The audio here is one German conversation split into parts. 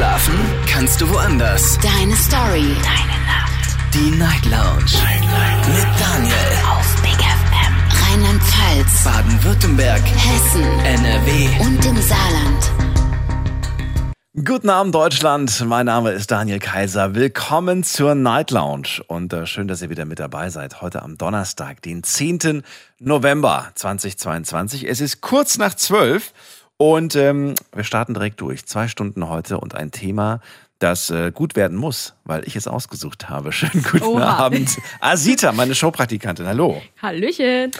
Schlafen kannst du woanders. Deine Story. Deine Nacht. Die Night Lounge. Night, Night. Mit Daniel. Auf Big FM. Rheinland-Pfalz. Baden-Württemberg. Hessen. NRW. Und im Saarland. Guten Abend, Deutschland. Mein Name ist Daniel Kaiser. Willkommen zur Night Lounge. Und äh, schön, dass ihr wieder mit dabei seid. Heute am Donnerstag, den 10. November 2022. Es ist kurz nach zwölf. Und ähm, wir starten direkt durch. Zwei Stunden heute und ein Thema, das äh, gut werden muss, weil ich es ausgesucht habe. Schönen guten Oha. Abend. Asita, meine Showpraktikantin. Hallo. Hallöchen.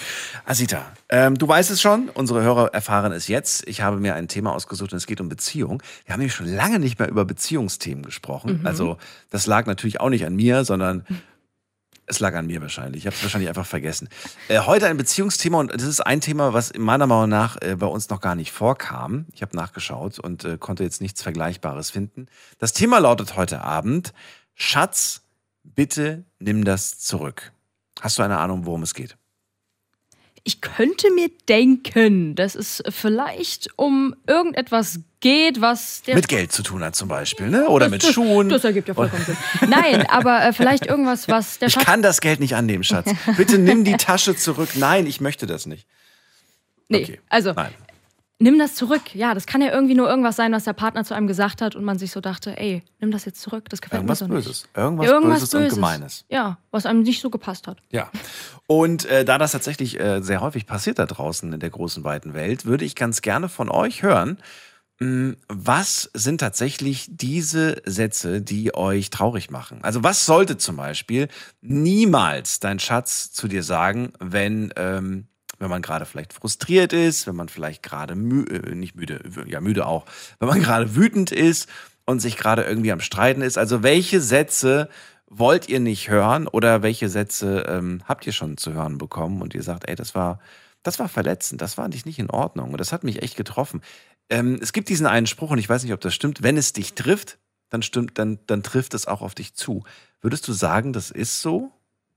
Asita, ähm, du weißt es schon, unsere Hörer erfahren es jetzt. Ich habe mir ein Thema ausgesucht und es geht um Beziehung. Wir haben nämlich schon lange nicht mehr über Beziehungsthemen gesprochen. Also das lag natürlich auch nicht an mir, sondern es lag an mir wahrscheinlich. Ich habe es wahrscheinlich einfach vergessen. Äh, heute ein Beziehungsthema und das ist ein Thema, was meiner Meinung nach äh, bei uns noch gar nicht vorkam. Ich habe nachgeschaut und äh, konnte jetzt nichts Vergleichbares finden. Das Thema lautet heute Abend, Schatz, bitte nimm das zurück. Hast du eine Ahnung, worum es geht? Ich könnte mir denken, dass es vielleicht um irgendetwas geht, was der. Mit Geld zu tun hat zum Beispiel, ne? Oder mit das, Schuhen. Das ergibt ja vollkommen Sinn. Nein, aber äh, vielleicht irgendwas, was der ich Schatz. kann das Geld nicht annehmen, Schatz. Bitte nimm die Tasche zurück. Nein, ich möchte das nicht. Nee, Okay. also Nein. Nimm das zurück. Ja, das kann ja irgendwie nur irgendwas sein, was der Partner zu einem gesagt hat und man sich so dachte, ey, nimm das jetzt zurück. Das gefällt Irgendwas mir so Böses. nicht. Irgendwas, Irgendwas Böses, und Gemeines. Ja, was einem nicht so gepasst hat. Ja. Und äh, da das tatsächlich äh, sehr häufig passiert da draußen in der großen weiten Welt, würde ich ganz gerne von euch hören, mh, was sind tatsächlich diese Sätze, die euch traurig machen? Also was sollte zum Beispiel niemals dein Schatz zu dir sagen, wenn ähm, wenn man gerade vielleicht frustriert ist, wenn man vielleicht gerade mü äh, nicht müde, ja müde auch, wenn man gerade wütend ist und sich gerade irgendwie am Streiten ist. Also welche Sätze wollt ihr nicht hören oder welche Sätze ähm, habt ihr schon zu hören bekommen und ihr sagt, ey, das war, das war verletzend, das war nicht, nicht in Ordnung und das hat mich echt getroffen. Ähm, es gibt diesen einen Spruch und ich weiß nicht, ob das stimmt. Wenn es dich trifft, dann stimmt, dann, dann trifft es auch auf dich zu. Würdest du sagen, das ist so?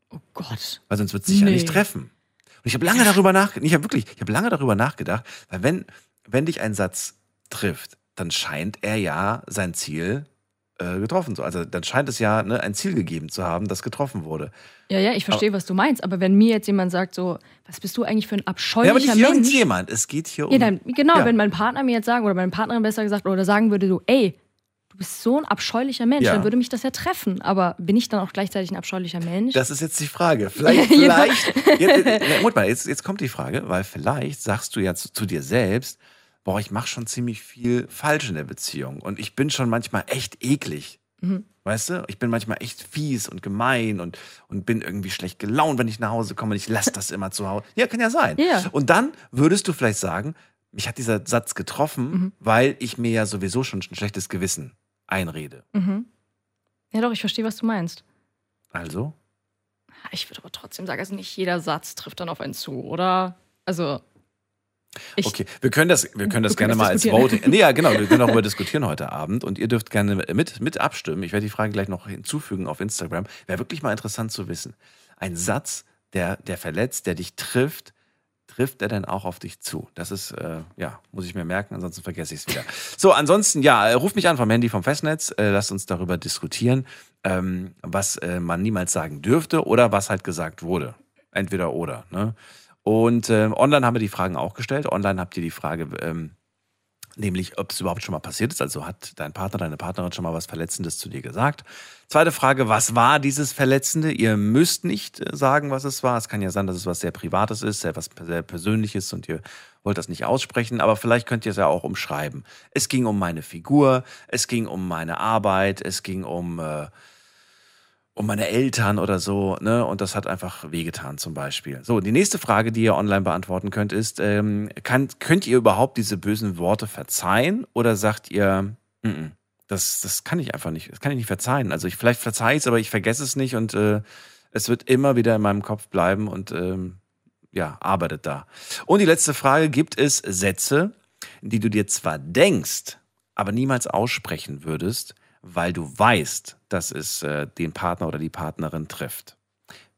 Oh Gott. Weil sonst wird es dich ja Nee. nicht treffen. Und ich habe lange darüber nachgedacht, ich habe wirklich, ich habe lange darüber nachgedacht, weil wenn, wenn dich ein Satz trifft, dann scheint er ja sein Ziel äh, getroffen zu. Also dann scheint es ja ne, ein Ziel gegeben zu haben, das getroffen wurde. Ja, ja, ich verstehe, was du meinst. Aber wenn mir jetzt jemand sagt, so, was bist du eigentlich für ein Ja, aber abscheulicher nicht Mensch? irgendjemand. Es geht hier um. Ja, dann, genau, Ja. wenn mein Partner mir jetzt sagen, oder meine Partnerin besser gesagt, oder sagen würde, so, ey, du bist so ein abscheulicher Mensch, Ja. dann würde mich das ja treffen. Aber bin ich dann auch gleichzeitig ein abscheulicher Mensch? Das ist jetzt die Frage. Vielleicht, vielleicht. Jetzt, mal, jetzt, jetzt kommt die Frage, weil vielleicht sagst du ja zu, zu dir selbst, boah, ich mache schon ziemlich viel falsch in der Beziehung und ich bin schon manchmal echt eklig. Mhm. Weißt du? Ich bin manchmal echt fies und gemein und, und bin irgendwie schlecht gelaunt, wenn ich nach Hause komme und ich lasse das immer zu Hause. Ja, kann ja sein. Ja. Und dann würdest du vielleicht sagen, mich hat dieser Satz getroffen, Mhm. weil ich mir ja sowieso schon ein schlechtes Gewissen einrede. mhm. Ja, doch, ich verstehe, was du meinst. Also? Ich würde aber trotzdem sagen, also nicht jeder Satz trifft dann auf einen zu, oder? Also. Ich, Okay, wir können das, wir können das Wir können gerne das mal als. Voting. Nee, ja, genau, wir können darüber diskutieren heute Abend und ihr dürft gerne mit, mit abstimmen. Ich werde die Frage gleich noch hinzufügen auf Instagram. Wäre wirklich mal interessant zu wissen. Ein Satz, der, der verletzt, der dich trifft, trifft er denn auch auf dich zu? Das ist, äh, ja, muss ich mir merken, ansonsten vergesse ich es wieder. So, ansonsten, ja, äh, ruf mich an vom Handy vom Festnetz, äh, lasst uns darüber diskutieren, ähm, was äh, man niemals sagen dürfte oder was halt gesagt wurde. Entweder oder, ne? Und ähm, online haben wir die Fragen auch gestellt. Online habt ihr die Frage, ähm, nämlich ob es überhaupt schon mal passiert ist. Also hat dein Partner, deine Partnerin schon mal was Verletzendes zu dir gesagt. Zweite Frage, was war dieses Verletzende? Ihr müsst nicht äh, sagen, was es war. Es kann ja sein, dass es was sehr Privates ist, sehr was sehr Persönliches und ihr wollt das nicht aussprechen, aber vielleicht könnt ihr es ja auch umschreiben. Es ging um meine Figur, es ging um meine Arbeit, es ging um äh, um meine Eltern oder so, ne? Und das hat einfach wehgetan zum Beispiel. So, die nächste Frage, die ihr online beantworten könnt, ist: ähm, kann, Könnt ihr überhaupt diese bösen Worte verzeihen oder sagt ihr, "Mm, mm, das, das kann ich einfach nicht, das kann ich nicht verzeihen. Also ich vielleicht verzeihe es, aber ich vergesse es nicht und äh, es wird immer wieder in meinem Kopf bleiben und ähm, ja, arbeitet da. Und die letzte Frage: Gibt es Sätze, die du dir zwar denkst, aber niemals aussprechen würdest, weil du weißt, dass es äh, den Partner oder die Partnerin trifft.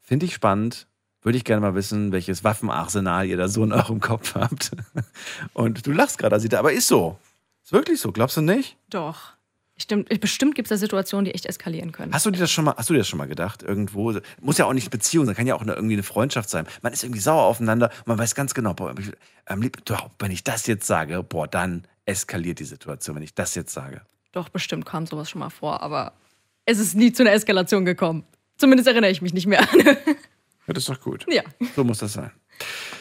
Finde ich spannend. Würde ich gerne mal wissen, welches Waffenarsenal ihr da so in eurem Kopf habt. Und du lachst gerade, Asita, aber ist so. Ist wirklich so, glaubst du nicht? Doch. Stimmt, bestimmt gibt es da Situationen, die echt eskalieren können. Hast du dir das schon mal, hast du dir das schon mal gedacht? Irgendwo? Muss ja auch nicht Beziehung sein, kann ja auch eine, irgendwie eine Freundschaft sein. Man ist irgendwie sauer aufeinander und man weiß ganz genau, boah, doch, wenn ich das jetzt sage, boah, dann eskaliert die Situation, wenn ich das jetzt sage. Doch, bestimmt kam sowas schon mal vor, aber es ist nie zu einer Eskalation gekommen. Zumindest erinnere ich mich nicht mehr an. Ja, das ist doch gut. Ja. So muss das sein.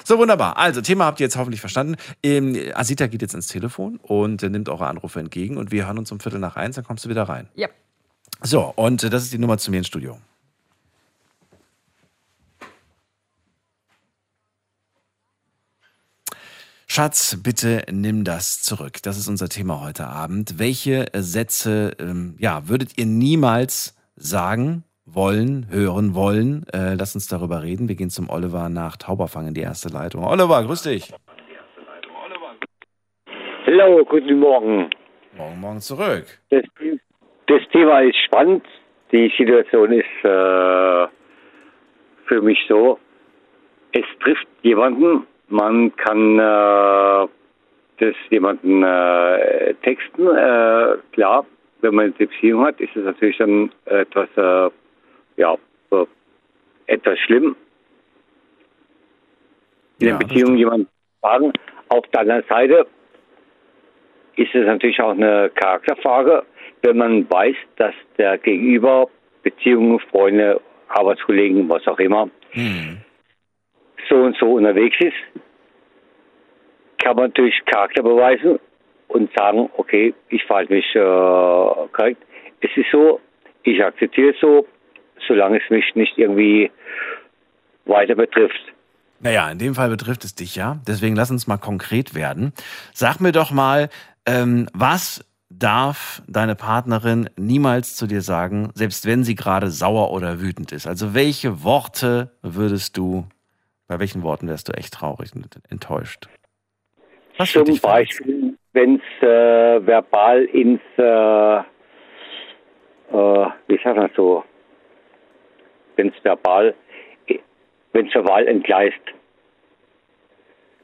So, wunderbar. Also, Thema habt ihr jetzt hoffentlich verstanden. Ähm, Asita geht jetzt ins Telefon und äh, nimmt eure Anrufe entgegen und wir hören uns um Viertel nach eins, dann kommst du wieder rein. Ja. So, und äh, das ist die Nummer zu mir ins Studio. Schatz, bitte nimm das zurück. Das ist unser Thema heute Abend. Welche äh, Sätze ähm, ja, würdet ihr niemals sagen wollen, hören wollen? Äh, lass uns darüber reden. Wir gehen zum Oliver nach Tauberfang in die erste Leitung. Oliver, grüß dich. Hallo, guten Morgen. Morgen, morgen zurück. Das, das Thema ist spannend. Die Situation ist äh, für mich so, es trifft jemanden, man kann äh, das jemanden äh, texten. Äh, klar, wenn man eine Beziehung hat, ist es natürlich dann etwas, äh, ja, etwas schlimm. In Ja, der Beziehung jemanden fragen. Auf der anderen Seite ist es natürlich auch eine Charakterfrage, wenn man weiß, dass der Gegenüber Beziehungen, Freunde, Arbeitskollegen, was auch immer, Hm. So und so unterwegs ist, kann man natürlich Charakter beweisen und sagen, okay, ich verhalte mich äh, korrekt. Es ist so, ich akzeptiere es so, solange es mich nicht irgendwie weiter betrifft. Naja, in dem Fall betrifft es dich ja. Deswegen lass uns mal konkret werden. Sag mir doch mal, ähm, was darf deine Partnerin niemals zu dir sagen, selbst wenn sie gerade sauer oder wütend ist? Also welche Worte würdest du, bei welchen Worten wärst du echt traurig und enttäuscht? Was Zum? Beispiel, wenn es äh, verbal ins, äh, äh, wie sagt man so, wenn es verbal, wenn es verbal entgleist.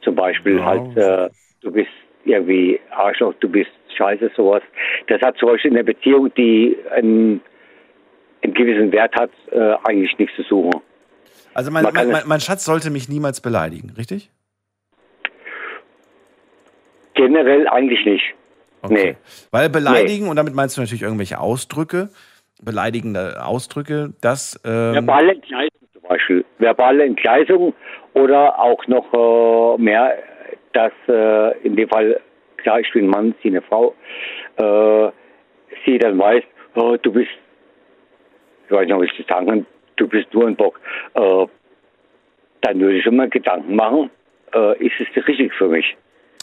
Zum Beispiel Ja. halt, äh, du bist irgendwie Arschloch, du bist scheiße, sowas. Das hat zum Beispiel in der Beziehung, die einen, einen gewissen Wert hat, äh, eigentlich nichts zu suchen. Also mein, mein, mein, mein Schatz sollte mich niemals beleidigen, richtig? Generell eigentlich nicht. Okay. Nee. Weil beleidigen, und damit meinst du natürlich irgendwelche Ausdrücke, beleidigende Ausdrücke, das ähm, Verbale Entgleisung zum Beispiel. Verbale Entgleisung oder auch noch äh, mehr, dass äh, in dem Fall, klar, ich bin ein Mann, sie eine Frau, äh, sie dann weiß, oh, du bist, ich weiß nicht, ob ich das sagen kann, du bist nur ein Bock. Äh, dann würde ich immer Gedanken machen, äh, ist es richtig für mich?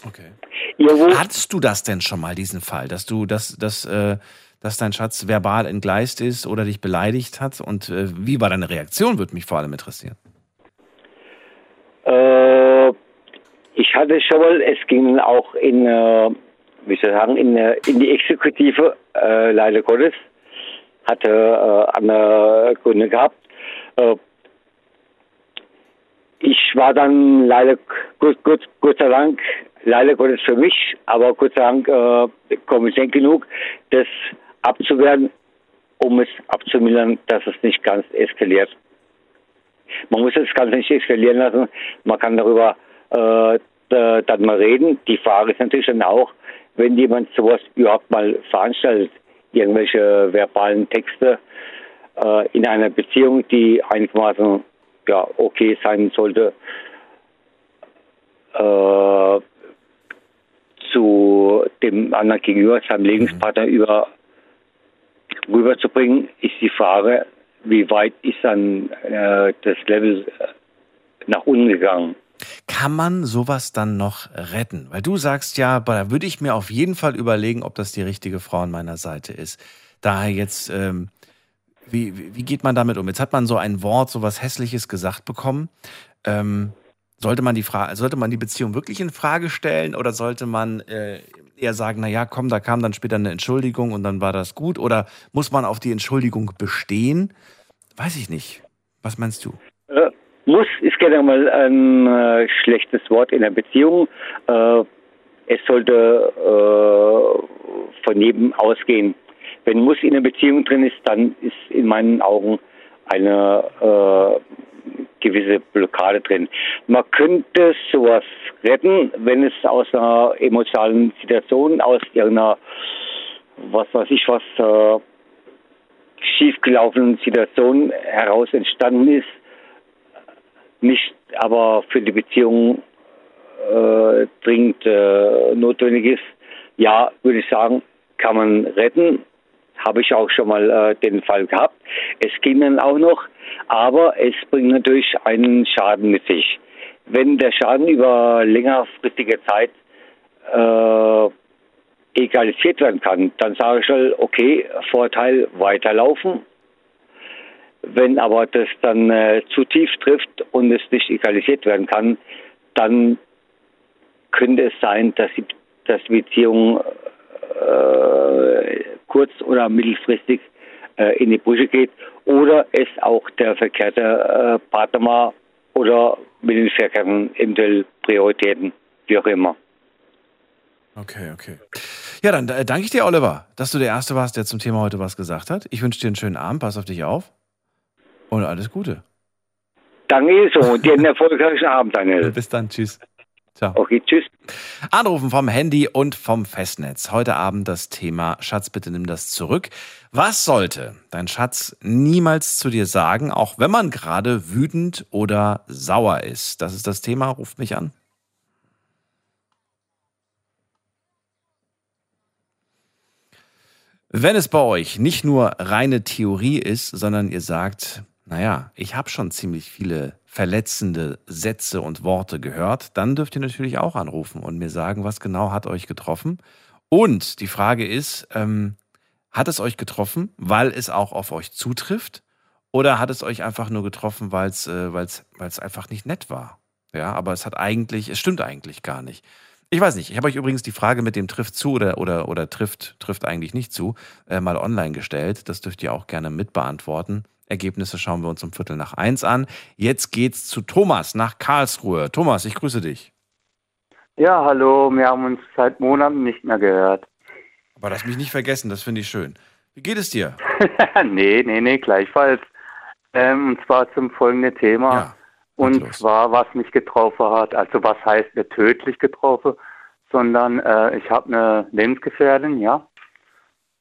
okay. Irgendwo, Hattest du das denn schon mal, diesen Fall, dass du, dass, dass, äh, dass dein Schatz verbal entgleist ist oder dich beleidigt hat? Und äh, wie war deine Reaktion, würde mich vor allem interessieren. Äh, ich hatte schon mal, es ging auch in, äh, wie soll ich sagen, in, äh, in die Exekutive, äh, leider Gottes, hatte andere Gründe gehabt. Äh, ich war dann leider, gut, gut, Gott sei Dank, leider Gottes für mich, aber Gott sei Dank äh, kompetent genug, das abzuwehren, um es abzumildern, dass es nicht ganz eskaliert. Man muss das Ganze nicht eskalieren lassen. Man kann darüber äh, da- dann mal reden. Die Frage ist natürlich dann auch, wenn jemand sowas überhaupt mal veranstaltet, irgendwelche verbalen Texte äh, in einer Beziehung, die einigermaßen ja, okay sein sollte, äh, zu dem anderen gegenüber, seinem Lebenspartner über rüberzubringen, ist die Frage, wie weit ist dann äh, das Level äh, nach unten gegangen. Kann man sowas dann noch retten? Weil du sagst ja, da würde ich mir auf jeden Fall überlegen, ob das die richtige Frau an meiner Seite ist. Daher jetzt, ähm, wie, wie geht man damit um? Jetzt hat man so ein Wort, so was Hässliches gesagt bekommen. Ähm, sollte man die Frage, sollte man die Beziehung wirklich in Frage stellen oder sollte man äh, eher sagen, na ja, komm, da kam dann später eine Entschuldigung und dann war das gut? Oder muss man auf die Entschuldigung bestehen? Weiß ich nicht. Was meinst du? Äh, muss ist gerne mal ein äh, schlechtes Wort in der Beziehung. Äh, es sollte äh, von jedem ausgehen. Wenn Muss in einer Beziehung drin ist, dann ist in meinen Augen eine äh, gewisse Blockade drin. Man könnte sowas retten, wenn es aus einer emotionalen Situation, aus irgendeiner, was weiß ich was, äh, schiefgelaufenen Situation heraus entstanden ist, nicht aber für die Beziehung äh, dringend äh, notwendig ist. Ja, würde ich sagen, kann man retten. Habe ich auch schon mal äh, den Fall gehabt. Es ging dann auch noch, aber es bringt natürlich einen Schaden mit sich. Wenn der Schaden über längerfristige Zeit äh, egalisiert werden kann, dann sage ich schon, okay, Vorteil weiterlaufen. Wenn aber das dann äh, zu tief trifft und es nicht egalisiert werden kann, dann könnte es sein, dass die, dass die Beziehung äh, kurz- oder mittelfristig äh, in die Brüche geht oder es auch der verkehrte äh, Partner oder mit den verkehrten eventuell Prioritäten, wie auch immer. Okay, okay. Ja, dann äh, danke ich dir, Oliver, dass du der Erste warst, der zum Thema heute was gesagt hat. Ich wünsche dir einen schönen Abend, pass auf dich auf und alles Gute. Danke so und dir einen erfolgreichen Abend, Daniel. Bis dann, tschüss. Ciao. Okay, tschüss. Anrufen vom Handy und vom Festnetz. Heute Abend das Thema Schatz, bitte nimm das zurück. Was sollte dein Schatz niemals zu dir sagen, auch wenn man gerade wütend oder sauer ist? Das ist das Thema. Ruft mich an. Wenn es bei euch nicht nur reine Theorie ist, sondern ihr sagt, naja, ich habe schon ziemlich viele verletzende Sätze und Worte gehört, dann dürft ihr natürlich auch anrufen und mir sagen, was genau hat euch getroffen. Und die Frage ist, ähm, hat es euch getroffen, weil es auch auf euch zutrifft? Oder hat es euch einfach nur getroffen, weil es äh, einfach nicht nett war? Ja, aber es hat eigentlich, es stimmt eigentlich gar nicht. Ich weiß nicht. Ich habe euch übrigens die Frage mit dem trifft zu oder, oder, oder trifft, trifft eigentlich nicht zu, äh, mal online gestellt. Das dürft ihr auch gerne mitbeantworten. Ergebnisse schauen wir uns um Viertel nach eins an. Jetzt geht's zu Thomas nach Karlsruhe. Thomas, ich grüße dich. Ja, hallo, wir haben uns seit Monaten nicht mehr gehört. Aber lass mich nicht vergessen, das finde ich schön. Wie geht es dir? nee, nee, nee, gleichfalls. Ähm, und zwar zum folgenden Thema. Ja, und los. zwar, was mich getroffen hat. Also was heißt nicht tödlich getroffen, sondern äh, ich habe eine Lebensgefährtin, ja.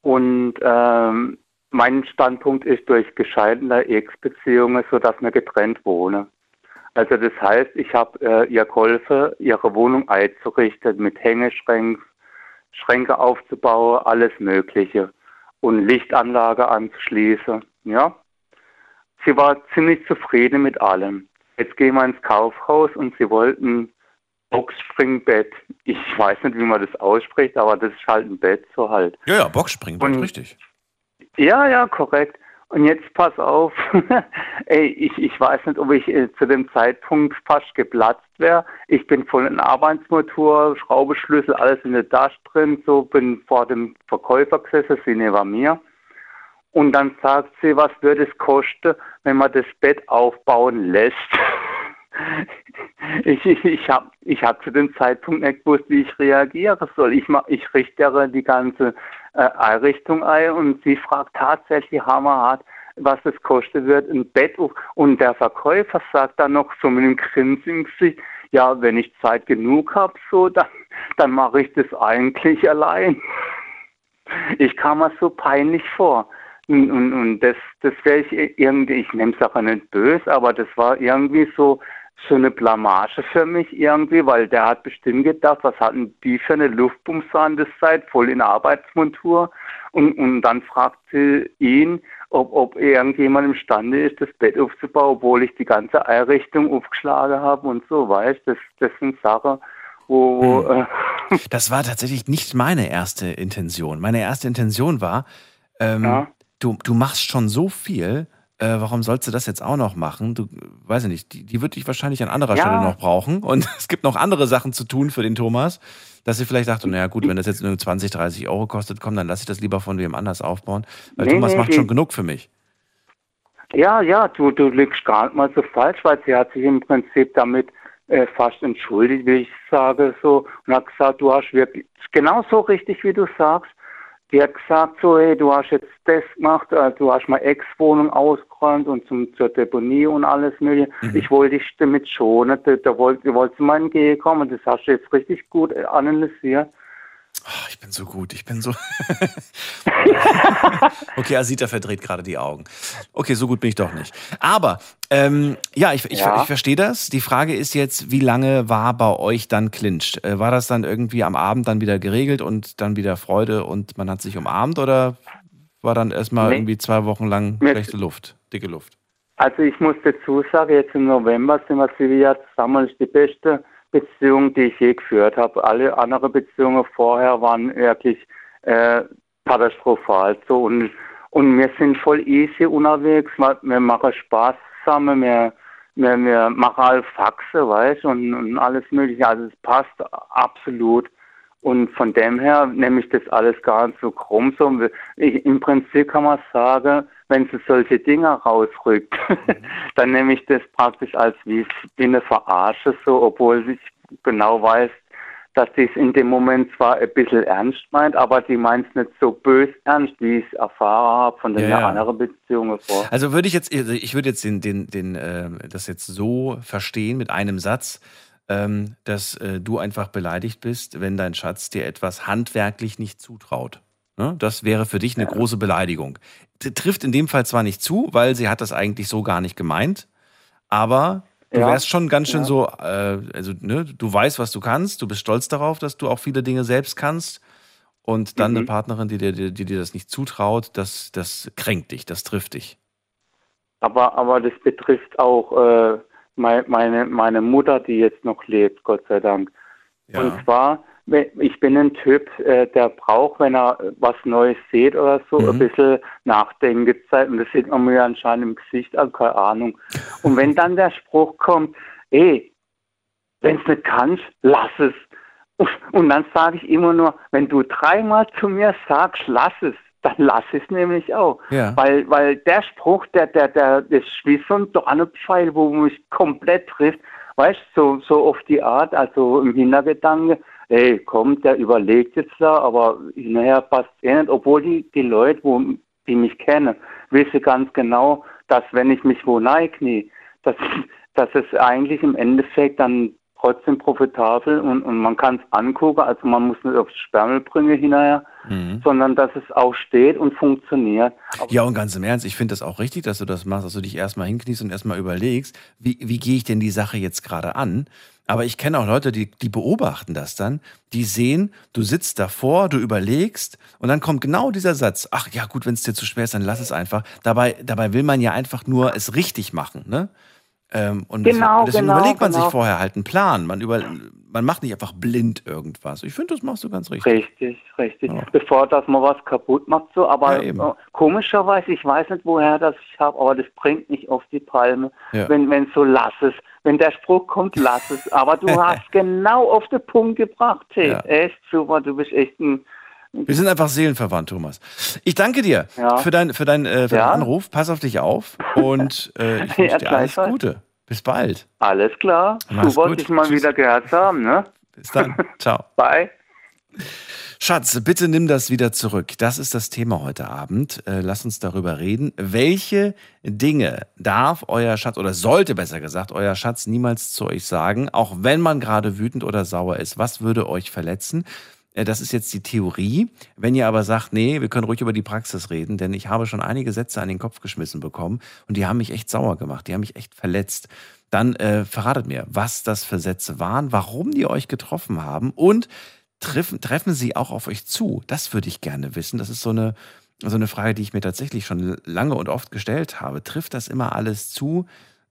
Und ähm, mein Standpunkt ist durch gescheiterte Ex-Beziehungen, sodass wir getrennt wohnen. Also das heißt, ich habe äh, ihr geholfen, ihre Wohnung einzurichten, mit Hängeschränken, Schränke aufzubauen, alles Mögliche. Und Lichtanlage anzuschließen, ja. Sie war ziemlich zufrieden mit allem. Jetzt gehen wir ins Kaufhaus und sie wollten Boxspringbett. Ich weiß nicht, wie man das ausspricht, aber das ist halt ein Bett, so halt. Ja, ja, Boxspringbett, Und- richtig. Ja, ja, korrekt. Und jetzt pass auf, ey, ich, ich weiß nicht, ob ich äh, zu dem Zeitpunkt fast geplatzt wäre. Ich bin voll in Arbeitsmotor, Schraubeschlüssel, alles in der Tasche drin, so bin vor dem Verkäufer gesessen, sie neben mir. Und dann sagt sie, was würde es kosten, wenn man das Bett aufbauen lässt? ich ich, ich habe ich hab zu dem Zeitpunkt nicht gewusst, wie ich reagieren soll. Ich, ich richtere die ganze äh, Einrichtung ein und sie fragt tatsächlich hammerhart, was es kosten wird, ein Bett. Und der Verkäufer sagt dann noch so mit einem Grinsen Gesicht, ja, wenn ich Zeit genug habe, so, dann, dann mache ich das eigentlich allein. Ich kam mir so peinlich vor. Und, und, und das, das wäre ich irgendwie, ich nehme es auch nicht böse, aber das war irgendwie so, so eine Blamage für mich irgendwie, weil der hat bestimmt gedacht, was hatten die für eine Luftbumse an der Zeit, voll in Arbeitsmontur. Und, und dann fragt sie ihn, ob, ob irgendjemand imstande ist, das Bett aufzubauen, obwohl ich die ganze Einrichtung aufgeschlagen habe und so, weißt Das, das sind Sachen, wo, wo äh, Das war tatsächlich nicht meine erste Intention. Meine erste Intention war, ähm, Ja. du, du machst schon so viel, äh, warum sollst du das jetzt auch noch machen? Du, weiß ich nicht, die, die wird dich wahrscheinlich an anderer Ja. Stelle noch brauchen. Und es gibt noch andere Sachen zu tun für den Thomas, dass sie vielleicht dachte, naja gut, wenn das jetzt nur 20, 30 Euro kostet, komm, dann lass ich das lieber von wem anders aufbauen. Weil Nee, Thomas nee, macht schon genug für mich. Ja, ja, du, du liegst gar nicht mal so falsch, weil sie hat sich im Prinzip damit äh, fast entschuldigt, wie ich sage, so, und hat gesagt, du hast wirklich, genau so richtig, wie du sagst, die hat gesagt so, hey, du hast jetzt das gemacht, äh, du hast mal Ex-Wohnung ausgeräumt und zum, zur Deponie und alles mögliche. Mhm. Ich wollte dich damit schonen, da, da wollte, du wolltest mal entgegenkommen, das hast du jetzt richtig gut analysiert. Oh, ich bin so gut, ich bin so. okay, Asita verdreht gerade die Augen. Okay, so gut bin ich doch nicht. Aber ähm, ja, ich, ich, Ja. ich verstehe das. Die Frage ist jetzt, wie lange war bei euch dann Clinch? Äh, war das dann irgendwie am Abend dann wieder geregelt und dann wieder Freude und man hat sich umarmt oder war dann erstmal Nee. irgendwie zwei Wochen lang schlechte Luft, dicke Luft? Also ich muss dazu sagen, jetzt im November sind wir Jahre zusammen. Das ist die beste Beziehung, die ich je geführt habe. Alle anderen Beziehungen vorher waren wirklich äh, katastrophal. So und, und wir sind voll easy unterwegs. Wir, machen Spaß zusammen. Wir, wir, wir machen alle Faxe, weißt und, und alles Mögliche. Also es passt absolut. Und von dem her nehme ich das alles gar nicht so krumm. So, ich, Im Prinzip kann man sagen, wenn sie solche Dinge rausrückt, dann nehme ich das praktisch als wie, wie eine Verarsche, so, obwohl ich genau weiß, dass die es in dem Moment zwar ein bisschen ernst meint, aber die meint es nicht so bös ernst, wie ich es erfahren habe von den Ja, ja. anderen Beziehungen vor. Also würde ich jetzt, also ich würde jetzt den, den, den, äh, das jetzt so verstehen mit einem Satz, ähm, dass äh, du einfach beleidigt bist, wenn dein Schatz dir etwas handwerklich nicht zutraut. Ne? Das wäre für dich eine große Beleidigung. Trifft in dem Fall zwar nicht zu, weil sie hat das eigentlich so gar nicht gemeint, aber du Ja. wärst schon ganz schön Ja. so, äh, also ne, du weißt, was du kannst, du bist stolz darauf, dass du auch viele Dinge selbst kannst. Und dann Mhm. eine Partnerin, die dir, die, die dir das nicht zutraut, das, das kränkt dich, das trifft dich. Aber, aber das betrifft auch äh, mei- meine, meine Mutter, die jetzt noch lebt, Gott sei Dank. Ja. Und zwar, ich bin ein Typ, äh, der braucht, wenn er was Neues sieht oder so, Mhm. ein bisschen Nachdenkzeit. Und das sieht man mir anscheinend im Gesicht an, keine Ahnung. Und wenn dann der Spruch kommt, ey, wenn es nicht kannst, lass es. Und dann sage ich immer nur, wenn du dreimal zu mir sagst, lass es, dann lass es nämlich auch. Ja. Weil, weil der Spruch, der, der, der, das ist wie so ein Dornenpfeil, wo mich komplett trifft. Weißt du, so, so auf die Art, also im Hintergedanke, ey, komm, der überlegt jetzt da, aber hinterher passt eh nicht, obwohl die, die Leute, wo, die mich kennen, wissen ganz genau, dass wenn ich mich wo knie, dass, dass es eigentlich im Endeffekt dann trotzdem profitabel und, und man kann es angucken, also man muss nicht aufs bringen hinterher, Mhm. sondern dass es auch steht und funktioniert. Ja, und ganz im Ernst, ich finde das auch richtig, dass du das machst, dass du dich erstmal hinkniest und erstmal überlegst, wie, wie gehe ich denn die Sache jetzt gerade an? Aber ich kenne auch Leute, die, die beobachten das dann, die sehen, du sitzt davor, du überlegst und dann kommt genau dieser Satz, ach ja gut, wenn es dir zu schwer ist, dann lass es einfach. Dabei, dabei will man ja einfach nur es richtig machen, ne? Ähm, und Genau, deswegen genau, überlegt man genau. sich vorher halt einen Plan. Man, über, man macht nicht einfach blind irgendwas. Ich finde, das machst du ganz richtig. Richtig, richtig. Ja. Bevor dass man was kaputt macht, so. Aber Ja, äh, komischerweise, ich weiß nicht, woher das ich habe, aber das bringt mich auf die Palme. Ja. Wenn, wenn so lass es. Wenn der Spruch kommt, lass es. Aber du hast genau auf den Punkt gebracht. Hey, echt super. Du bist echt ein. Wir sind einfach seelenverwandt, Thomas. Ich danke dir Ja. für, dein, für, dein, äh, für Ja. deinen Anruf. Pass auf dich auf und äh, ich wünsche Ja, dir alles. Gute. Bis bald. Alles klar. Mach's gut. dich mal Tschüss. wieder gehört haben, ne? Bis dann. Ciao. Bye. Schatz, bitte nimm das wieder zurück. Das ist das Thema heute Abend. Äh, lass uns darüber reden. Welche Dinge darf euer Schatz oder sollte besser gesagt euer Schatz niemals zu euch sagen, auch wenn man gerade wütend oder sauer ist? Was würde euch verletzen? Äh, Das ist jetzt die Theorie. Wenn ihr aber sagt, nee, wir können ruhig über die Praxis reden, denn ich habe schon einige Sätze an den Kopf geschmissen bekommen und die haben mich echt sauer gemacht, die haben mich echt verletzt. Dann äh, verratet mir, was das für Sätze waren, warum die euch getroffen haben und treffen, treffen sie auch auf euch zu? Das würde ich gerne wissen. Das ist so eine, so eine Frage, die ich mir tatsächlich schon lange und oft gestellt habe. Trifft das immer alles zu?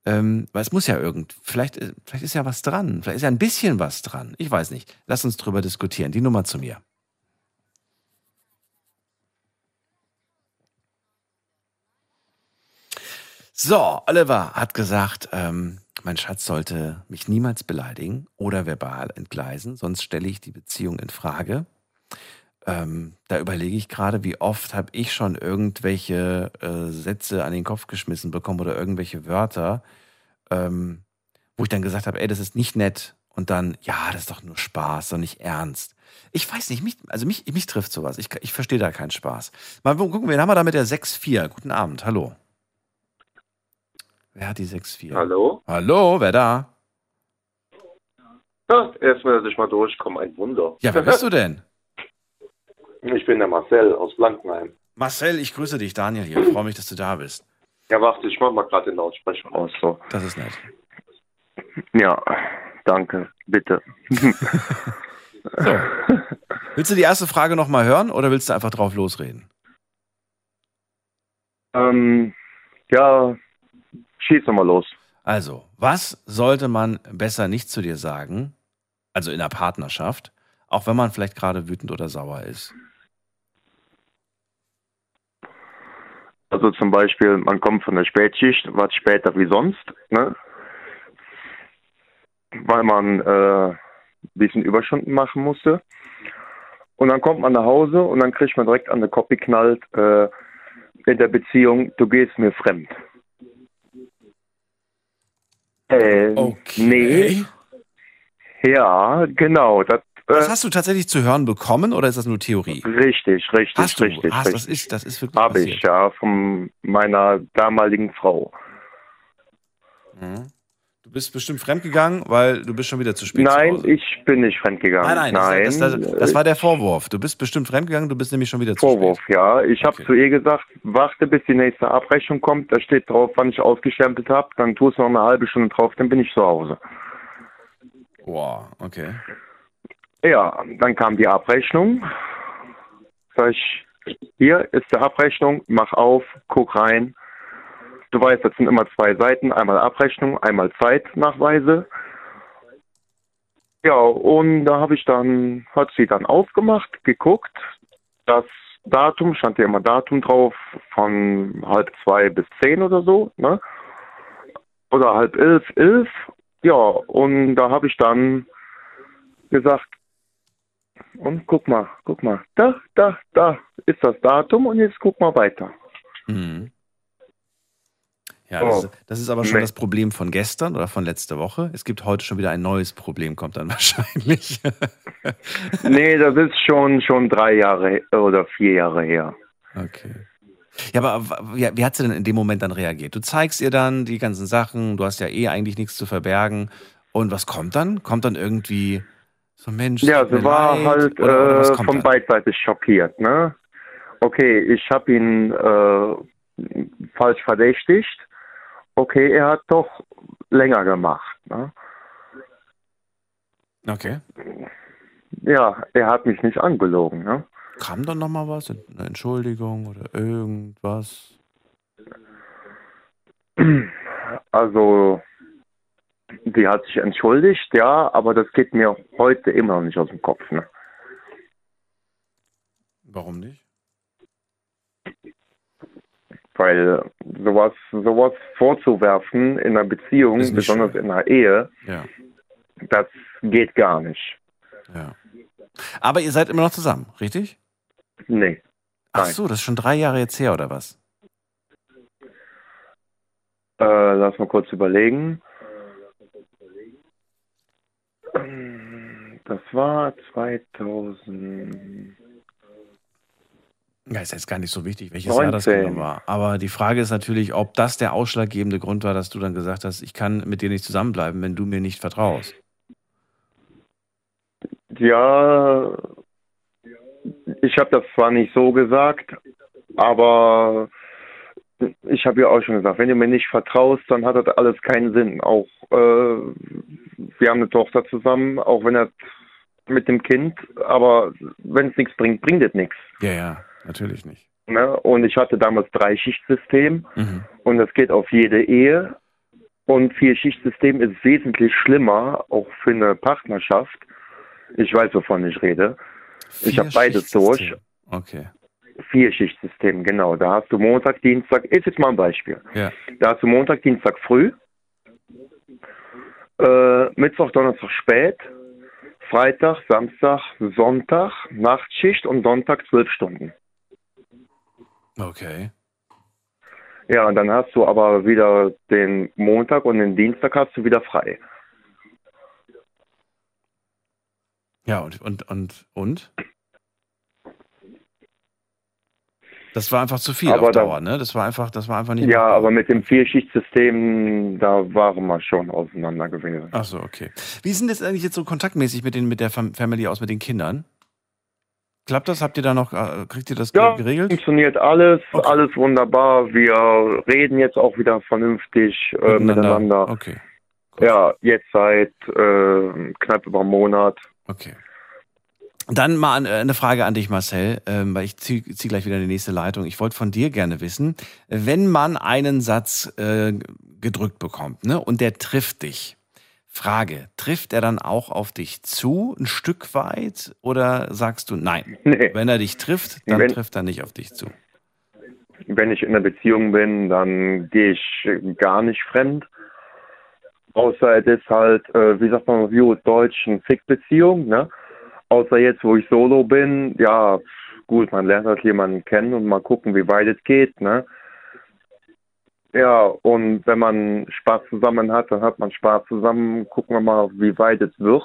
Ähm, weil es muss ja irgend, vielleicht, äh, vielleicht ist ja was dran, vielleicht ist ja ein bisschen was dran. Ich weiß nicht. Lass uns drüber diskutieren. Die Nummer zu mir. So, Oliver hat gesagt, ähm, mein Schatz sollte mich niemals beleidigen oder verbal entgleisen, sonst stelle ich die Beziehung in Frage. Ähm, da überlege ich gerade, wie oft habe ich schon irgendwelche äh, Sätze an den Kopf geschmissen bekommen oder irgendwelche Wörter, ähm, wo ich dann gesagt habe, ey, das ist nicht nett und dann, ja, das ist doch nur Spaß, doch nicht ernst. Ich weiß nicht, mich, also mich, mich trifft sowas. Ich, ich verstehe da keinen Spaß. Mal gucken, wen haben wir da mit der 6-4? Guten Abend, hallo. Wer hat die 6-4? Hallo? Hallo, wer da? Ja, erstmal, dass ich mal durchkomme, ein Wunder. Ja, wer bist du denn? Ich bin der Marcel aus Blankenheim. Marcel, ich grüße dich, Daniel hier. Ich freue mich, dass du da bist. Ja, warte, ich mach mal gerade den Lautsprecher aus. So. Das ist nett. Ja, danke, bitte. So. Willst du die erste Frage nochmal hören oder willst du einfach drauf losreden? Ähm, ja, schieß doch mal los. Also, was sollte man besser nicht zu dir sagen, also in der Partnerschaft, auch wenn man vielleicht gerade wütend oder sauer ist? Also zum Beispiel, man kommt von der Spätschicht, was später wie sonst, ne? Weil man äh, ein bisschen Überstunden machen musste. Und dann kommt man nach Hause und dann kriegt man direkt an den Kopf geknallt äh, in der Beziehung, du gehst mir fremd. Äh, nee. Ja, genau. Das, Das äh, hast du tatsächlich zu hören bekommen oder ist das nur Theorie? richtig, richtig, Hast du? richtig. Hast, das richtig. ist, das ist wirklich Habe ich, ja, von meiner damaligen Frau. Mhm. Du bist bestimmt fremdgegangen, weil du bist schon wieder zu spät zu Nein, Hause. ich bin nicht fremdgegangen. Nein, nein, das, das, das, das äh, war der Vorwurf. Du bist bestimmt fremdgegangen, du bist nämlich schon wieder zu Vorwurf, spät. ja. Ich habe Okay. zu ihr gesagt, warte, bis die nächste Abrechnung kommt. Da steht drauf, wann ich ausgestempelt habe. Dann tust du noch eine halbe Stunde drauf, dann bin ich zu Hause. Wow, okay. Ja, dann kam die Abrechnung. Sag ich, hier ist die Abrechnung, mach auf, guck rein. Du weißt, das sind immer zwei Seiten, einmal Abrechnung, einmal Zeitnachweise. Ja, und da habe ich dann, hat sie dann aufgemacht, geguckt. Das Datum, stand ja immer Datum drauf, von halb zwei bis zehn oder so, ne? Oder halb elf, elf. Ja, und da habe ich dann gesagt, und guck mal, guck mal, da, da, da ist das Datum und jetzt guck mal weiter. Mhm. Ja, Oh. das, ist, das ist aber schon Nee. das Problem von gestern oder von letzter Woche. Es gibt heute schon wieder ein neues Problem, kommt dann wahrscheinlich. Nee, das ist schon, schon drei Jahre oder vier Jahre her. Okay. Ja, aber wie, wie hat sie denn in dem Moment dann reagiert? Du zeigst ihr dann die ganzen Sachen, du hast ja eh eigentlich nichts zu verbergen. Und was kommt dann? Kommt dann irgendwie so Mensch? Ja, sie war leid? halt oder, oder dann? beidseitig schockiert, ne? Okay, ich habe ihn äh, falsch verdächtigt. Okay, er hat doch länger gemacht, ne? Okay. Ja, er hat mich nicht angelogen, ne? Kam dann nochmal was? Eine Entschuldigung oder irgendwas? Also, die hat sich entschuldigt, ja, aber das geht mir heute immer noch nicht aus dem Kopf, ne? Warum nicht? Weil sowas, sowas vorzuwerfen in einer Beziehung, besonders schön. in einer Ehe, Ja, das geht gar nicht. ja. Aber ihr seid immer noch zusammen, richtig? Nee. Ach so, das ist schon drei Jahre jetzt her, oder was? Äh, lass mal kurz überlegen. Das war 2000. Ja, ist jetzt gar nicht so wichtig, welches Jahr das 19. genau war. Aber die Frage ist natürlich, ob das der ausschlaggebende Grund war, dass du dann gesagt hast, ich kann mit dir nicht zusammenbleiben, wenn du mir nicht vertraust. Ja, ich habe das zwar nicht so gesagt, aber ich habe ja auch schon gesagt, wenn du mir nicht vertraust, dann hat das alles keinen Sinn. Auch äh, wir haben eine Tochter zusammen, auch wenn das mit dem Kind, aber wenn es nichts bringt, bringt es nichts. Ja, ja, natürlich nicht. Ne? Und ich hatte damals Dreischichtsystem Mhm. und das geht auf jede Ehe. Und Vierschichtsystem ist wesentlich schlimmer, auch für eine Partnerschaft. Ich weiß, wovon ich rede. Ich hab beides durch. Okay. Vierschichtsystem, genau. Da hast du Montag, Dienstag, ist jetzt mal ein Beispiel. Ja. Da hast du Montag, Dienstag früh, äh, Mittwoch, Donnerstag spät, Freitag, Samstag, Sonntag, Nachtschicht und Sonntag zwölf Stunden. Okay. Ja, und dann hast du aber wieder den Montag und den Dienstag hast du wieder frei. Ja, und, und, und, und? Das war einfach zu viel Aber auf da- Dauer, ne? Das war einfach, das war einfach nicht Ja, aber mit dem Vierschichtsystem, da waren wir schon auseinander gewesen. Ach so, okay. Wie sind das eigentlich jetzt so kontaktmäßig mit, den, mit der Fam Family aus, mit den Kindern? Klappt das? Habt ihr da noch, äh, kriegt ihr das Ja, geregelt? funktioniert alles, Okay. alles wunderbar. Wir reden jetzt auch wieder vernünftig äh, miteinander. Okay. Gut. Ja, jetzt seit äh, knapp über einem Monat. Okay. Dann mal äh, eine Frage an dich, Marcel, ähm, weil ich ziehe zieh gleich wieder in die nächste Leitung. Ich wollte von dir gerne wissen, wenn man einen Satz äh, gedrückt bekommt ne, und der trifft dich, Frage, trifft er dann auch auf dich zu, ein Stück weit, oder sagst du nein? Nee. Wenn er dich trifft, dann Wenn- trifft er nicht auf dich zu. Wenn ich in einer Beziehung bin, dann gehe ich gar nicht fremd. Außer es ist halt, äh, wie sagt man auf Deutsch, eine Fick-Beziehung, ne? Außer jetzt, wo ich solo bin, ja, gut, man lernt halt jemanden kennen und mal gucken, wie weit es geht, ne? Ja, und wenn man Spaß zusammen hat, dann hat man Spaß zusammen. Gucken wir mal, wie weit es wird.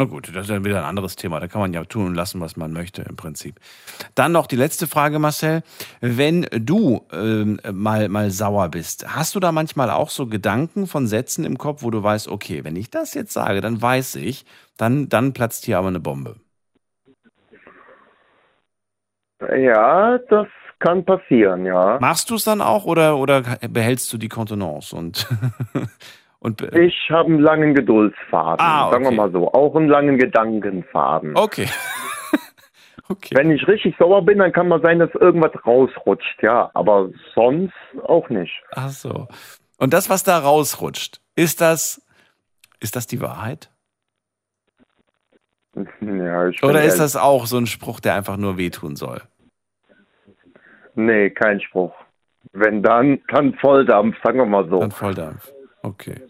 Na gut, das ist dann wieder ein anderes Thema. Da kann man ja tun und lassen, was man möchte im Prinzip. Dann noch die letzte Frage, Marcel. Wenn du ähm, mal, mal sauer bist, hast du da manchmal auch so Gedanken von Sätzen im Kopf, wo du weißt, okay, wenn ich das jetzt sage, dann weiß ich, dann, dann platzt hier aber eine Bombe. Ja, das kann passieren, ja. Machst du es dann auch oder, oder behältst du die Kontenance und, und Ich habe einen langen Geduldsfaden, Ah, sagen wir okay. mal so. Auch einen langen Gedankenfaden. okay. okay. Wenn ich richtig sauer bin, dann kann man sein, dass irgendwas rausrutscht, ja. Aber sonst auch nicht. Ach so. Und das, was da rausrutscht, ist das, ist das die Wahrheit? Ja, ich Oder ist das auch so ein Spruch, der einfach nur wehtun soll? Nee, kein Spruch. Wenn dann, dann Volldampf, sagen wir mal so. Dann Volldampf. Okay.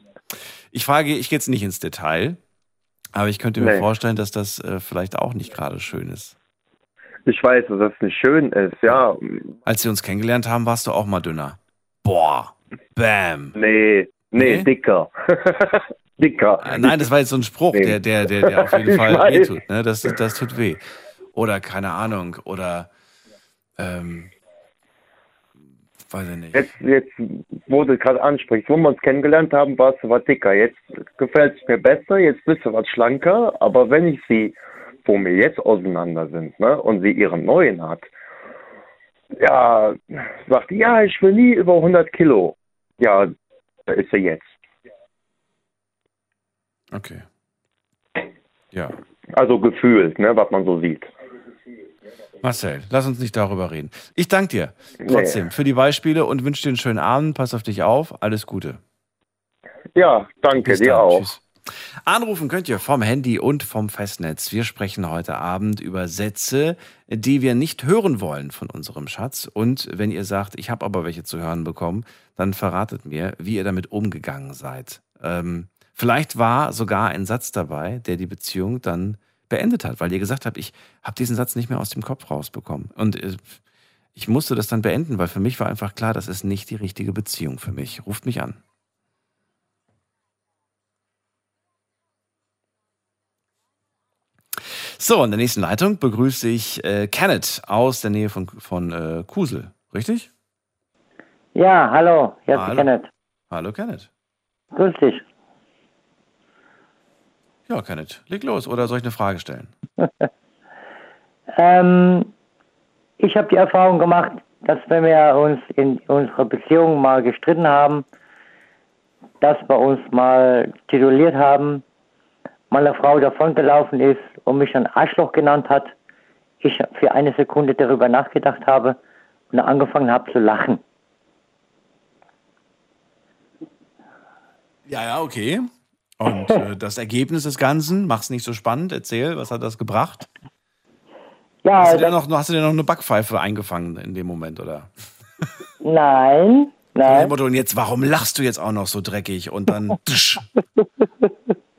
Ich frage, ich gehe jetzt nicht ins Detail, aber ich könnte mir Nee. vorstellen, dass das äh, vielleicht auch nicht gerade schön ist. Ich weiß, dass das nicht schön ist, ja. Als wir uns kennengelernt haben, warst du auch mal dünner. Boah. Bam. Nee, nee, Nee? dicker. dicker. Äh, Nein, das war jetzt so ein Spruch, Nee. der, der, der, der auf jeden Fall wehtut. Ne? Das, das tut weh. Oder keine Ahnung. Oder ähm, weiß ich nicht. Jetzt, jetzt, wo du gerade ansprichst, wo wir uns kennengelernt haben, warst du was dicker. Jetzt gefällt es mir besser, jetzt bist du was schlanker. Aber wenn ich sie, wo wir jetzt auseinander sind, ne, und sie ihren neuen hat, ja, sagt ja, ich will nie über 100 Kilo. Ja, da ist sie jetzt. Okay. Ja. Also gefühlt, ne, was man so sieht. Marcel, lass uns nicht darüber reden. Ich danke dir trotzdem für die Beispiele und wünsche dir einen schönen Abend. Pass auf dich auf. Alles Gute. Ja, danke, dir auch. Tschüss. Anrufen könnt ihr vom Handy und vom Festnetz. Wir sprechen heute Abend über Sätze, die wir nicht hören wollen von unserem Schatz. Und wenn ihr sagt, ich habe aber welche zu hören bekommen, dann verratet mir, wie ihr damit umgegangen seid. Ähm, vielleicht war sogar ein Satz dabei, der die Beziehung dann beendet hat, weil ihr gesagt habt, ich habe diesen Satz nicht mehr aus dem Kopf rausbekommen. Und äh, ich musste das dann beenden, weil für mich war einfach klar, das ist nicht die richtige Beziehung für mich. Ruft mich an. So, in der nächsten Leitung begrüße ich äh, Kenneth aus der Nähe von, von äh, Kusel. Richtig? Ja, hallo, hier ist Hallo. Kenneth. Hallo Kenneth. Grüß dich. Ja, Kenneth, leg los. Oder soll ich eine Frage stellen? Ähm, ich habe die Erfahrung gemacht, dass wenn wir uns in unserer Beziehung mal gestritten haben, dass wir uns mal tituliert haben, meine Frau davongelaufen ist und mich ein Arschloch genannt hat, ich für eine Sekunde darüber nachgedacht habe und dann angefangen habe zu lachen. Ja, ja, okay. Und äh, das Ergebnis des Ganzen, mach's nicht so spannend, erzähl, was hat das gebracht? Ja, Hast du, dir noch, hast du dir noch eine Backpfeife eingefangen in dem Moment, oder? nein, nein. Motto, und jetzt, warum lachst du jetzt auch noch so dreckig? Und dann,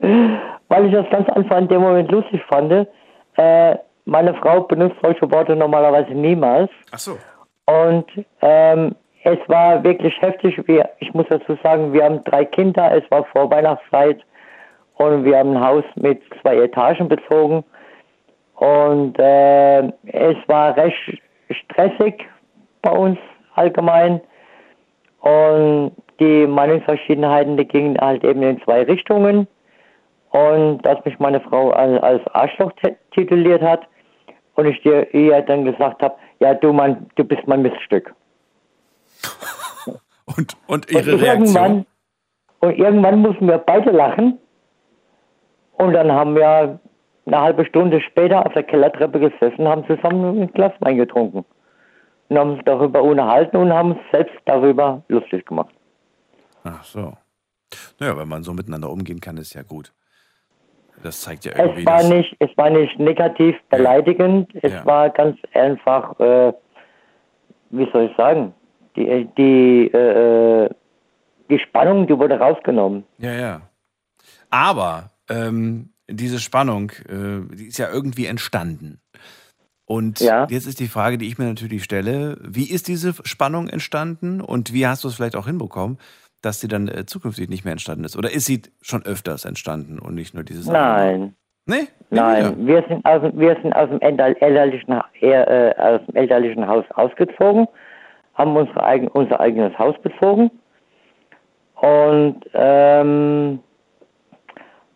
weil ich das ganz einfach in dem Moment lustig fand. Äh, meine Frau benutzt solche Worte normalerweise niemals. ach so. Und ähm, es war wirklich heftig. Wir, ich muss dazu sagen, wir haben drei Kinder. Es war vor Weihnachtszeit. Und wir haben ein Haus mit zwei Etagen bezogen. Und äh, es war recht stressig bei uns allgemein. Und die Meinungsverschiedenheiten, die gingen halt eben in zwei Richtungen. Und dass mich meine Frau als, Arschloch tituliert hat und ich dir ihr dann gesagt habe, ja du Mann, du bist mein Miststück. Und, und Und ihre irgendwann, Reaktion? und irgendwann mussten wir beide lachen. Und dann haben wir eine halbe Stunde später auf der Kellertreppe gesessen, haben zusammen ein Glas Wein getrunken. Und haben uns darüber unterhalten und haben uns selbst darüber lustig gemacht. Ach so. Naja, wenn man so miteinander umgehen kann, ist ja gut. Das zeigt ja Es irgendwie, war dass, nicht, es war nicht negativ beleidigend, es Ja. war ganz einfach, äh, wie soll ich sagen, die, die, äh, die Spannung, die wurde rausgenommen. Ja, ja. Aber ähm, diese Spannung, äh, die ist ja irgendwie entstanden. Und Ja. jetzt ist die Frage, die ich mir natürlich stelle, wie ist diese Spannung entstanden und wie hast du es vielleicht auch hinbekommen, dass sie dann äh, zukünftig nicht mehr entstanden ist? Oder ist sie schon öfters entstanden und nicht nur dieses? Nein. Nee? Nein, wieder? wir sind aus, dem- wir sind aus dem elter- elterlichen, äh, aus dem elterlichen Haus ausgezogen, haben unsere eigen, unser eigenes Haus bezogen und ähm,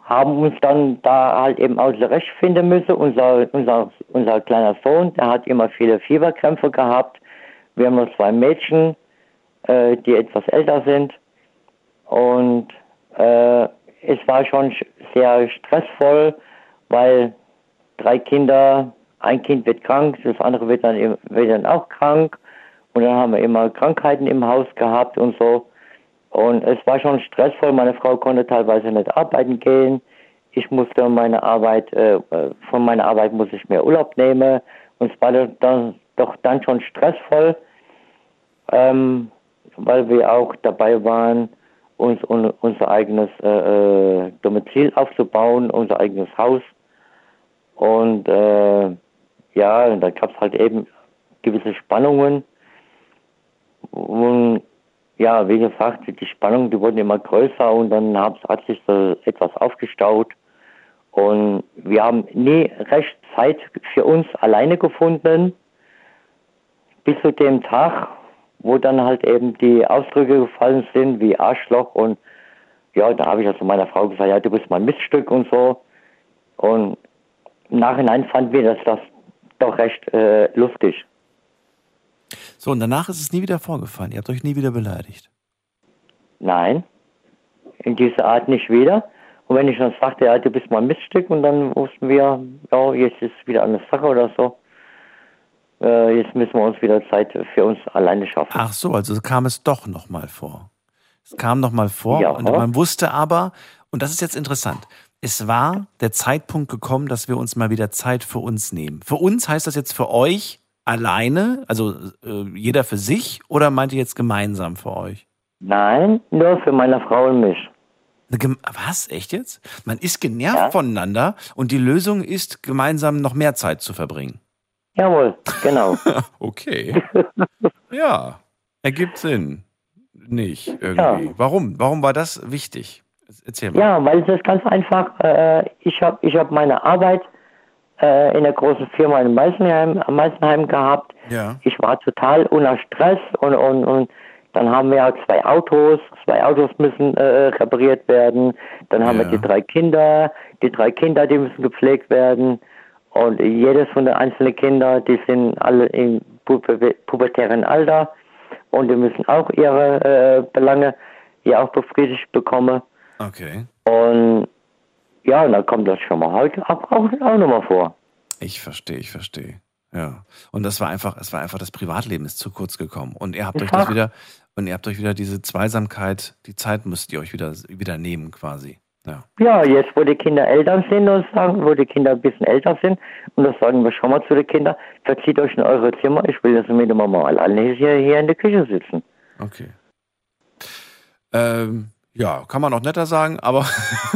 haben uns dann da halt eben auch zurecht finden müssen. Unser, unser, unser kleiner Sohn, der hat immer viele Fieberkrämpfe gehabt. Wir haben noch zwei Mädchen, äh, die etwas älter sind. Und äh, es war schon sch- sehr stressvoll, weil drei Kinder, ein Kind wird krank, das andere wird dann, wird dann auch krank. Und dann haben wir immer Krankheiten im Haus gehabt und so. Und es war schon stressvoll. Meine Frau konnte teilweise nicht arbeiten gehen. Ich musste meine Arbeit, äh, äh, von meiner Arbeit muss ich mehr Urlaub nehmen. Und es war dann, doch dann schon stressvoll, ähm, weil wir auch dabei waren, uns un, unser eigenes äh, äh, Domizil aufzubauen, unser eigenes Haus. Und äh, ja, da gab es halt eben gewisse Spannungen. Und ja, wie gesagt, die Spannungen, die wurden immer größer und dann hat, hat sich so etwas aufgestaut. Und wir haben nie recht Zeit für uns alleine gefunden, bis zu dem Tag, wo dann halt eben die Ausdrücke gefallen sind, wie Arschloch und ja, da habe ich also meiner Frau gesagt, ja, du bist mein Miststück und so. Und im Nachhinein fanden wir das, das doch recht äh, lustig. So, und danach ist es nie wieder vorgefallen. Ihr habt euch nie wieder beleidigt. Nein, in dieser Art nicht wieder. Und wenn ich dann sagte, ja, du bist mein Miststück und dann wussten wir, ja, jetzt ist wieder eine Sache oder so. Äh, jetzt müssen wir uns wieder Zeit für uns alleine schaffen. Ach so, also kam es doch nochmal vor. Es kam nochmal vor Ja. und man wusste aber, und das ist jetzt interessant, es war der Zeitpunkt gekommen, dass wir uns mal wieder Zeit für uns nehmen. Für uns heißt das jetzt für euch alleine, also äh, jeder für sich, oder meint ihr jetzt gemeinsam für euch? Nein, nur für meine Frau und mich. Was? Echt jetzt? Man ist genervt Ja. voneinander und die Lösung ist, gemeinsam noch mehr Zeit zu verbringen. Jawohl, genau. Okay. ja, ergibt Sinn. Nicht irgendwie. Ja. Warum? Warum war das wichtig? Erzähl mal. Ja, weil es ist ganz einfach. Äh, ich habe ich hab meine Arbeit äh, in der großen Firma in Meisenheim, Meisenheim gehabt. Ja. Ich war total unter Stress und, und, und dann haben wir zwei Autos. Zwei Autos müssen äh, repariert werden. Dann haben Ja. wir die drei Kinder. Die drei Kinder, die müssen gepflegt werden. Und jedes von den einzelnen Kindern, die sind alle im puber- pubertären Alter und die müssen auch ihre äh, Belange ja auch befriedigt bekommen. Okay. Und ja, und dann kommt das schon mal heute auch, auch, auch nochmal vor. Ich verstehe, ich verstehe. Ja. Und das war einfach, es war einfach das Privatleben ist zu kurz gekommen. Und ihr habt euch das wieder, und ihr habt euch wieder diese Zweisamkeit, die Zeit müsst ihr euch wieder, wieder nehmen quasi. Ja. Ja, jetzt wo die Kinder Eltern sind und sagen, wo die Kinder ein bisschen älter sind, und das sagen wir schon mal zu den Kindern, verzieht euch in eure Zimmer, ich will das mit der Mama alleine hier, hier in der Küche sitzen. Okay. Ähm, ja, kann man auch netter sagen, aber,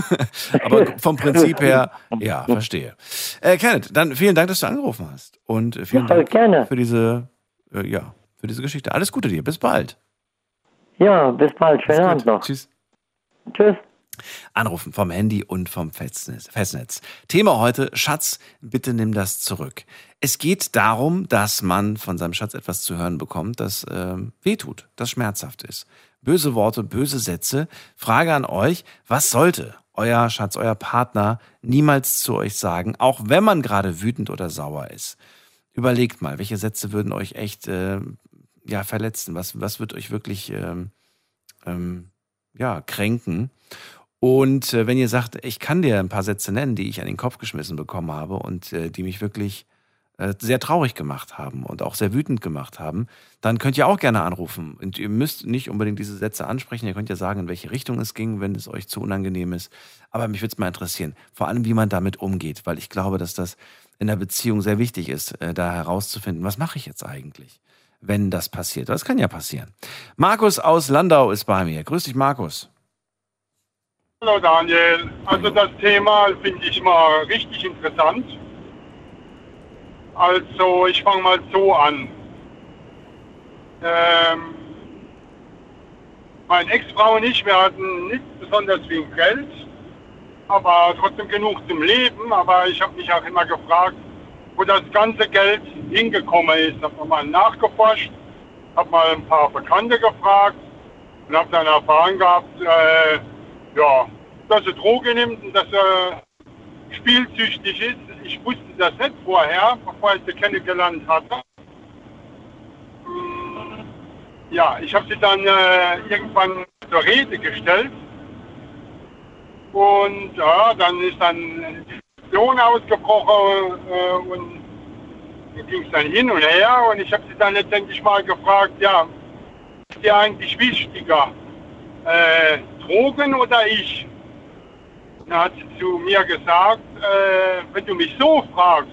aber vom Prinzip her, ja, verstehe. Äh, Kenneth, dann vielen Dank, dass du angerufen hast. Und äh, vielen Ja, Dank gerne. für diese, äh, ja, für diese Geschichte. Alles Gute dir, bis bald. Ja, bis bald, schönen Abend noch. Tschüss. Tschüss. Anrufen vom Handy und vom Festnetz. Festnetz. Thema heute, Schatz, bitte nimm das zurück. Es geht darum, dass man von seinem Schatz etwas zu hören bekommt, das äh, wehtut, das schmerzhaft ist. Böse Worte, böse Sätze. Frage an euch, was sollte euer Schatz, euer Partner niemals zu euch sagen, auch wenn man gerade wütend oder sauer ist? Überlegt mal, welche Sätze würden euch echt äh, ja, verletzen? Was, was wird euch wirklich ähm, ähm, ja, kränken? Und äh, wenn ihr sagt, ich kann dir ein paar Sätze nennen, die ich an den Kopf geschmissen bekommen habe und äh, die mich wirklich sehr traurig gemacht haben und auch sehr wütend gemacht haben, dann könnt ihr auch gerne anrufen. Und ihr müsst nicht unbedingt diese Sätze ansprechen. Ihr könnt ja sagen, in welche Richtung es ging, wenn es euch zu unangenehm ist. Aber mich würde es mal interessieren, vor allem, wie man damit umgeht, weil ich glaube, dass das in der Beziehung sehr wichtig ist, äh, da herauszufinden, was mache ich jetzt eigentlich, wenn das passiert. Das kann ja passieren. Markus aus Landau ist bei mir. Grüß dich, Markus. Hallo Daniel, also das Thema finde ich mal richtig interessant. Also ich fange mal so an. Ähm, meine Ex-Frau und ich, wir hatten nicht besonders viel Geld, aber trotzdem genug zum Leben. Aber ich habe mich auch immer gefragt, wo das ganze Geld hingekommen ist. Habe mal nachgeforscht, habe mal ein paar Bekannte gefragt und habe dann erfahren gehabt, äh, ja, dass er Droge nimmt und dass er spielsüchtig ist. Ich wusste das nicht vorher, bevor ich sie kennengelernt hatte. Ja, ich habe sie dann äh, irgendwann zur Rede gestellt. Und ja, dann ist dann eine Diskussion ausgebrochen äh, und ging es dann hin und her. Und ich habe sie dann letztendlich mal gefragt, ja, ist dir eigentlich wichtiger, äh, Drogen oder ich? Da hat sie zu mir gesagt, äh, wenn du mich so fragst,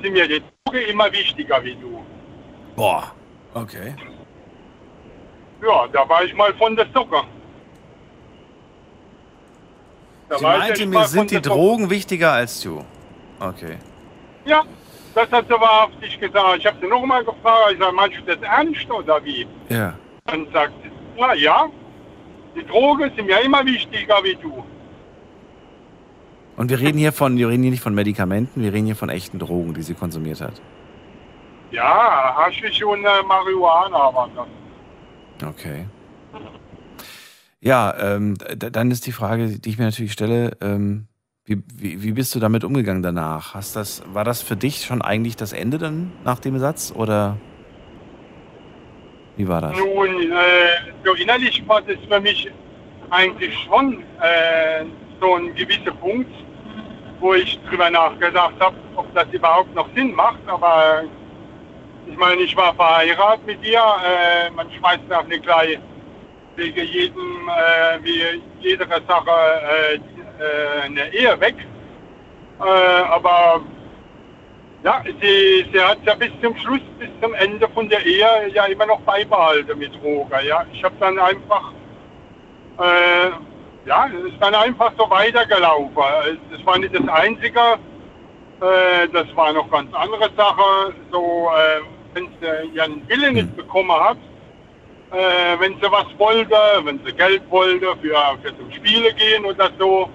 sind mir die Drogen immer wichtiger wie du. Boah, okay. Ja, da war ich mal von der Socke. Da Sie meinte, mir sind die. Drogen wichtiger als du. Okay. Ja, das hat sie wahrhaftig gesagt. Ich habe sie nochmal gefragt, ich sage, meinst du das ernst oder wie? Ja. Dann sagt sie, na ja, die Drogen sind mir immer wichtiger wie du. Und wir reden hier von, wir reden hier nicht von Medikamenten, wir reden hier von echten Drogen, die sie konsumiert hat. Ja, Haschisch und äh, Marihuana waren das. Okay. Ja, ähm, dann ist die Frage, die ich mir natürlich stelle, ähm, wie, wie, wie bist du damit umgegangen danach? Hast das, war das für dich schon eigentlich das Ende dann nach dem Satz oder wie war das? Nun, äh, so innerlich war das für mich eigentlich schon äh, so ein gewisser Punkt, wo ich drüber nachgedacht habe, ob das überhaupt noch Sinn macht. Aber ich meine, ich war verheiratet mit ihr. Äh, man schmeißt auch nicht gleich wegen jedem, äh, wie jeder Sache äh, äh, eine Ehe weg. Äh, aber ja, sie, sie hat ja bis zum Schluss, bis zum Ende von der Ehe ja immer noch beibehalten mit Roger. Ja, ich habe dann einfach, äh, ja, es ist dann einfach so weitergelaufen. Das war nicht das Einzige, äh, das war noch ganz andere Sache. So, äh, wenn sie ihren Willen nicht bekommen hat, äh, wenn sie was wollte, wenn sie Geld wollte für, für zum Spiele gehen oder so,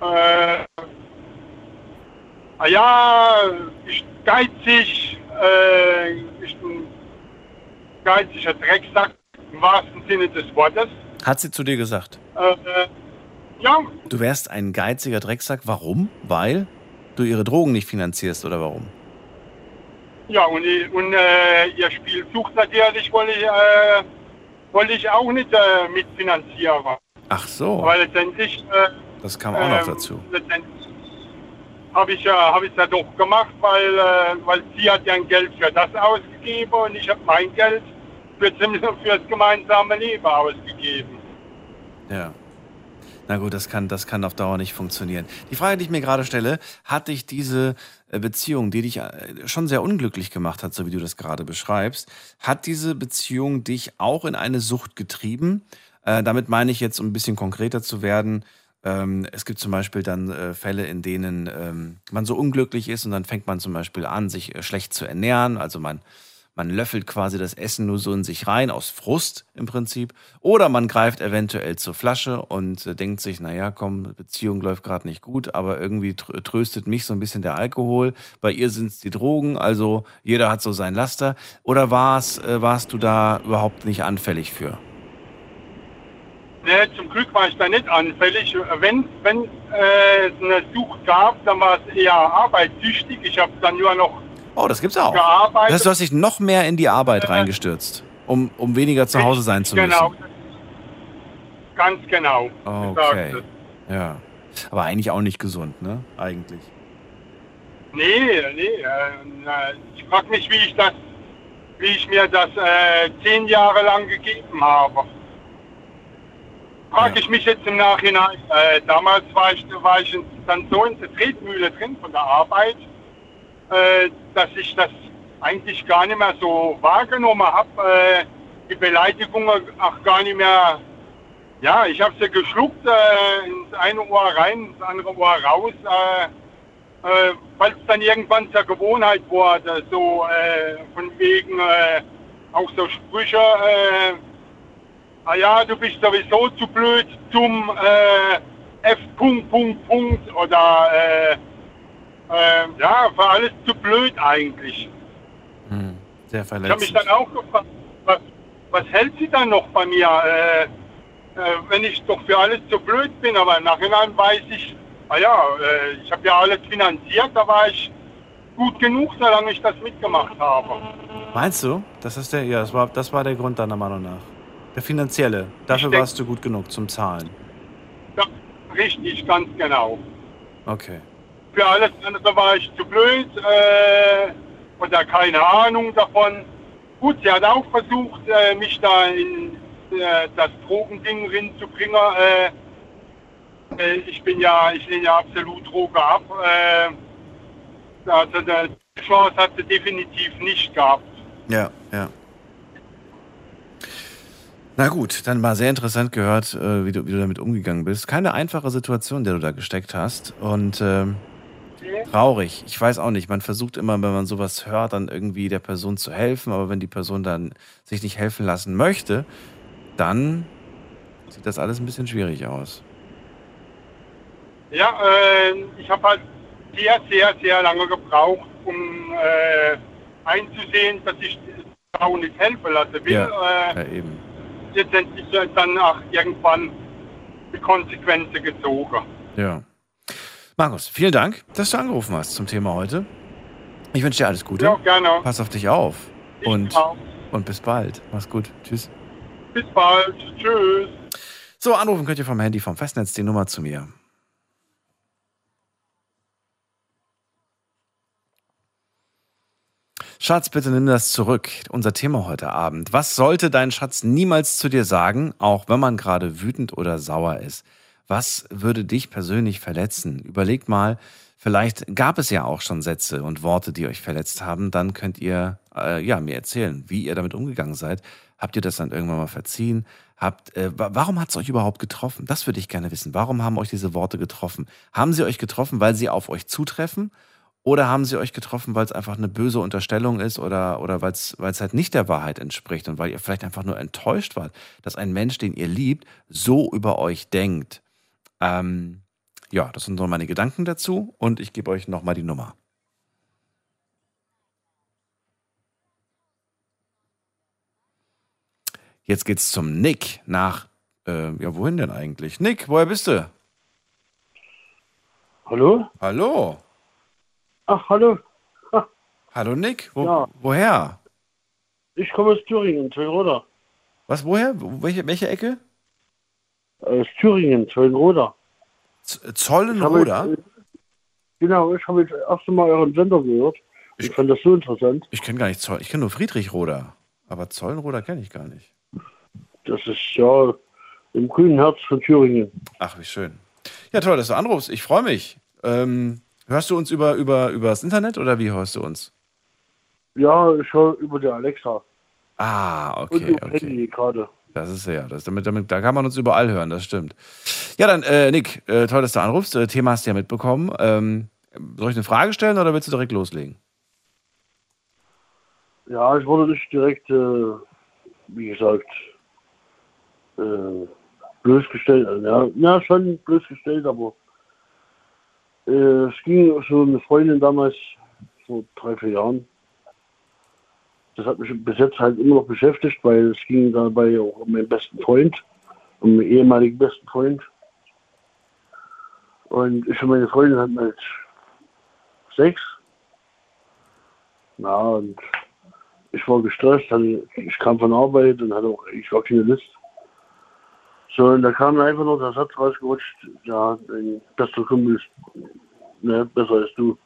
äh, Ah ja, ich geizig, äh, ich bin geiziger Drecksack im wahrsten Sinne des Wortes. Hat sie zu dir gesagt? Äh, ja, Du wärst ein geiziger Drecksack. Warum? Weil du ihre Drogen nicht finanzierst oder warum? ja, und, und äh, ihr Spiel sucht natürlich, wollte ich, äh, wollte ich auch nicht äh, mitfinanzieren. Ach so, Aber letztendlich, äh, das kam auch noch ähm, dazu. letztendlich habe ich ja habe ich ja doch gemacht, weil äh, weil sie hat ja ein Geld für das ausgegeben und ich habe mein Geld für für das gemeinsame Leben ausgegeben. Ja. Na gut, das kann, das kann auf Dauer nicht funktionieren. Die Frage, die ich mir gerade stelle, hat dich diese äh, Beziehung, die dich äh, schon sehr unglücklich gemacht hat, so wie du das gerade beschreibst, hat diese Beziehung dich auch in eine Sucht getrieben? Äh, damit meine ich jetzt, um ein bisschen konkreter zu werden, ähm, es gibt zum Beispiel dann äh, Fälle, in denen ähm, man so unglücklich ist und dann fängt man zum Beispiel an, sich äh, schlecht zu ernähren. Also man man löffelt quasi das Essen nur so in sich rein, aus Frust im Prinzip. Oder man greift eventuell zur Flasche und äh, denkt sich, naja, komm, Beziehung läuft gerade nicht gut, aber irgendwie tr- tröstet mich so ein bisschen der Alkohol. Bei ihr sind es die Drogen, also jeder hat so sein Laster. Oder war's, äh, warst du da überhaupt nicht anfällig für? Ne, zum Glück war ich da nicht anfällig. Wenn äh, es eine Sucht gab, dann war es eher arbeitssüchtig. Ich habe dann nur noch Oh, das gibt's auch. gearbeitet. Das heißt, du hast dich noch mehr in die Arbeit reingestürzt, um, um weniger zu Hause sein zu müssen. Genau. Ganz genau. Okay. Ja. Aber eigentlich auch nicht gesund, ne? Eigentlich. Nee, nee. Äh, ich frage mich, wie ich das, wie ich mir das äh, zehn Jahre lang gegeben habe. Frage ich mich jetzt im Nachhinein. Äh, damals war ich, war ich in- dann so in der Tretmühle drin von der Arbeit, äh, dass ich das eigentlich gar nicht mehr so wahrgenommen habe. Äh, die Beleidigungen auch gar nicht mehr. Ja, ich habe sie geschluckt, äh, ins eine Ohr rein, ins andere Ohr raus. Äh, äh, falls dann irgendwann zur Gewohnheit wurde, so von wegen auch so Sprüche, ah ja, du bist sowieso zu blöd zum F. Punkt, Punkt, Punkt oder äh, äh, ja, für alles zu blöd eigentlich. Hm. Sehr Ich habe mich verletzend. dann auch gefragt, was, was hält sie dann noch bei mir, äh, äh, wenn ich doch für alles zu blöd bin, aber im Nachhinein weiß ich, ah ja, äh, ich habe ja alles finanziert, da war ich gut genug, solange ich das mitgemacht habe. Meinst du? Das ist der, ja, das war, das war der Grund deiner Meinung nach. Der finanzielle. Dafür warst du gut genug zum Zahlen. Ja, richtig, ganz genau. Okay. Für alles andere war ich zu blöd äh, oder keine Ahnung davon. Gut, sie hat auch versucht, äh, mich da in äh, das Drogending reinzubringen. Äh, äh, ich bin ja, ich lehne ja absolut Droge ab. Äh, also die Chance hat sie definitiv nicht gehabt. Ja, ja. Na gut, dann mal sehr interessant gehört, wie du, wie du damit umgegangen bist. Keine einfache Situation, der du da gesteckt hast. Und ähm, traurig. Ich weiß auch nicht. Man versucht immer, wenn man sowas hört, dann irgendwie der Person zu helfen. Aber wenn die Person dann sich nicht helfen lassen möchte, dann sieht das alles ein bisschen schwierig aus. Ja, äh, ich habe halt sehr, sehr, sehr lange gebraucht, um äh, einzusehen, dass ich der Frau nicht helfen lassen will. Ja, Äh, ja eben. letztendlich dann auch irgendwann die Konsequenzen gezogen. Ja. Markus, vielen Dank, dass du angerufen hast zum Thema heute. Ich wünsche dir alles Gute. Ja, gerne. Pass auf dich auf. Ich Und, auch. und bis bald. Mach's gut. Tschüss. Bis bald. Tschüss. So, anrufen könnt ihr vom Handy, vom Festnetz die Nummer zu mir. Schatz, bitte nimm das zurück. Unser Thema heute Abend. Was sollte dein Schatz niemals zu dir sagen, auch wenn man gerade wütend oder sauer ist? Was würde dich persönlich verletzen? Überlegt mal, vielleicht gab es ja auch schon Sätze und Worte, die euch verletzt haben. Dann könnt ihr äh, ja, mir erzählen, wie ihr damit umgegangen seid. Habt ihr das dann irgendwann mal verziehen? Habt, äh, wa- warum hat es euch überhaupt getroffen? Das würde ich gerne wissen. Warum haben euch diese Worte getroffen? Haben sie euch getroffen, weil sie auf euch zutreffen? Oder haben sie euch getroffen, weil es einfach eine böse Unterstellung ist oder, oder weil es halt nicht der Wahrheit entspricht und weil ihr vielleicht einfach nur enttäuscht wart, dass ein Mensch, den ihr liebt, so über euch denkt? Ähm, ja, das sind so meine Gedanken dazu und ich gebe euch nochmal die Nummer. Jetzt geht's zum Nick nach, äh, ja, wohin denn eigentlich? Nick, woher bist du? Hallo? Hallo. Ach, hallo. Hallo Nick, Wo, Ja. woher? Ich komme aus Thüringen, Twinroda. Was, woher? Wo- Welche, welche Ecke? Aus Thüringen, Twinroda. Z Zollenroda? Genau, ich habe jetzt das erste Mal euren Sender gehört. Ich fand das so interessant. Ich kenne gar nicht Zoll, ich kenne nur Friedrichroda. Aber Zollenroda kenne ich gar nicht. Das ist ja im grünen Herz von Thüringen. Ach, wie schön. Ja, toll, dass du anrufst. Ich freue mich. Ähm, hörst du uns über, über, über das Internet oder wie hörst du uns? Ja, ich höre über die Alexa. Ah, Und okay, über okay. Handy gerade. Das ist ja, das, damit, damit, da kann man uns überall hören, das stimmt. Ja, dann, äh, Nick, äh, toll, dass du anrufst. Äh, Thema hast du ja mitbekommen. Ähm, soll ich eine Frage stellen oder willst du direkt loslegen? Ja, ich wurde nicht direkt, äh, wie gesagt, äh, bloßgestellt. Also, ja, ja, schon bloßgestellt, aber äh, es ging so eine Freundin damals, vor drei, vier Jahren. Das hat mich bis jetzt halt immer noch beschäftigt, weil es ging dabei auch um meinen besten Freund, um meinen ehemaligen besten Freund. Und ich und meine Freundin hatten halt Sex. Na, und ich war gestresst, hatte, ich kam von Arbeit und hatte auch, ich war keine Lust. So, und da kam einfach noch der Satz rausgerutscht, ja, dein bester Kumpel ist ne, besser als du.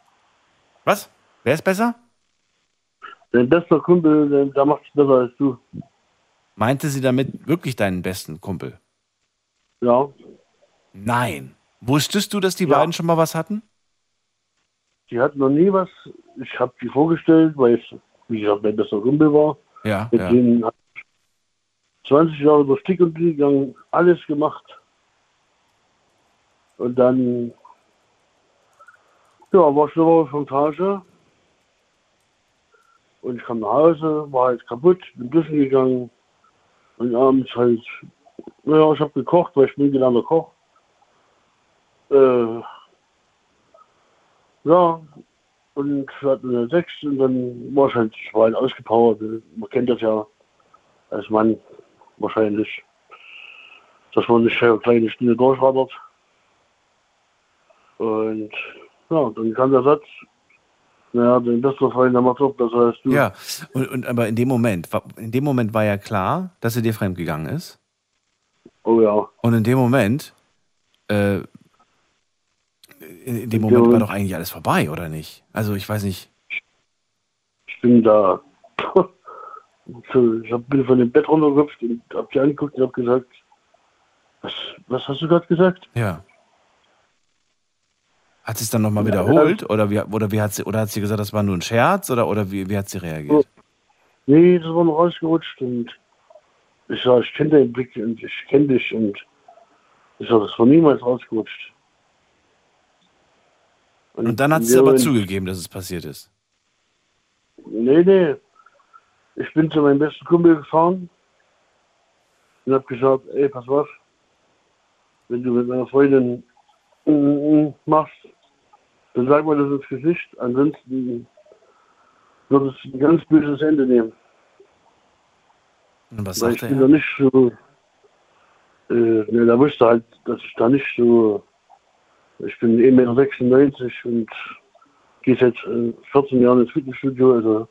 Was? Wer ist besser? Dein bester Kumpel, der, macht es besser als du. Meinte sie damit wirklich deinen besten Kumpel? Ja. Nein. Wusstest du, dass die Ja. beiden schon mal was hatten? Die hatten noch nie was. Ich habe die vorgestellt, weil es, wie gesagt, mein bester Kumpel war. Ja, Mit ja. denen hab ich 20 Jahre durch Dick und gegangen, alles gemacht. Und dann, ja, war ich eine Woche von Tage. Und ich kam nach Hause, war halt kaputt, bin duschen gegangen. Und abends halt, naja, ich habe gekocht, weil ich bin gelernter Koch. Äh, ja, und wir hatten eine Sex und dann war ich halt, ich war halt ausgepowert. Man kennt das ja als Mann wahrscheinlich, dass man nicht eine kleine Stunde durchrattert. Und ja, dann kam der Satz, naja, dein bester Freund, der macht doch besser als du. Ja, und, und aber in dem Moment, in dem Moment war ja klar, dass er dir fremdgegangen ist. Oh ja. Und in dem Moment, äh, in, in dem Moment war doch eigentlich alles vorbei, oder nicht? Also ich weiß nicht. Ich bin da, ich bin von dem Bett runtergehüpft und hab sie angeguckt und hab gesagt, was, was hast du gerade gesagt? Ja. Hat sie es dann nochmal wiederholt? Oder wie, oder wie hat sie, oder hat sie gesagt, das war nur ein Scherz? Oder, oder wie, wie hat sie reagiert? Nee, das war noch rausgerutscht und ich sag, ich kenne deinen Blick und ich kenne dich und ich sag, das war niemals rausgerutscht. Und dann hat sie aber und- zugegeben, dass es passiert ist. Nee, nee. Ich bin zu meinem besten Kumpel gefahren und hab gesagt, ey, pass auf, wenn du mit meiner Freundin mm, mm, machst, dann sag mal das ins Gesicht, ansonsten wird es ein ganz böses Ende nehmen. Und was Weil ich sagte bin da nicht so, äh, ne, da wusste halt, dass ich da nicht so, ich bin 1,96 Meter und gehe seit äh, 14 Jahren ins Fitnessstudio, also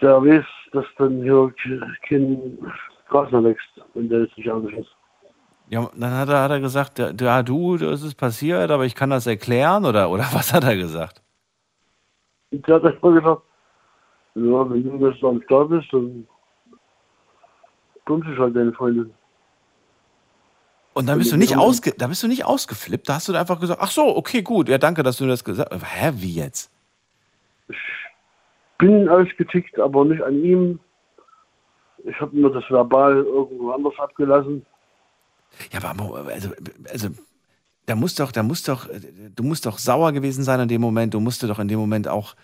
der weiß, dass dann hier ke- kein Gras mehr wächst, wenn der jetzt nicht ehrlich ist. Ja, dann hat er, hat er gesagt, ja, du, das ist passiert, aber ich kann das erklären, oder, oder was hat er gesagt? Der hat einfach gesagt, ja, wenn du jetzt nicht da bist, dann kommt sich halt deine Freundin. Und dann bist du nicht ausge, da bist du nicht ausgeflippt, da hast du einfach gesagt, ach so, okay, gut, ja, danke, dass du das gesagt hast. Hä, wie jetzt? bin ausgetickt, aber nicht an ihm. Ich habe mir das verbal irgendwo anders abgelassen. Ja, aber also, also da muss doch, da muss doch, du musst doch sauer gewesen sein in dem Moment. Du musst dir doch in dem Moment auch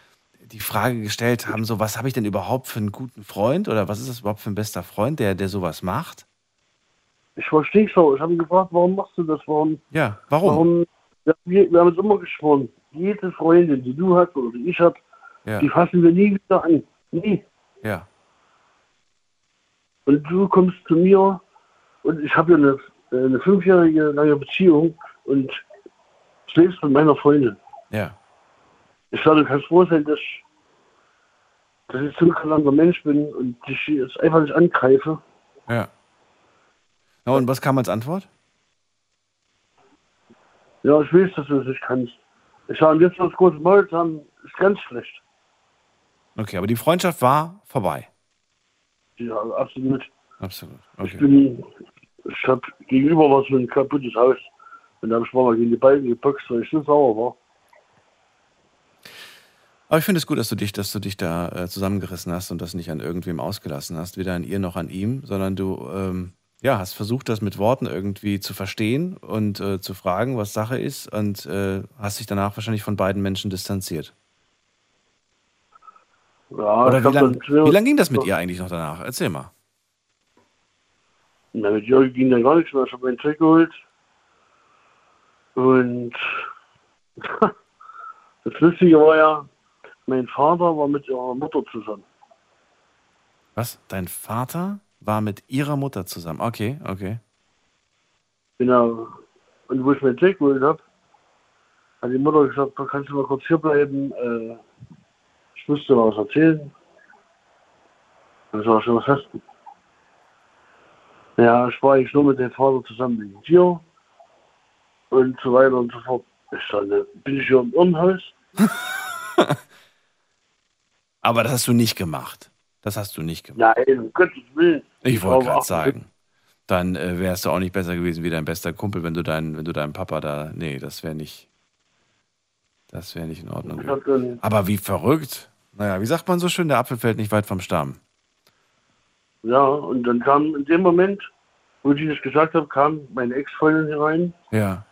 die Frage gestellt haben, so was habe ich denn überhaupt für einen guten Freund oder was ist das überhaupt für ein bester Freund, der, der sowas macht? Ich verstehe so. Ich habe ihn gefragt, warum machst du das? Warum? Ja, warum? warum ja, wir, wir haben es immer geschworen. Jede Freundin, die du hast oder die ich habe, Ja. die fassen wir nie wieder an. Nie. Ja. Und du kommst zu mir und ich habe ja eine, eine fünfjährige lange Beziehung und schläfst mit meiner Freundin. Ja. Ich sage, du kannst froh sein, dass, dass ich so ein kalender Mensch bin und dich jetzt einfach nicht angreife. Ja. Na, und was kam als Antwort? Ja, ich weiß, dass du es nicht kannst. Ich sage, jetzt das große Maul haben, ist ganz schlecht. Okay, aber die Freundschaft war vorbei. Ja, absolut. Absolut. Ich Okay. bin, ich habe gegenüber was so ein kaputtes Haus. Und da habe ich mal gegen die Balken gepackt, weil ich so sauer war. Aber ich finde es gut, dass du dich, dass du dich da äh, zusammengerissen hast und das nicht an irgendwem ausgelassen hast, weder an ihr noch an ihm, sondern du ähm, ja, hast versucht, das mit Worten irgendwie zu verstehen und äh, zu fragen, was Sache ist und äh, hast dich danach wahrscheinlich von beiden Menschen distanziert. Ja, Oder wie lange lang ging das mit ihr eigentlich noch danach? Erzähl mal. Na, mit Jörg ging dann gar nichts mehr. Ich habe meinen Check geholt. Und das Lustige war ja, mein Vater war mit ihrer Mutter zusammen. Was? Dein Vater war mit ihrer Mutter zusammen? Okay, okay. Genau. Und wo ich meinen Check geholt habe, hat die Mutter gesagt, da kannst du mal kurz hier bleiben. Äh, ich muss dir mal was erzählen. Dann sag ich schon, was hast du? Ja, ich war eigentlich nur mit dem Vater zusammen wegen dir. Und so weiter und so fort. Ich sag, ne, bin ich hier im Irrenhaus? Aber das hast du nicht gemacht. Das hast du nicht gemacht. Nein, um Gottes Willen. Ich wollte gerade sagen. Dann äh, wärst du auch nicht besser gewesen wie dein bester Kumpel, wenn du deinen, wenn du deinen Papa da. Nee, das wäre nicht. Das wäre nicht in Ordnung. Ich Aber wie verrückt. Naja, wie sagt man so schön, der Apfel fällt nicht weit vom Stamm. Ja, und dann kam in dem Moment, wo ich das gesagt habe, kam meine Ex-Freundin hier rein Ja,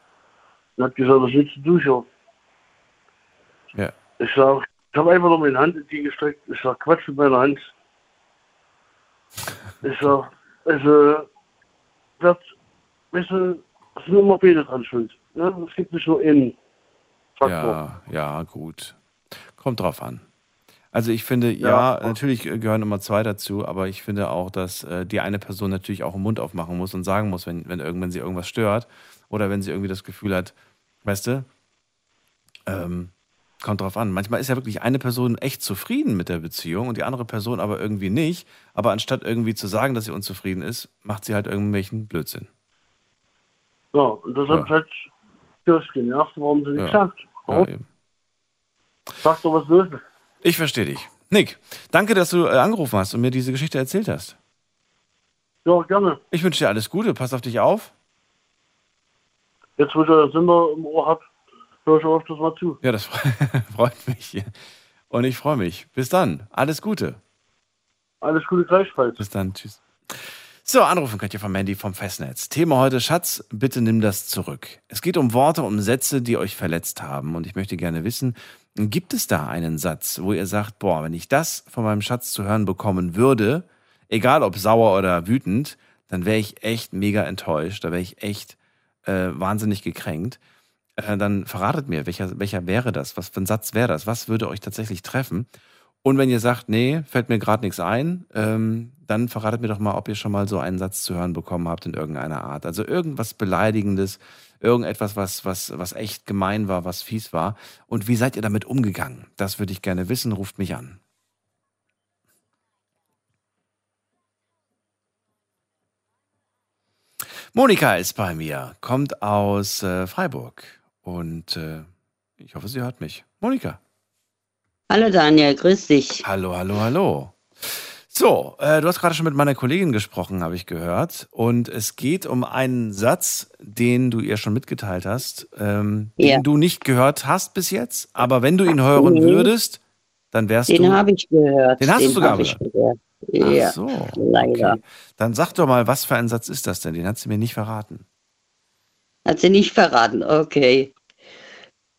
und hat gesagt, was willst du hier? ja. Ich sag, ich habe einfach nur meine Hand entgegengestreckt. Ich sag, Quatsch mit meiner Hand. Ich sag, also, das, weißt du, es sind immer beide dran schuld. Ja, es gibt nicht nur einen Faktor. Ja, ja, gut. Kommt drauf an. Also ich finde, ja, Ja. natürlich gehören immer zwei dazu, aber ich finde auch, dass äh, die eine Person natürlich auch den Mund aufmachen muss und sagen muss, wenn, wenn irgendwann sie irgendwas stört oder wenn sie irgendwie das Gefühl hat, weißt du, ähm, kommt drauf an. Manchmal ist ja wirklich eine Person echt zufrieden mit der Beziehung und die andere Person aber irgendwie nicht. Aber anstatt irgendwie zu sagen, dass sie unzufrieden ist, macht sie halt irgendwelchen Blödsinn. Ja, und das hat Ja. halt Kirsch genervt, warum sie nicht Ja. sagt. Ja, Warum? eben. Sag doch, was ist. Ich verstehe dich. Nick, danke, dass du äh, angerufen hast und mir diese Geschichte erzählt hast. Ja, gerne. Ich wünsche dir alles Gute, pass auf dich auf. Jetzt, wo ich euren Sender im Ohr hab, höre ich öfters mal zu. Ja, das freut mich. Und ich freue mich. Bis dann. Alles Gute. Alles Gute gleichfalls. Bis dann. Tschüss. So, anrufen könnt ihr vom Mandy vom Festnetz. Thema heute, Schatz, bitte nimm das zurück. Es geht um Worte, um Sätze, die euch verletzt haben. Und ich möchte gerne wissen, gibt es da einen Satz, wo ihr sagt, boah, wenn ich das von meinem Schatz zu hören bekommen würde, egal ob sauer oder wütend, dann wäre ich echt mega enttäuscht. Da wäre ich echt äh, wahnsinnig gekränkt. Äh, dann verratet mir, welcher, welcher wäre das? Was für ein Satz wäre das? Was würde euch tatsächlich treffen? Und wenn ihr sagt, nee, fällt mir gerade nichts ein, ähm, dann verratet mir doch mal, ob ihr schon mal so einen Satz zu hören bekommen habt in irgendeiner Art. Also irgendwas Beleidigendes, irgendetwas, was, was, was echt gemein war, was fies war. Und wie seid ihr damit umgegangen? Das würde ich gerne wissen. Ruft mich an. Monika ist bei mir, kommt aus äh, Freiburg. Und äh, ich hoffe, sie hört mich. Monika. Hallo Daniel, grüß dich. Hallo, hallo, hallo. So, äh, du hast gerade schon mit meiner Kollegin gesprochen, habe ich gehört. Und es geht um einen Satz, den du ihr schon mitgeteilt hast, ähm, Ja. den du nicht gehört hast bis jetzt. Aber wenn du ihn hören Nee. würdest, dann wärst Den du. habe ich gehört. Den hast du sogar gehört? gehört. Ja, Ach so. leider. Okay. Dann sag doch mal, was für ein Satz ist das denn? Den hat sie mir nicht verraten. Hat sie nicht verraten, okay.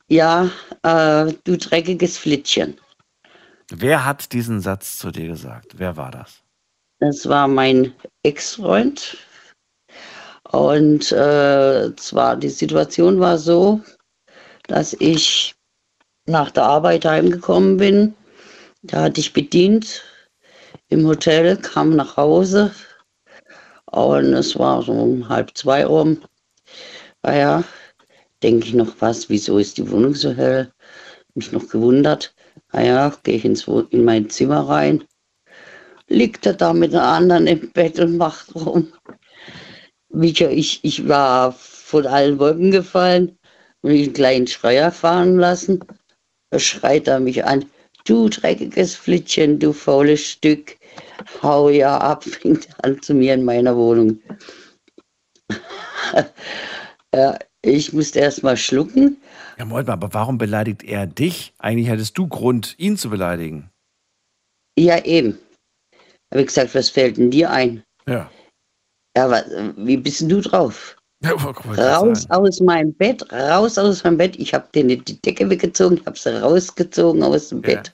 Ja, äh, du dreckiges Flittchen. Wer hat diesen Satz zu dir gesagt? Wer war das? Das war mein Ex-Freund. Und äh, zwar, die Situation war so, dass ich nach der Arbeit heimgekommen bin. Da hatte ich bedient im Hotel, kam nach Hause und es war so um halb zwei rum. Naja, denke ich noch was, wieso ist die Wohnung so hell? Mich noch gewundert. Naja, gehe ich ins, in mein Zimmer rein liegt er da mit einer anderen im Bett und macht rum. Ich, ich war von allen Wolken gefallen und einen kleinen Schrei erfahren lassen. Da schreit er mich an. Du dreckiges Flittchen, du faules Stück. Hau ja ab, fängt an zu mir in meiner Wohnung. ja, ich musste erst mal schlucken. Ja, Moment mal, aber warum beleidigt er dich? Eigentlich hättest du Grund, ihn zu beleidigen. Ja, eben. Habe ich gesagt, was fällt denn dir ein? Ja. Ja, was, wie bist denn du drauf? Raus aus meinem Bett, raus aus meinem Bett. Ich habe denen die Decke weggezogen, habe sie rausgezogen aus dem Bett,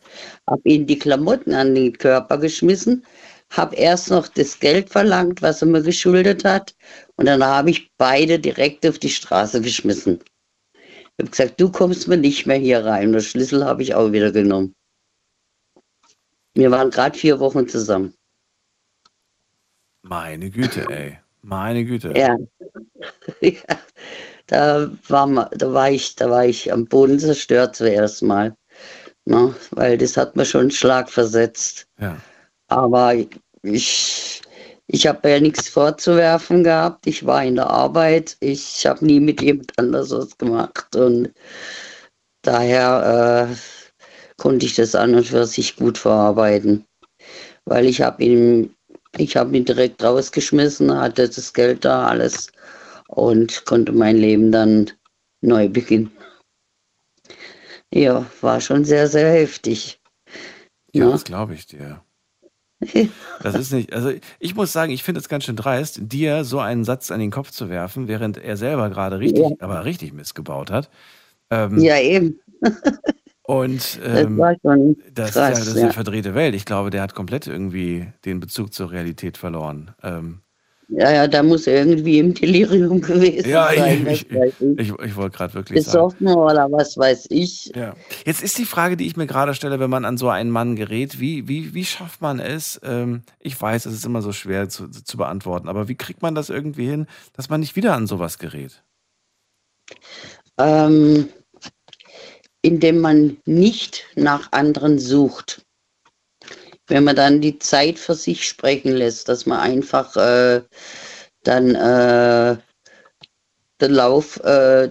habe ihnen die Klamotten an den Körper geschmissen, habe erst noch das Geld verlangt, was er mir geschuldet hat, und dann habe ich beide direkt auf die Straße geschmissen. Ich habe gesagt, du kommst mir nicht mehr hier rein. Den Schlüssel habe ich auch wieder genommen. Wir waren gerade vier Wochen zusammen. Meine Güte, ey. Meine Güte. Ja. ja. Da, war, da, war ich, da war ich am Boden zerstört zuerst mal. Ne? Weil das hat mir schon einen Schlag versetzt. Ja. Aber ich, ich habe ja nichts vorzuwerfen gehabt. Ich war in der Arbeit. Ich habe nie mit jemand anders was gemacht. Und daher äh, konnte ich das an und für sich gut verarbeiten. Weil ich habe ihn, ich habe ihn direkt rausgeschmissen, hatte das Geld da, alles und konnte mein Leben dann neu beginnen. Ja, war schon sehr, sehr heftig. Ja, Ja. das glaube ich dir. Das ist nicht, also ich muss sagen, ich finde es ganz schön dreist, dir so einen Satz an den Kopf zu werfen, während er selber gerade richtig, Ja. aber richtig missgebaut hat. Ähm, Ja, eben. Und Das ähm, das, ist krass, ja, das ist ja. eine verdrehte Welt. Ich glaube, der hat komplett irgendwie den Bezug zur Realität verloren. Ähm, Ja, ja, da muss er irgendwie im Delirium gewesen ja, sein. ich, ich, ich, wollte gerade wirklich sagen. Besoffen oder was weiß ich. Ja. Jetzt ist die Frage, die ich mir gerade stelle, wenn man an so einen Mann gerät, wie, wie, wie schafft man es? Ähm, ich weiß, es ist immer so schwer zu, zu beantworten, aber wie kriegt man das irgendwie hin, dass man nicht wieder an sowas gerät? Ähm, indem man nicht nach anderen sucht. Wenn man dann die Zeit für sich sprechen lässt, dass man einfach äh, dann äh, den Lauf, äh,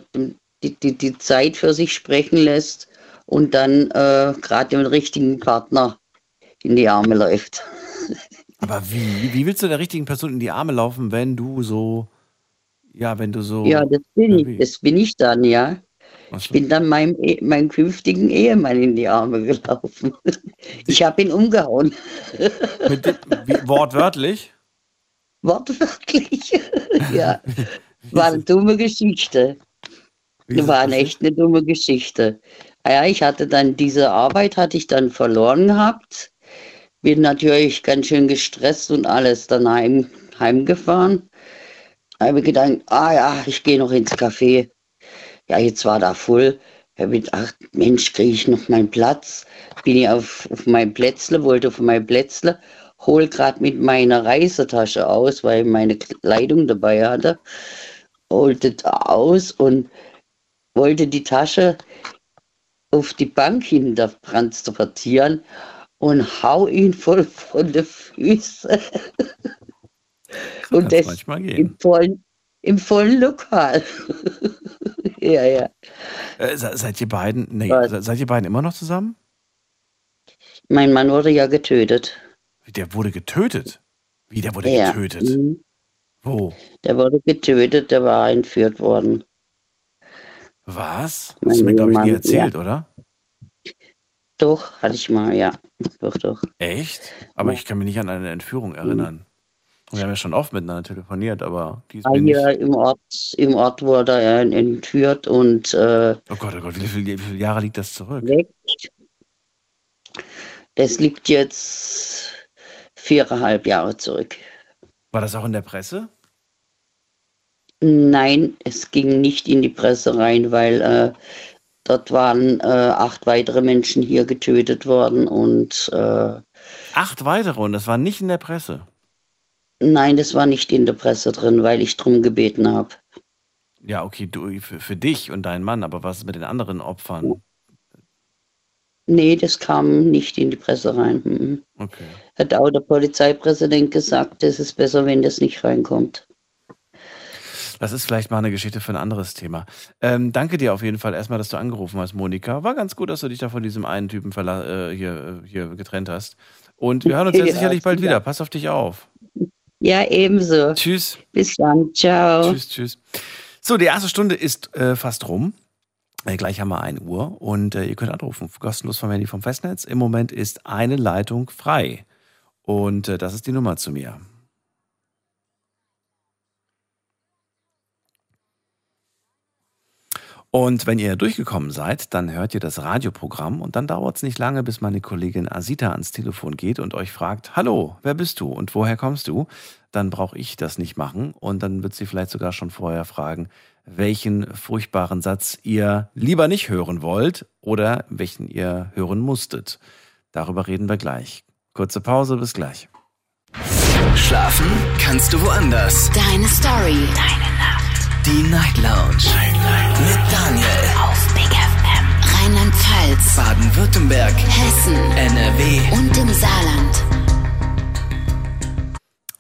die, die, die Zeit für sich sprechen lässt und dann äh, gerade den richtigen Partner in die Arme läuft. Aber wie, wie willst du der richtigen Person in die Arme laufen, wenn du so, ja, wenn du so. Ja, das bin ich. Das bin ich dann, ja. Ich bin dann meinem, E- meinem künftigen Ehemann in die Arme gelaufen. Ich habe ihn umgehauen. Mit, wie, wortwörtlich? Wortwörtlich. ja. War eine dumme Geschichte. War eine passiert? echt eine dumme Geschichte. Ah Ja, ich hatte dann diese Arbeit, hatte ich dann verloren gehabt. Bin natürlich ganz schön gestresst und alles dann heim, heimgefahren. Habe gedacht, ah ja, ich gehe noch ins Café. Ja, jetzt war da voll. Habe ich gedacht, Mensch, kriege ich noch meinen Platz? Bin ich auf, auf mein Plätzle, wollte auf mein Plätzle, hol gerade mit meiner Reisetasche aus, weil ich meine Kleidung dabei hatte. Holte da aus und wollte die Tasche auf die Bank hinter transportieren und hau ihn voll von den Füßen. Und das manchmal gehen. vollen, im vollen Lokal. ja, ja. Äh, se- seid ihr beiden, nee, Was? seid ihr beiden immer noch zusammen? Mein Mann wurde ja getötet. Der wurde getötet. Wie, der wurde Ja. getötet? Mhm. Wo? Der wurde getötet, der war entführt worden. Was? Hast du mir, glaube ich, nie erzählt, ja. oder? Doch, hatte ich mal, ja. Doch, doch. Echt? Aber ich kann mich nicht an eine Entführung erinnern. Wir haben ja schon oft miteinander telefoniert, aber die ist War mir nicht. hier im Ort, im Ort wurde er entführt und äh, Oh Gott, oh Gott, wie viele, wie viele Jahre liegt das zurück? weg. Das liegt jetzt viereinhalb Jahre zurück. War das auch in der Presse? Nein, es ging nicht in die Presse rein, weil äh, dort waren äh, acht weitere Menschen hier getötet worden und äh, Acht weitere und das war nicht in der Presse. Nein, das war nicht in der Presse drin, weil ich drum gebeten habe. Ja, okay, du, für, für dich und deinen Mann, aber was ist mit den anderen Opfern? Nee, das kam nicht in die Presse rein. Mhm. Okay. Hat auch der Polizeipräsident gesagt, es ist besser, wenn das nicht reinkommt. Das ist vielleicht mal eine Geschichte für ein anderes Thema. Ähm, danke dir auf jeden Fall erstmal, dass du angerufen hast, Monika. War ganz gut, dass du dich da von diesem einen Typen äh, hier, äh, hier getrennt hast. Und wir hören uns ja Ja, sicherlich bald ja. wieder. Pass auf dich auf. Ja, ebenso. Tschüss. Bis dann. Ciao. Tschüss, tschüss. So, die erste Stunde ist äh, fast rum. Äh, gleich haben wir 1 Uhr und äh, ihr könnt anrufen, kostenlos vom Handy vom Festnetz. Im Moment ist eine Leitung frei. Und äh, das ist die Nummer zu mir. Und wenn ihr durchgekommen seid, dann hört ihr das Radioprogramm und dann dauert es nicht lange, bis meine Kollegin Asita ans Telefon geht und euch fragt, hallo, wer bist du und woher kommst du? Dann brauche ich das nicht machen und dann wird sie vielleicht sogar schon vorher fragen, welchen furchtbaren Satz ihr lieber nicht hören wollt oder welchen ihr hören musstet. Darüber reden wir gleich. Kurze Pause, bis gleich. Schlafen kannst du woanders. Deine Story. Deine Nacht. Die Night Lounge. Night, Night. Mit Daniel. Auf Big FM. Rheinland-Pfalz. Baden-Württemberg. Hessen. NRW. Und im Saarland.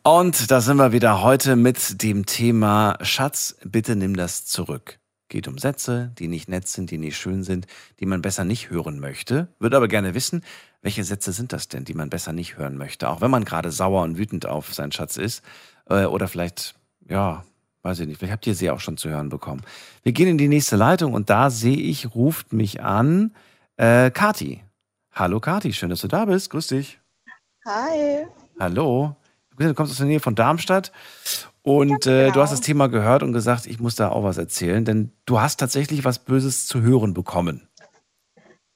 Und da sind wir wieder heute mit dem Thema Schatz, bitte nimm das zurück. Geht um Sätze, die nicht nett sind, die nicht schön sind, die man besser nicht hören möchte. Würde aber gerne wissen, welche Sätze sind das denn, die man besser nicht hören möchte? Auch wenn man gerade sauer und wütend auf seinen Schatz ist. Äh, oder vielleicht, ja, weiß ich nicht, vielleicht habt ihr sie auch schon zu hören bekommen. Wir gehen in die nächste Leitung und da sehe ich, ruft mich an, äh, Kati. Hallo Kati, schön, dass du da bist. Grüß dich. Hi. Hallo. Du kommst aus der Nähe von Darmstadt und äh, du genau. hast das Thema gehört und gesagt, ich muss da auch was erzählen, denn du hast tatsächlich was Böses zu hören bekommen.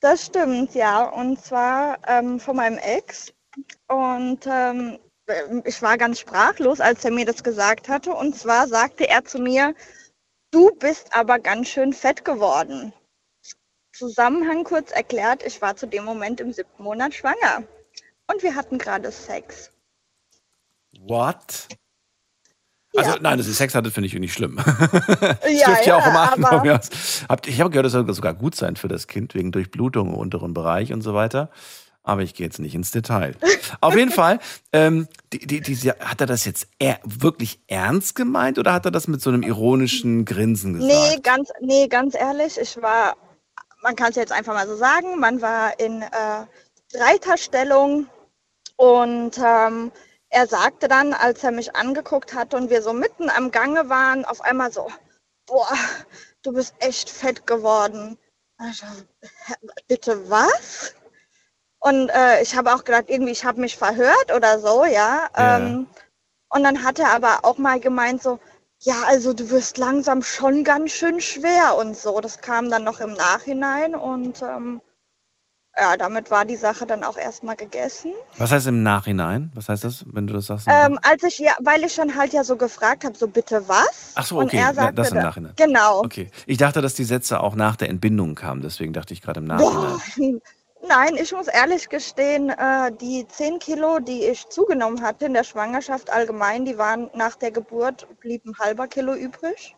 Das stimmt, ja. Und zwar ähm, von meinem Ex. Und ähm, ich war ganz sprachlos, als er mir das gesagt hatte. Und zwar sagte er zu mir, du bist aber ganz schön fett geworden. Zusammenhang kurz erklärt, ich war zu dem Moment im siebten Monat schwanger. Und wir hatten gerade Sex. What? Also nein, dass ihr Sex hattet, finde ich nicht schlimm. das Ja, dürft ihr ja, auch aus. Habt- Ich habe gehört, das soll sogar gut sein für das Kind, wegen Durchblutung im unteren Bereich und so weiter. Aber ich gehe jetzt nicht ins Detail. Auf jeden Fall, ähm, die, die, diese, hat er das jetzt er, wirklich ernst gemeint oder hat er das mit so einem ironischen Grinsen gesagt? Nee, ganz, nee, ganz ehrlich, ich war, man kann es jetzt einfach mal so sagen, man war in äh, Reiterstellung und ähm, er sagte dann, als er mich angeguckt hatte und wir so mitten am Gange waren, auf einmal so, boah, du bist echt fett geworden. Und ich so, "Hä, bitte was? Und äh, ich habe auch gedacht, irgendwie, ich habe mich verhört oder so, ja. Ja. Ähm, und dann hat er aber auch mal gemeint so, ja, also du wirst langsam schon ganz schön schwer und so. Das kam dann noch im Nachhinein und ähm, ja, damit war die Sache dann auch erstmal gegessen. Was heißt im Nachhinein? Was heißt das, wenn du das sagst? Ähm, als ich ja, weil ich schon halt ja so gefragt habe, so bitte was? Ach so, Und okay, er sagte das im Nachhinein. Genau. Okay, ich dachte, dass die Sätze auch nach der Entbindung kamen, deswegen dachte ich gerade im Nachhinein. Boah, nein, ich muss ehrlich gestehen, äh, die 10 Kilo, die ich zugenommen hatte in der Schwangerschaft allgemein, die waren nach der Geburt, blieb ein halber Kilo übrig.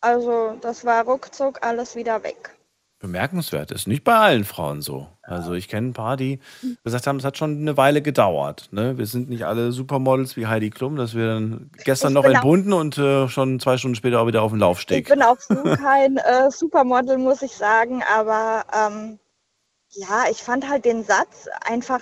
Also das war ruckzuck alles wieder weg. Bemerkenswert ist nicht bei allen Frauen so. Also ich kenne ein paar, die gesagt haben, es hat schon eine Weile gedauert. Ne? Wir sind nicht alle Supermodels wie Heidi Klum, dass wir dann gestern Ich noch entbunden und äh, schon zwei Stunden später auch wieder auf dem Ich Laufsteg. bin auch so kein äh, Supermodel, muss ich sagen, aber ähm, ja, ich fand halt den Satz einfach,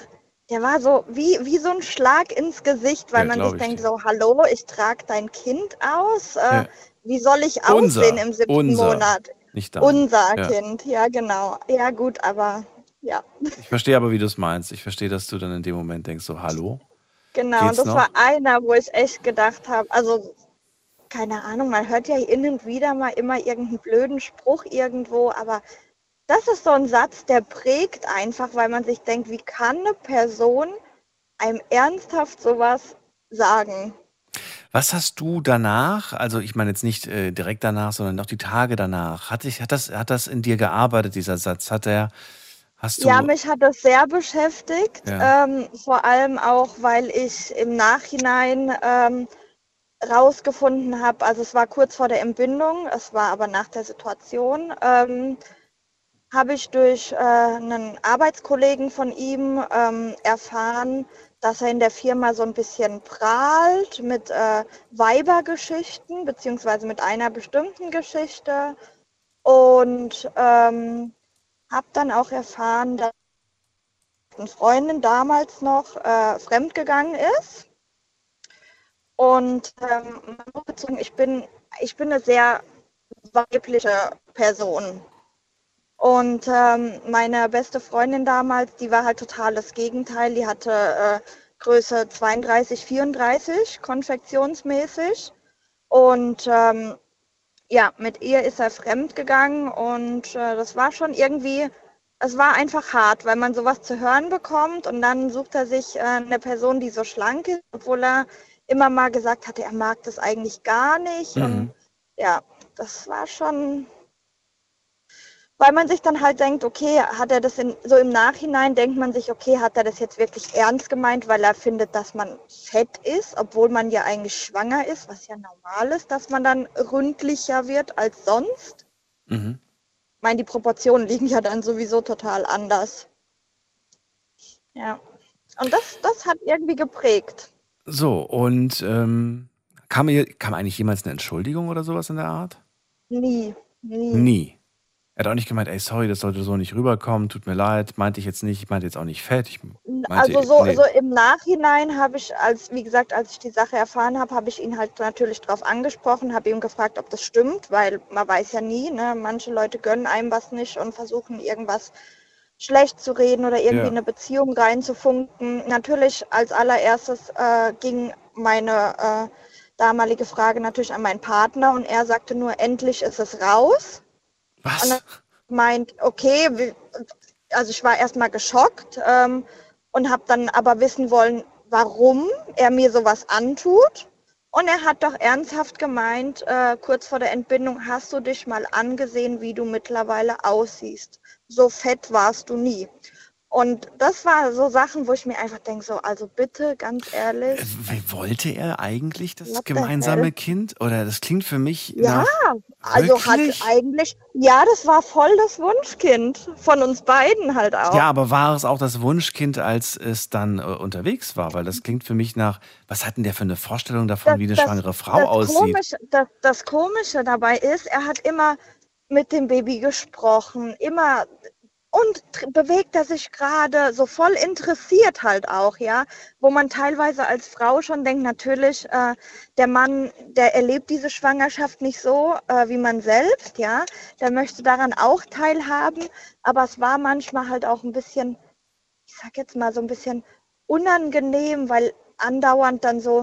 der war so wie, wie so ein Schlag ins Gesicht, weil Ja, man sich ich denkt dir. so, hallo, ich trage dein Kind aus, äh, Ja. wie soll ich Unser, aussehen im siebten unser, Monat? nicht dein. Unser Ja. Kind, ja genau. Ja gut, aber ja, Ich verstehe aber, wie du es meinst. Ich verstehe, dass du dann in dem Moment denkst, so, hallo? genau. Geht's das noch? war einer, wo ich echt gedacht habe, also keine Ahnung, man hört ja hin und wieder mal immer irgendeinen blöden Spruch irgendwo, aber das ist so ein Satz, der prägt einfach, weil man sich denkt, wie kann eine Person einem ernsthaft sowas sagen? Was hast du danach, also ich meine jetzt nicht äh, direkt danach, sondern auch die Tage danach, hat, dich, hat, das, hat das in dir gearbeitet, dieser Satz? Hat er, hast du... Ja, mich hat das sehr beschäftigt, Ja. ähm, vor allem auch, weil ich im Nachhinein ähm, rausgefunden habe, also es war kurz vor der Entbindung, es war aber nach der Situation, ähm, habe ich durch äh, einen Arbeitskollegen von ihm ähm, erfahren, dass er in der Firma so ein bisschen prahlt mit äh, Weibergeschichten, beziehungsweise mit einer bestimmten Geschichte. Und ähm, habe dann auch erfahren, dass eine Freundin damals noch äh, fremdgegangen ist. Und ähm, ich bin, ich bin eine sehr weibliche Person. Und ähm, meine beste Freundin damals, die war halt total das Gegenteil. Die hatte äh, Größe 32, 34, konfektionsmäßig. Und ähm, ja, mit ihr ist er fremd gegangen und äh, das war schon irgendwie, es war einfach hart, weil man sowas zu hören bekommt und dann sucht er sich äh, eine Person, die so schlank ist, obwohl er immer mal gesagt hatte, er mag das eigentlich gar nicht. Und Mhm. ja, das war schon, weil man sich dann halt denkt, okay, hat er das in, so im Nachhinein denkt man sich, okay, hat er das jetzt wirklich ernst gemeint, weil er findet, dass man fett ist, obwohl man ja eigentlich schwanger ist, was ja normal ist, dass man dann ründlicher wird als sonst. Mhm. Ich meine, die Proportionen liegen ja dann sowieso total anders. Ja. Und das, das hat irgendwie geprägt. So, und ähm, kam, kam eigentlich jemals eine Entschuldigung oder sowas in der Art? Nie. Nie. Nie. Er hat auch nicht gemeint, ey, sorry, das sollte so nicht rüberkommen, tut mir leid, meinte ich jetzt nicht, ich meinte jetzt auch nicht fett. Also so, nee. so im Nachhinein habe ich, als wie gesagt, als ich die Sache erfahren habe, habe ich ihn halt natürlich darauf angesprochen, habe ihm gefragt, ob das stimmt, weil man weiß ja nie, ne? Manche Leute gönnen einem was nicht und versuchen irgendwas schlecht zu reden oder irgendwie Ja. in eine Beziehung reinzufunken. Natürlich als allererstes äh, ging meine äh, damalige Frage natürlich an meinen Partner und er sagte nur, endlich ist es raus. Was? Und meint, okay, also ich war erstmal geschockt ähm, und habe dann aber wissen wollen, warum er mir sowas antut. Und er hat doch ernsthaft gemeint, äh, kurz vor der Entbindung, hast du dich mal angesehen, wie du mittlerweile aussiehst. So fett warst du nie. Und das war so Sachen, wo ich mir einfach denke, so, also bitte, ganz ehrlich. Wie wollte er eigentlich das gemeinsame? Kind? Oder das klingt für mich Ja, nach. Also Wirklich? hat eigentlich, ja, das war voll das Wunschkind von uns beiden halt auch. Ja, aber war es auch das Wunschkind, als es dann äh, unterwegs war? Weil das klingt für mich nach, was hat denn der für eine Vorstellung davon, wie eine schwangere Frau das aussieht? Komische, das, das Komische dabei ist, er hat immer mit dem Baby gesprochen, immer und bewegt er sich gerade so voll interessiert halt auch, ja, wo man teilweise als Frau schon denkt, natürlich, äh, der Mann, der erlebt diese Schwangerschaft nicht so äh, wie man selbst, ja, der möchte daran auch teilhaben, aber es war manchmal halt auch ein bisschen, ich sag jetzt mal so ein bisschen unangenehm, weil andauernd dann so,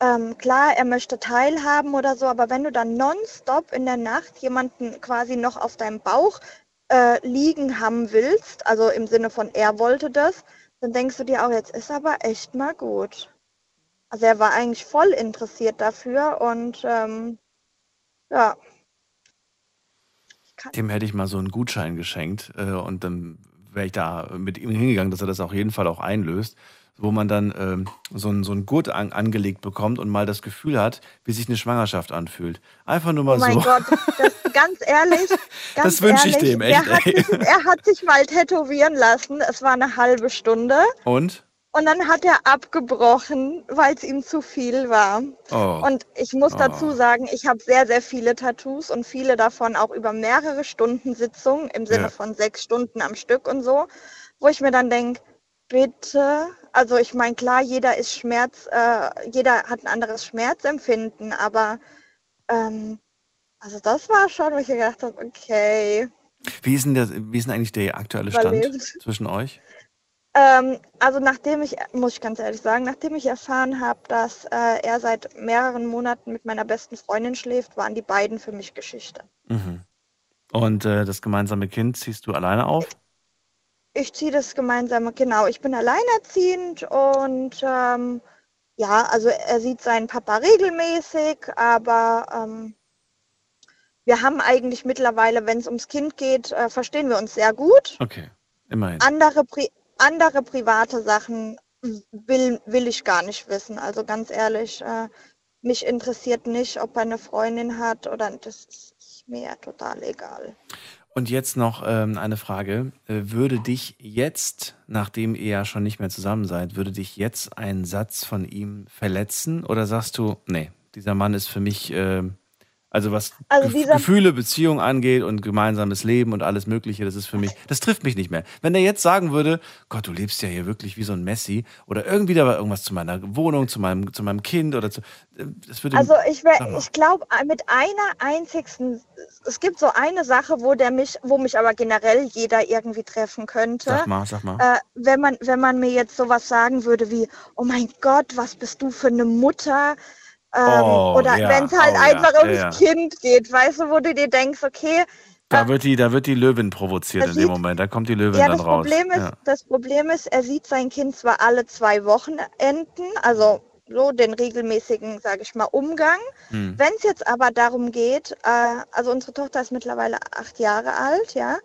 ähm, klar, er möchte teilhaben oder so, aber wenn du dann nonstop in der Nacht jemanden quasi noch auf deinem Bauch äh, liegen haben willst, also im Sinne von er wollte das, dann denkst du dir auch, jetzt ist aber echt mal gut. Also er war eigentlich voll interessiert dafür und ähm, ja, Dem hätte ich mal so einen Gutschein geschenkt äh, und dann wäre ich da mit ihm hingegangen, dass er das auf jeden Fall auch einlöst, wo man dann ähm, so, einen, so einen Gurt an, angelegt bekommt und mal das Gefühl hat, wie sich eine Schwangerschaft anfühlt. Einfach nur mal oh mein so. Gott, das, ganz ehrlich, ganz Das wünsche ich dem, echt, Er hat, sich, er hat sich mal tätowieren lassen, es war eine halbe Stunde. Und? Und dann hat er abgebrochen, weil es ihm zu viel war. Oh. Und ich muss Oh. dazu sagen, ich habe sehr, sehr viele Tattoos und viele davon auch über mehrere Stunden Sitzungen, im Sinne Ja. von sechs Stunden am Stück und so, wo ich mir dann denke, bitte, also ich meine, klar, jeder ist Schmerz, äh, jeder hat ein anderes Schmerzempfinden, aber ähm, also das war schon, wo ich gedacht habe, okay. Wie ist denn, der, wie ist denn eigentlich der aktuelle Stand zwischen euch? Ähm, also nachdem ich, muss ich ganz ehrlich sagen, nachdem ich erfahren habe, dass äh, er seit mehreren Monaten mit meiner besten Freundin schläft, waren die beiden für mich Geschichte. Mhm. Und äh, das gemeinsame Kind ziehst du alleine auf? Ich ziehe das gemeinsame, genau, ich bin alleinerziehend und ähm, ja, also er sieht seinen Papa regelmäßig, aber ähm, wir haben eigentlich mittlerweile, wenn es ums Kind geht, äh, verstehen wir uns sehr gut. Okay, immerhin. Andere, Pri andere private Sachen will, will ich gar nicht wissen. Also ganz ehrlich, äh, mich interessiert nicht, ob er eine Freundin hat oder das ist mir total egal. Und jetzt noch ähm, eine Frage. Äh, würde dich jetzt, nachdem ihr ja schon nicht mehr zusammen seid, würde dich jetzt ein Satz von ihm verletzen? Oder sagst du, nee, dieser Mann ist für mich, ähm, also was Also Gef- Gefühle, Beziehung angeht und gemeinsames Leben und alles Mögliche, das ist für mich, das trifft mich nicht mehr. Wenn er jetzt sagen würde, Gott, du lebst ja hier wirklich wie so ein Messi oder irgendwie da war irgendwas zu meiner Wohnung, zu meinem, zu meinem Kind oder zu, äh, das würde Also ich, ich glaube, mit einer einzigsten, es gibt so eine Sache, wo der mich, wo mich aber generell jeder irgendwie treffen könnte. Sag mal, sag mal. Äh, wenn man, wenn man mir jetzt sowas sagen würde wie, oh mein Gott, was bist du für eine Mutter? Ähm, Oh, oder ja. wenn es halt Oh, einfach Ja, ums ja. Kind geht, weißt du, wo du dir denkst, okay, Da wird die, da wird die Löwin provoziert in dem sieht- Moment. Da kommt die Löwin ja, dann das raus. Problem ist, das Problem ist, er sieht sein Kind zwar alle zwei Wochenenden, also so den regelmäßigen, sage ich mal, Umgang. Hm. Wenn es jetzt aber darum geht, äh, also unsere Tochter ist mittlerweile acht Jahre alt, ja,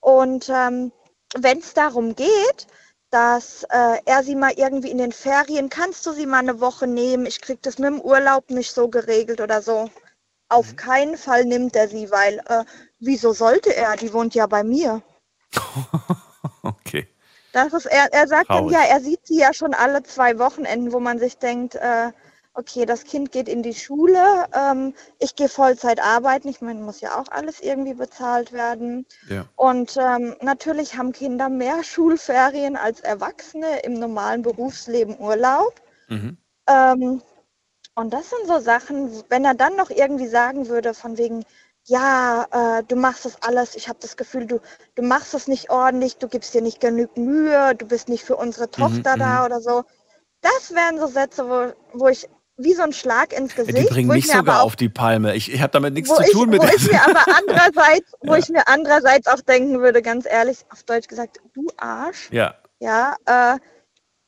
und ähm, wenn es darum geht, dass äh, er sie mal irgendwie in den Ferien, kannst du sie mal eine Woche nehmen, ich krieg das mit dem Urlaub nicht so geregelt oder so. Auf keinen Fall nimmt er sie, weil äh, wieso sollte er? Die wohnt ja bei mir. Okay. Das ist, er, er sagt dann ja, er sieht sie ja schon alle zwei Wochenenden, wo man sich denkt, äh, okay, das Kind geht in die Schule, ähm, ich gehe Vollzeit arbeiten, ich meine, muss ja auch alles irgendwie bezahlt werden. Ja. Und ähm, natürlich haben Kinder mehr Schulferien als Erwachsene im normalen Berufsleben Urlaub. Mhm. Ähm, und das sind so Sachen, wenn er dann noch irgendwie sagen würde, von wegen, ja, äh, du machst das alles, ich habe das Gefühl, du, du machst das nicht ordentlich, du gibst dir nicht genug Mühe, du bist nicht für unsere Tochter Mhm, da mhm. oder so. Das wären so Sätze, wo, wo ich wie so ein Schlag ins Gesicht, die bringen mich sogar auch auf die Palme. Ich, ich habe damit nichts zu tun mit wo ich mir aber andererseits, wo Ja. ich mir andererseits auch denken würde, ganz ehrlich, auf Deutsch gesagt, du Arsch. Ja. Ja, äh,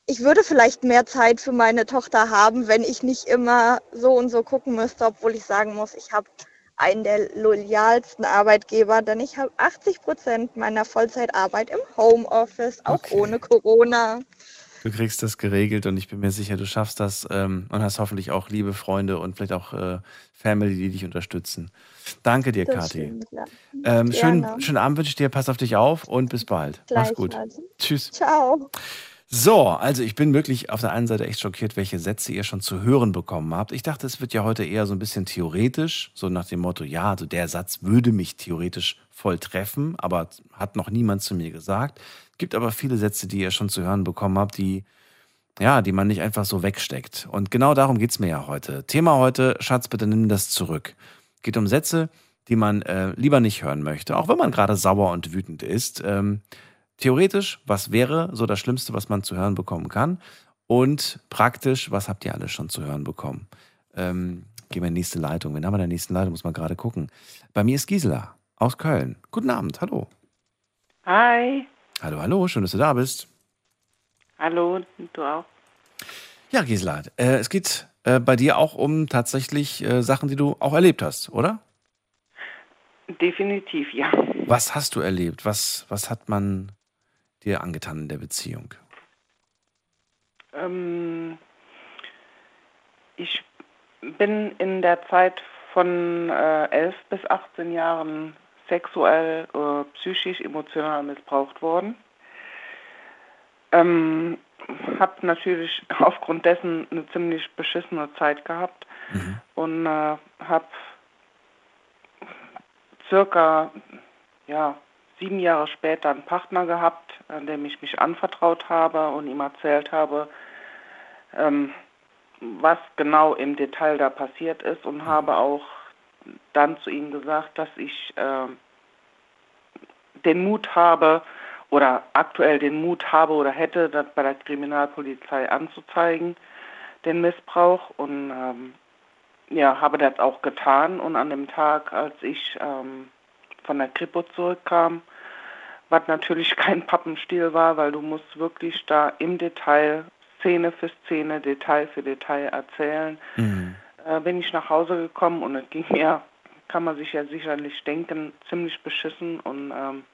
ich würde vielleicht mehr Zeit für meine Tochter haben, wenn ich nicht immer so und so gucken müsste, obwohl ich sagen muss, ich habe einen der loyalsten Arbeitgeber, denn ich habe 80 Prozent meiner Vollzeitarbeit im Homeoffice, auch Okay. ohne Corona. Du kriegst das geregelt und ich bin mir sicher, du schaffst das ähm, und hast hoffentlich auch liebe Freunde und vielleicht auch äh, Family, die dich unterstützen. Danke dir, Das Kathi. stimmt, ja. Ähm, schönen, schönen Abend wünsche ich dir. Pass auf dich auf und bis bald. Mach's gut. Gleichfalls. Tschüss. Ciao. So, also ich bin wirklich auf der einen Seite echt schockiert, welche Sätze ihr schon zu hören bekommen habt. Ich dachte, es wird ja heute eher so ein bisschen theoretisch, so nach dem Motto, ja, also der Satz würde mich theoretisch voll treffen, aber hat noch niemand zu mir gesagt. Gibt aber viele Sätze, die ihr schon zu hören bekommen habt, die ja, die man nicht einfach so wegsteckt. Und genau darum geht's mir ja heute. Thema heute, Schatz, bitte nimm das zurück. Geht um Sätze, die man äh, lieber nicht hören möchte, auch wenn man gerade sauer und wütend ist. Ähm, theoretisch, was wäre so das Schlimmste, was man zu hören bekommen kann? Und praktisch, was habt ihr alles schon zu hören bekommen? Ähm, gehen wir in die nächste Leitung. Wen haben wir in der nächsten Leitung? Muss man gerade gucken. Bei mir ist Gisela aus Köln. Guten Abend, hallo. Hi. Hallo, hallo, schön, dass du da bist. Hallo, du auch? Ja, Gisela, äh, es geht äh, bei dir auch um tatsächlich äh, Sachen, die du auch erlebt hast, oder? Definitiv, ja. Was hast du erlebt? Was, was hat man dir angetan in der Beziehung? Ähm, ich bin in der Zeit von äh, 11 bis 18 Jahren sexuell, äh, psychisch, emotional missbraucht worden. Ähm, habe natürlich aufgrund dessen eine ziemlich beschissene Zeit gehabt und äh, habe circa ja, sieben Jahre später einen Partner gehabt, an dem ich mich anvertraut habe und ihm erzählt habe, ähm, was genau im Detail da passiert ist und habe auch dann zu ihm gesagt, dass ich äh, den Mut habe oder aktuell den Mut habe oder hätte, das bei der Kriminalpolizei anzuzeigen, den Missbrauch und ähm, ja, habe das auch getan und an dem Tag, als ich ähm, von der Kripo zurückkam, was natürlich kein Pappenstiel war, weil du musst wirklich da im Detail, Szene für Szene, Detail für Detail erzählen. Äh, bin ich nach Hause gekommen und es ging mir, kann man sich ja sicherlich denken, ziemlich beschissen und ähm,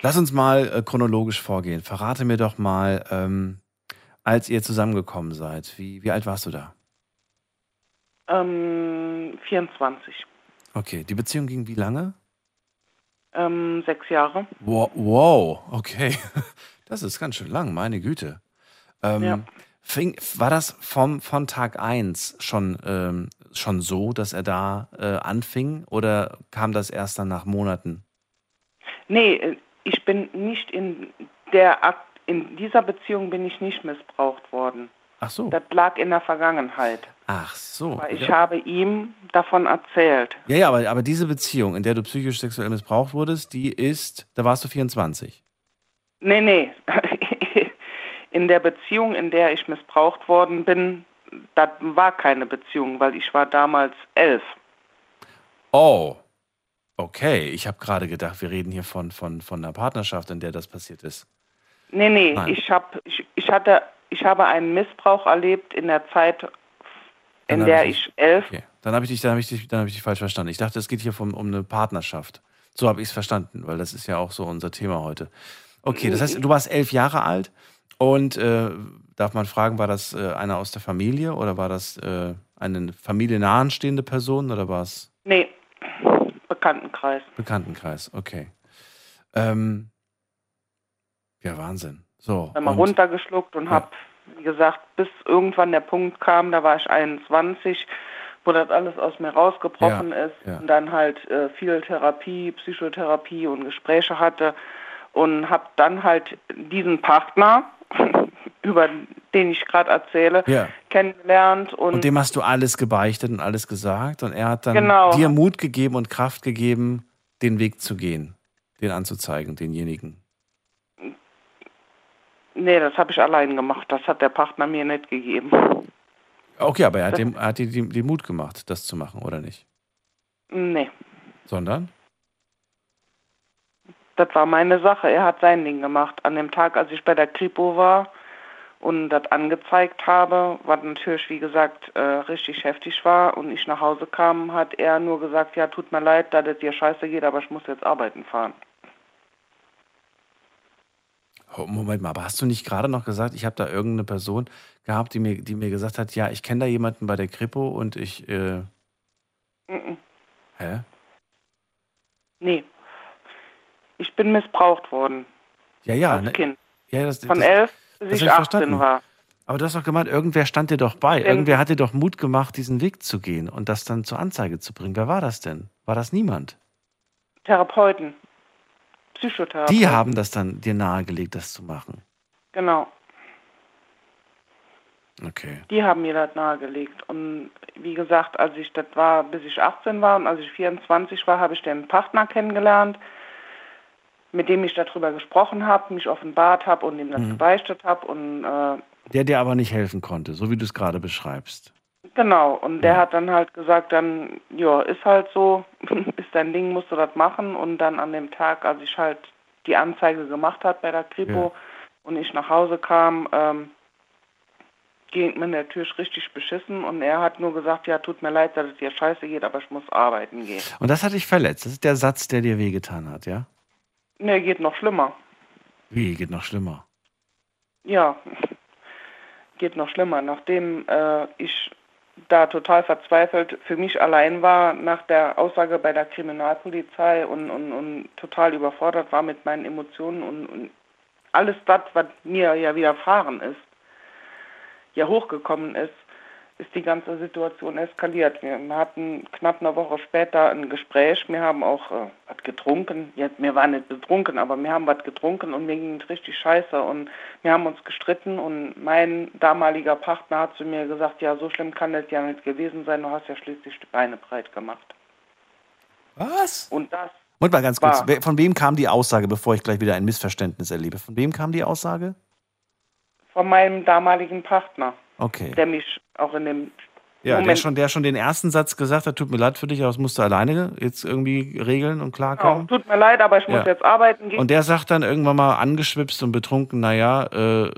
Lass uns mal äh, chronologisch vorgehen. Verrate mir doch mal, ähm, als ihr zusammengekommen seid, wie, wie alt warst du da? ähm, 24, Okay, die Beziehung ging wie lange? Ähm, sechs Jahre. Wow, wow okay. Das ist ganz schön lang, meine Güte. Ähm, Ja. fing, war das vom, von Tag 1 schon, ähm, schon so, dass er da äh, anfing oder kam das erst dann nach Monaten? Nee, äh, ich bin nicht in der Akt, in dieser Beziehung bin ich nicht missbraucht worden. Ach so. Das lag in der Vergangenheit. Ach so. Weil ich ja. habe ihm davon erzählt. Ja, ja, aber, aber diese Beziehung, in der du psychisch sexuell missbraucht wurdest, die ist, da warst du 24. Nee, nee. In der Beziehung, in der ich missbraucht worden bin, das war keine Beziehung, weil ich war damals elf. Oh, okay. Ich habe gerade gedacht, wir reden hier von, von, von einer Partnerschaft, in der das passiert ist. Nee, nee, Nein. ich, hab, ich, ich, hatte, ich habe einen Missbrauch erlebt in der Zeit, in Dann der hab ich elf. Okay. Dann habe ich, dich- dann hab ich, dich- dann hab ich dich falsch verstanden. Ich dachte, es geht hier vom, um eine Partnerschaft. So habe ich es verstanden, weil das ist ja auch so unser Thema heute. Okay, das heißt, du warst elf Jahre alt und äh, darf man fragen, war das äh, einer aus der Familie oder war das äh, eine familiennahestehende Person oder war es Nee, Bekanntenkreis. Bekanntenkreis? Okay. Ähm, ja, Wahnsinn. So. Einmal und- runtergeschluckt und hab, wie gesagt, bis irgendwann der Punkt kam, da war ich 21, wo das alles aus mir rausgebrochen Ja, ist ja. und dann halt äh, viel Therapie, Psychotherapie und Gespräche hatte und hab dann halt diesen Partner, über den ich gerade erzähle, Ja. kennengelernt und, Und dem hast du alles gebeichtet und alles gesagt und er hat dann Genau. dir Mut gegeben und Kraft gegeben, den Weg zu gehen, den anzuzeigen, denjenigen. Nee, das habe ich allein gemacht, das hat der Partner mir nicht gegeben. Okay, aber er hat, dem, er hat dir den, den Mut gemacht, das zu machen, oder nicht? Nee, Sondern? das war meine Sache. Er hat sein Ding gemacht. An dem Tag, als ich bei der Kripo war und das angezeigt habe, was natürlich, wie gesagt, äh, richtig heftig war und ich nach Hause kam, hat er nur gesagt, ja, tut mir leid, dass es dir scheiße geht, aber ich muss jetzt arbeiten fahren. Oh, Moment mal, aber hast du nicht gerade noch gesagt, ich habe da irgendeine Person gehabt, die mir, die mir gesagt hat, ja, ich kenne da jemanden bei der Kripo und ich, äh, Mhm. hä? Nee. Ich bin missbraucht worden. Ja, ja. als ne- Kind. Ja, das, Von das, elf bis ich 18 war. Aber du hast doch gemeint, irgendwer stand dir doch bei. Denn- Irgendwer hat dir doch Mut gemacht, diesen Weg zu gehen und das dann zur Anzeige zu bringen. Wer war das denn? War das niemand? Therapeuten. Psychotherapeuten. Die haben das dann dir nahegelegt, das zu machen. Genau. Okay. Die haben mir das nahegelegt. Und wie gesagt, als ich das war, bis ich 18 war und als ich 24 war, habe ich den Partner kennengelernt, mit dem ich darüber gesprochen habe, mich offenbart habe und ihm das Mhm. gebeichtet habe. Und äh, Der dir aber nicht helfen konnte, so wie du es gerade beschreibst. Genau, und der hat dann halt gesagt, dann, ja, ist halt so, ist dein Ding, musst du das machen. Und dann an dem Tag, als ich halt die Anzeige gemacht habe bei der Kripo Ja. und ich nach Hause kam, ähm, ging mir natürlich richtig beschissen und er hat nur gesagt, ja, tut mir leid, dass es dir scheiße geht, aber ich muss arbeiten gehen. Und das hat dich verletzt. Das ist der Satz, der dir wehgetan hat, ja? Nee, geht noch schlimmer. Wie, geht noch schlimmer. Ja, geht noch schlimmer. Nachdem äh, ich da total verzweifelt für mich allein war nach der Aussage bei der Kriminalpolizei und, und, und total überfordert war mit meinen Emotionen und, und alles das, was mir ja widerfahren ist, ja hochgekommen ist, ist die ganze Situation eskaliert. Wir hatten knapp eine Woche später ein Gespräch. Wir haben auch äh, was getrunken. Jetzt, wir waren nicht betrunken, aber wir haben was getrunken und mir ging es richtig scheiße. Und wir haben uns gestritten und mein damaliger Partner hat zu mir gesagt, ja, so schlimm kann das ja nicht gewesen sein. Du hast ja schließlich die Beine breit gemacht. Was? Und das Und mal ganz kurz, von wem kam die Aussage, bevor ich gleich wieder ein Missverständnis erlebe? Von wem kam die Aussage? von meinem damaligen Partner, Okay. der mich auch in dem Ja, der Moment schon, der schon den ersten Satz gesagt hat, tut mir leid für dich, aber das musst du alleine jetzt irgendwie regeln und Genau, klarkommen. tut mir leid, aber ich muss Ja. jetzt arbeiten gehen. Und der sagt dann irgendwann mal angeschwipst und betrunken, naja, äh,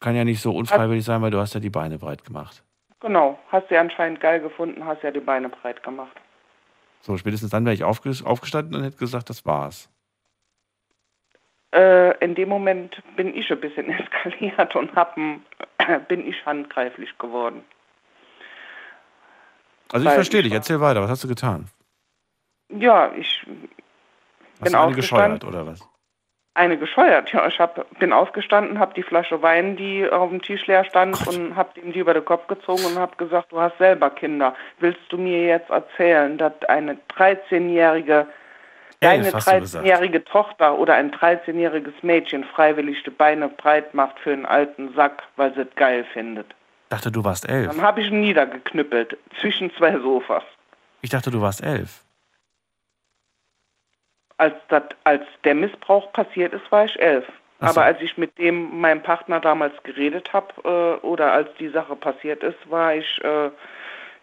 kann ja nicht so unfreiwillig sein, weil du hast ja die Beine breit gemacht. Genau, hast du anscheinend geil gefunden, hast ja die Beine breit gemacht. So, spätestens dann wäre ich aufges- aufgestanden und hätte gesagt, das war's. Äh, in dem Moment bin ich ein bisschen eskaliert und hab, ein- bin ich handgreiflich geworden. Also ich Weil verstehe ich dich, war- erzähl weiter, was hast du getan? Ja, ich Hast bin eine aufgestanden. gescheuert oder was? Eine gescheuert, ja. Ich hab, bin aufgestanden, habe die Flasche Wein, die auf dem Tisch leer stand, und habe dem die über den Kopf gezogen und habe gesagt, du hast selber Kinder. Willst du mir jetzt erzählen, dass eine 13-jährige, deine hast du gesagt. 13-jährige Tochter oder ein 13-jähriges Mädchen freiwillig die Beine breit macht für einen alten Sack, weil sie es geil findet? dachte, du warst elf. Dann habe ich ihn niedergeknüppelt zwischen zwei Sofas. Ich dachte, du warst elf. Als, dat, als der Missbrauch passiert ist, war ich elf. So. Aber als ich mit dem, meinem Partner damals geredet habe äh, oder als die Sache passiert ist, war ich äh,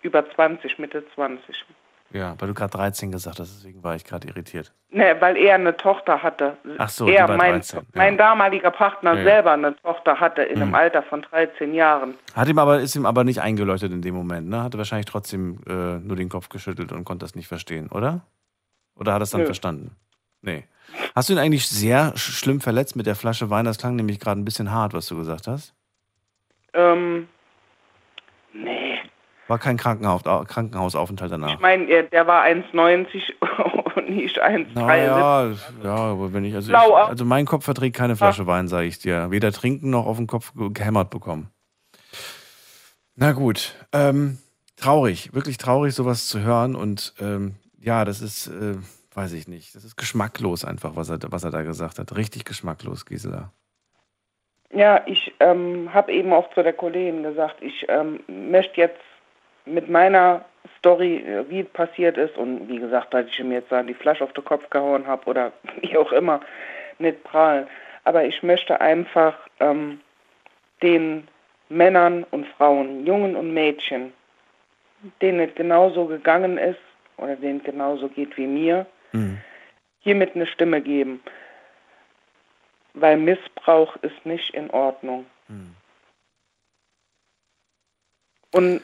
über 20, Mitte 20. Ja, weil du gerade 13 gesagt hast, deswegen war ich gerade irritiert. Ne, weil er eine Tochter hatte. Ach so, er, war mein, 13, ja. mein damaliger Partner Ja, selber eine Tochter hatte in einem Mhm. Alter von 13 Jahren. Hat ihm aber, ist ihm aber nicht eingeleuchtet in dem Moment, ne? Hatte wahrscheinlich trotzdem äh, nur den Kopf geschüttelt und konnte das nicht verstehen, oder? Oder hat er es dann Nö. verstanden? Nee. Hast du ihn eigentlich sehr sch schlimm verletzt mit der Flasche Wein? Das klang nämlich gerade ein bisschen hart, was du gesagt hast. Ähm, nee. War kein Krankenhaus, Krankenhausaufenthalt danach. Ich meine, er- der war 1,90 und nicht 1,73. Naja, ja, aber wenn ich also, ich, also mein Kopf verträgt keine Flasche Wein, sage ich dir. Weder trinken noch auf den Kopf ge- gehämmert bekommen. Na gut, ähm, traurig, wirklich traurig, sowas zu hören und ähm, ja, das ist, äh, weiß ich nicht, das ist geschmacklos einfach, was er, was er da gesagt hat. Richtig geschmacklos, Gisela. Ja, ich ähm, habe eben auch zu der Kollegin gesagt, ich ähm, möchte jetzt mit meiner Story, äh, wie es passiert ist und wie gesagt, dass ich ihm jetzt da die Flasche auf den Kopf gehauen habe oder wie auch immer, nicht prahlen. Aber ich möchte einfach ähm, den Männern und Frauen, Jungen und Mädchen, denen es genauso gegangen ist oder denen es genauso geht wie mir, hiermit eine Stimme geben. Weil Missbrauch ist nicht in Ordnung. Und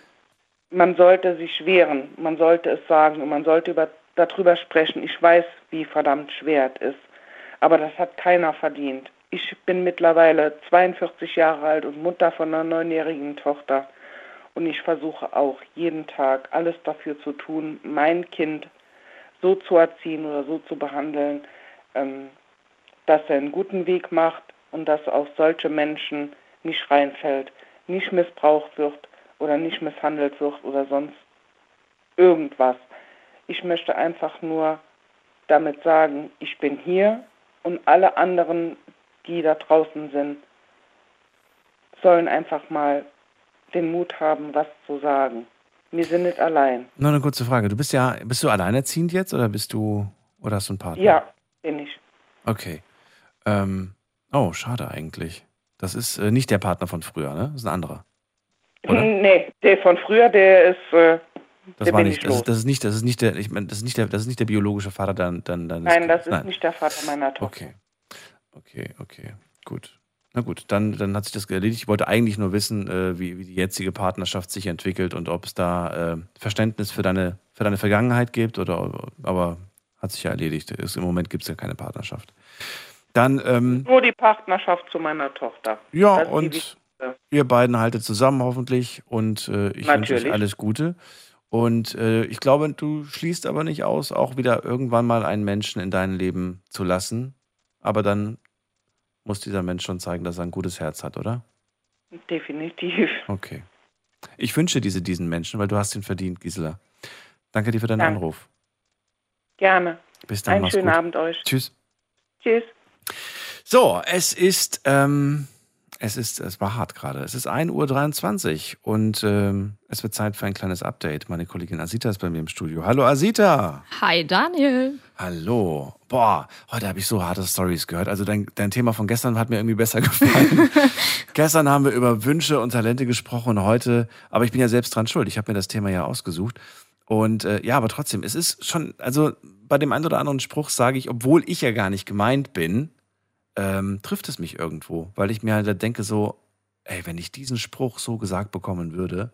man sollte sich wehren, man sollte es sagen und man sollte über, darüber sprechen. Ich weiß, wie verdammt schwer es ist, aber das hat keiner verdient. Ich bin mittlerweile 42 Jahre alt und Mutter von einer neunjährigen Tochter und ich versuche auch jeden Tag alles dafür zu tun, mein Kind so zu erziehen oder so zu behandeln, ähm, dass er einen guten Weg macht und dass auf solche Menschen nicht reinfällt, nicht missbraucht wird oder nicht misshandelt wird oder sonst irgendwas. Ich möchte einfach nur damit sagen, ich bin hier und alle anderen, die da draußen sind, sollen einfach mal den Mut haben, was zu sagen. Wir sind nicht allein. Nur eine kurze Frage. Du bist ja, bist du alleinerziehend jetzt oder bist du, oder hast du einen Partner? Ja, bin ich. Okay. Ähm, oh, schade eigentlich. Das ist äh, nicht der Partner von früher, ne? Das ist ein anderer. Oder? Nee, der von früher, der ist, äh, Das der war nicht, ich das ist, das ist nicht, das ist nicht der, ich meine, das ist nicht der, das ist nicht der biologische Vater dann, dann, dann Nein, das ist nicht der Vater meiner Tochter. Okay. Okay, okay, gut. Na gut, dann, dann hat sich das erledigt. Ich wollte eigentlich nur wissen, äh, wie, wie die jetzige Partnerschaft sich entwickelt und ob es da äh, Verständnis für deine, für deine Vergangenheit gibt oder, aber hat sich ja erledigt. Ist, Im Moment gibt es ja keine Partnerschaft. Dann, ähm, Nur die Partnerschaft zu meiner Tochter. ja, und. Ihr beiden haltet zusammen hoffentlich und äh, ich wünsche euch alles Gute. Und äh, ich glaube, du schließt aber nicht aus, auch wieder irgendwann mal einen Menschen in dein Leben zu lassen. Aber dann muss dieser Mensch schon zeigen, dass er ein gutes Herz hat, oder? Definitiv. Okay. Ich wünsche diese diesen Menschen, weil du hast ihn verdient, Gisela. Danke dir für deinen Danke. Anruf. Gerne. Bis dann, Einen schönen gut. Abend euch. Tschüss. Tschüss. So, es ist, ähm, es ist, es war hart gerade. Es ist 1.23 Uhr und ähm, es wird Zeit für ein kleines Update. Meine Kollegin Asita ist bei mir im Studio. Hallo Asita. Hi Daniel. Hallo. Boah, heute habe ich so harte Stories gehört. Also dein, dein Thema von gestern hat mir irgendwie besser gefallen. gestern haben wir über Wünsche und Talente gesprochen und heute, aber ich bin ja selbst dran schuld. Ich habe mir das Thema ja ausgesucht. Und äh, ja, aber trotzdem, es ist schon, also bei dem einen oder anderen Spruch sage ich, obwohl ich ja gar nicht gemeint bin, ähm, trifft es mich irgendwo, weil ich mir halt denke so, ey, wenn ich diesen Spruch so gesagt bekommen würde,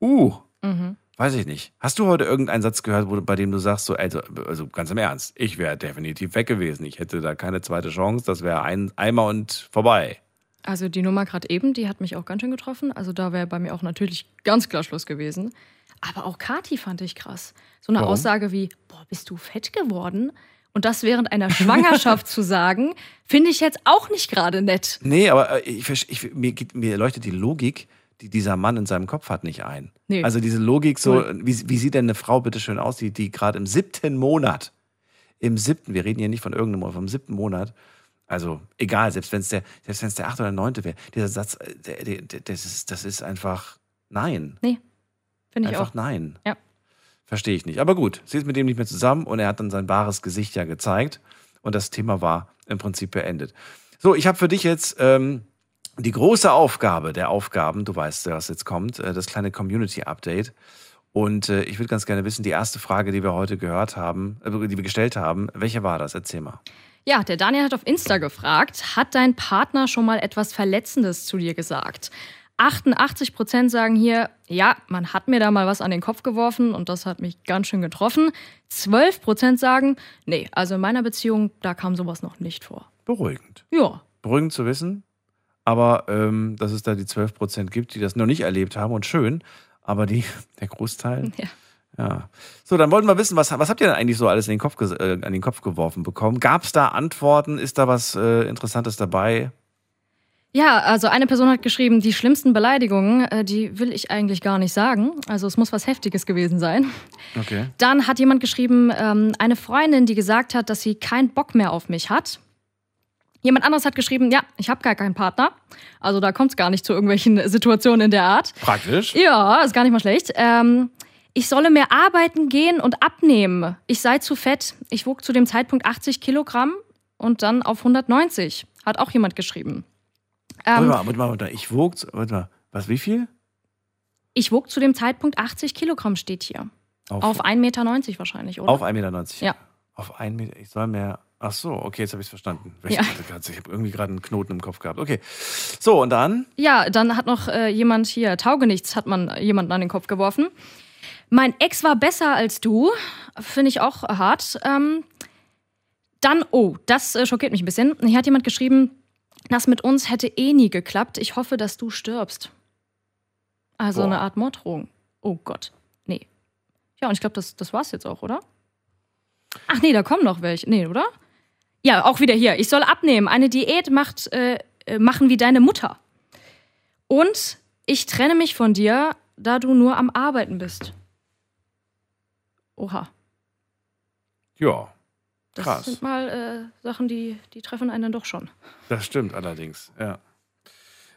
uh, Mhm. weiß ich nicht. Hast du heute irgendeinen Satz gehört, wo, bei dem du sagst, so, also, also ganz im Ernst, ich wäre definitiv weg gewesen. Ich hätte da keine zweite Chance, das wäre ein Eimer und vorbei. Also die Nummer gerade eben, die hat mich auch ganz schön getroffen. Also da wäre bei mir auch natürlich ganz klar Schluss gewesen. Aber auch Kati fand ich krass. So eine Warum? Aussage wie, boah, bist du fett geworden? Und das während einer Schwangerschaft zu sagen, finde ich jetzt auch nicht gerade nett. Nee, aber äh, ich, ich, mir, mir leuchtet die Logik, die dieser Mann in seinem Kopf hat, nicht ein. Nee. Also diese Logik so, wie, wie sieht denn eine Frau bitte schön aus, die, die gerade im siebten Monat, im siebten, wir reden hier nicht von irgendeinem Monat, vom siebten Monat, also egal, selbst wenn es der, selbst wenn es der achte oder neunte wäre, dieser Satz, äh, der, der, der, das, ist, das ist einfach nein. Nee, finde ich Einfach auch. nein. Ja. Verstehe ich nicht. Aber gut, sie ist mit dem nicht mehr zusammen und er hat dann sein wahres Gesicht ja gezeigt und das Thema war im Prinzip beendet. So, ich habe für dich jetzt ähm, die große Aufgabe der Aufgaben. Du weißt, was jetzt kommt, äh, das kleine Community-Update. Und äh, ich würde ganz gerne wissen, die erste Frage, die wir heute gehört haben, äh, die wir gestellt haben, welche war das? Erzähl mal. Ja, der Daniel hat auf Insta gefragt, hat dein Partner schon mal etwas Verletzendes zu dir gesagt? 88 Prozent sagen hier, ja, man hat mir da mal was an den Kopf geworfen und das hat mich ganz schön getroffen. 12 Prozent sagen, nee, also in meiner Beziehung, da kam sowas noch nicht vor. Beruhigend. Ja. Beruhigend zu wissen, aber ähm, dass es da die 12 Prozent gibt, die das noch nicht erlebt haben und schön, aber die, der Großteil. Ja. Ja. So, dann wollten wir wissen, was, was habt ihr denn eigentlich so alles in den Kopf, äh, an den Kopf geworfen bekommen? Gab es da Antworten? Ist da was äh, Interessantes dabei? Ja, also eine Person hat geschrieben, die schlimmsten Beleidigungen, äh, die will ich eigentlich gar nicht sagen. Also es muss was Heftiges gewesen sein. Okay. Dann hat jemand geschrieben, ähm, eine Freundin, die gesagt hat, dass sie keinen Bock mehr auf mich hat. Jemand anderes hat geschrieben, ja, ich habe gar keinen Partner. Also da kommt es gar nicht zu irgendwelchen Situationen in der Art. Praktisch. Ja, ist gar nicht mal schlecht. Ähm, ich solle mehr arbeiten gehen und abnehmen. Ich sei zu fett. Ich wog zu dem Zeitpunkt 80 Kilogramm und dann auf 190. Hat auch jemand geschrieben. Warte Ähm, mal, warte mal, warte mal. Ich wog, warte mal, was, wie viel? ich wog zu dem Zeitpunkt 80 Kilogramm, steht hier. Auf- Auf, 1,90 Meter wahrscheinlich, oder? Auf 1,90 Meter. Ja. Auf 1 Meter, ich soll mehr. Ach so, okay, jetzt habe ich es verstanden. Ich, Ja. ich habe irgendwie gerade einen Knoten im Kopf gehabt. Okay. So, und dann? Ja, dann hat noch äh, jemand hier, Taugenichts, hat man jemanden an den Kopf geworfen. Mein Ex war besser als du, finde ich auch hart. Ähm, dann, oh, das äh, schockiert mich ein bisschen. Hier hat jemand geschrieben, das mit uns hätte eh nie geklappt. Ich hoffe, dass du stirbst. Also Boah. eine Art Morddrohung. Oh Gott, nee. Ja, und ich glaube, das, das war's jetzt auch, oder? Ach nee, da kommen noch welche. Nee, oder? Ja, auch wieder hier. Ich soll abnehmen. Eine Diät macht, äh, machen wie deine Mutter. Und ich trenne mich von dir, da du nur am Arbeiten bist. Oha. Ja. Das Krass. sind mal äh, Sachen, die, die treffen einen dann doch schon. Das stimmt allerdings, ja.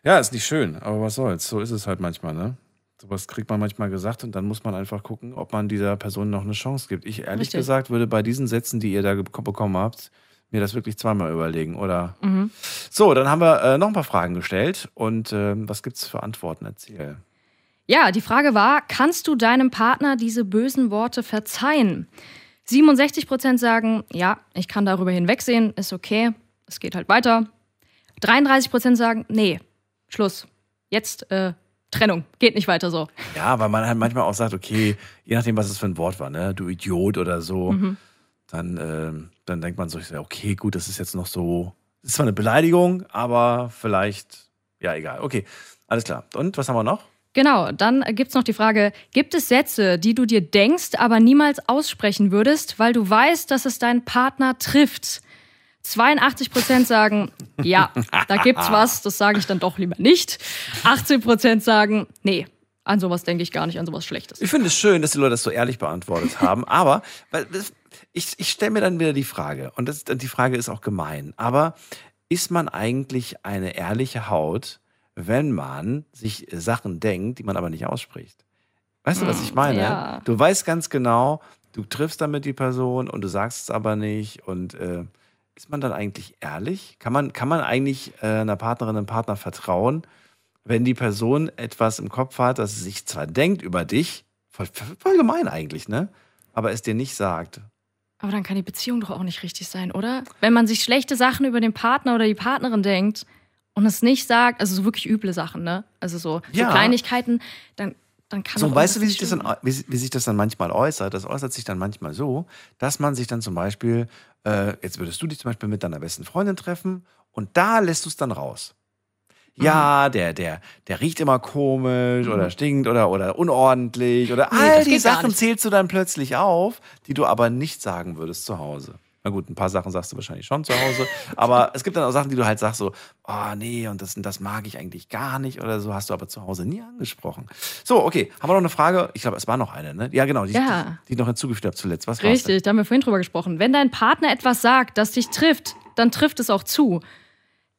Ja, ist nicht schön, aber was soll's. So ist es halt manchmal, ne? Sowas kriegt man manchmal gesagt und dann muss man einfach gucken, ob man dieser Person noch eine Chance gibt. Ich ehrlich Richtig. gesagt würde bei diesen Sätzen, die ihr da bekommen habt, mir das wirklich zweimal überlegen, oder? Mhm. So, dann haben wir äh, noch ein paar Fragen gestellt und ähm, was gibt's für Antworten? Erzähl. Ja, die Frage war, kannst du deinem Partner diese bösen Worte verzeihen? 67 Prozent sagen, ja, ich kann darüber hinwegsehen, ist okay, es geht halt weiter. 33 Prozent sagen, nee, Schluss. Jetzt äh, Trennung, geht nicht weiter so. Ja, weil man halt manchmal auch sagt, okay, je nachdem, was es für ein Wort war, ne, du Idiot oder so, Mhm. dann, ähm, dann denkt man so, okay, gut, das ist jetzt noch so, ist zwar eine Beleidigung, aber vielleicht, ja, egal. Okay, alles klar. Und was haben wir noch? Genau, dann gibt's noch die Frage, gibt es Sätze, die du dir denkst, aber niemals aussprechen würdest, weil du weißt, dass es deinen Partner trifft? 82 Prozent sagen, ja, da gibt's was, das sage ich dann doch lieber nicht. 18 Prozent sagen, nee, an sowas denke ich gar nicht, an sowas Schlechtes. Ich finde es schön, dass die Leute das so ehrlich beantwortet haben, aber weil ich, ich stelle mir dann wieder die Frage, und das, die Frage ist auch gemein, aber ist man eigentlich eine ehrliche Haut, wenn man sich Sachen denkt, die man aber nicht ausspricht? Weißt du, was ich meine? ja. Du weißt ganz genau, du triffst damit die Person und du sagst es aber nicht und äh, ist man dann eigentlich ehrlich? Kann man, kann man eigentlich äh, einer Partnerin, einem Partner vertrauen, wenn die Person etwas im Kopf hat, das sie sich zwar denkt über dich, voll, voll gemein eigentlich, ne? Aber es dir nicht sagt. Aber dann kann die Beziehung doch auch nicht richtig sein, oder? Wenn man sich schlechte Sachen über den Partner oder die Partnerin denkt und es nicht sagt, also so wirklich üble Sachen, ne? Also so, Ja. so Kleinigkeiten, dann, dann kann So, doch weißt du, wie sich, das dann, wie, wie sich das dann manchmal äußert? Das äußert sich dann manchmal so, dass man sich dann zum Beispiel, äh, jetzt würdest du dich zum Beispiel mit deiner besten Freundin treffen und da lässt du es dann raus. Ja, der, der, der riecht immer komisch oder stinkt oder, oder unordentlich oder Nee, all die Sachen zählst du dann plötzlich auf, die du aber nicht sagen würdest zu Hause. Na gut, ein paar Sachen sagst du wahrscheinlich schon zu Hause, aber es gibt dann auch Sachen, die du halt sagst so, oh nee, und das, und das mag ich eigentlich gar nicht oder so, hast du aber zu Hause nie angesprochen. So, okay, haben wir noch eine Frage? Ich glaube, es war noch eine, ne? Ja, genau, die, Ja. die, die noch hinzugefügt habe zuletzt. Was? Richtig, da haben wir vorhin drüber gesprochen. Wenn dein Partner etwas sagt, das dich trifft, dann trifft es auch zu.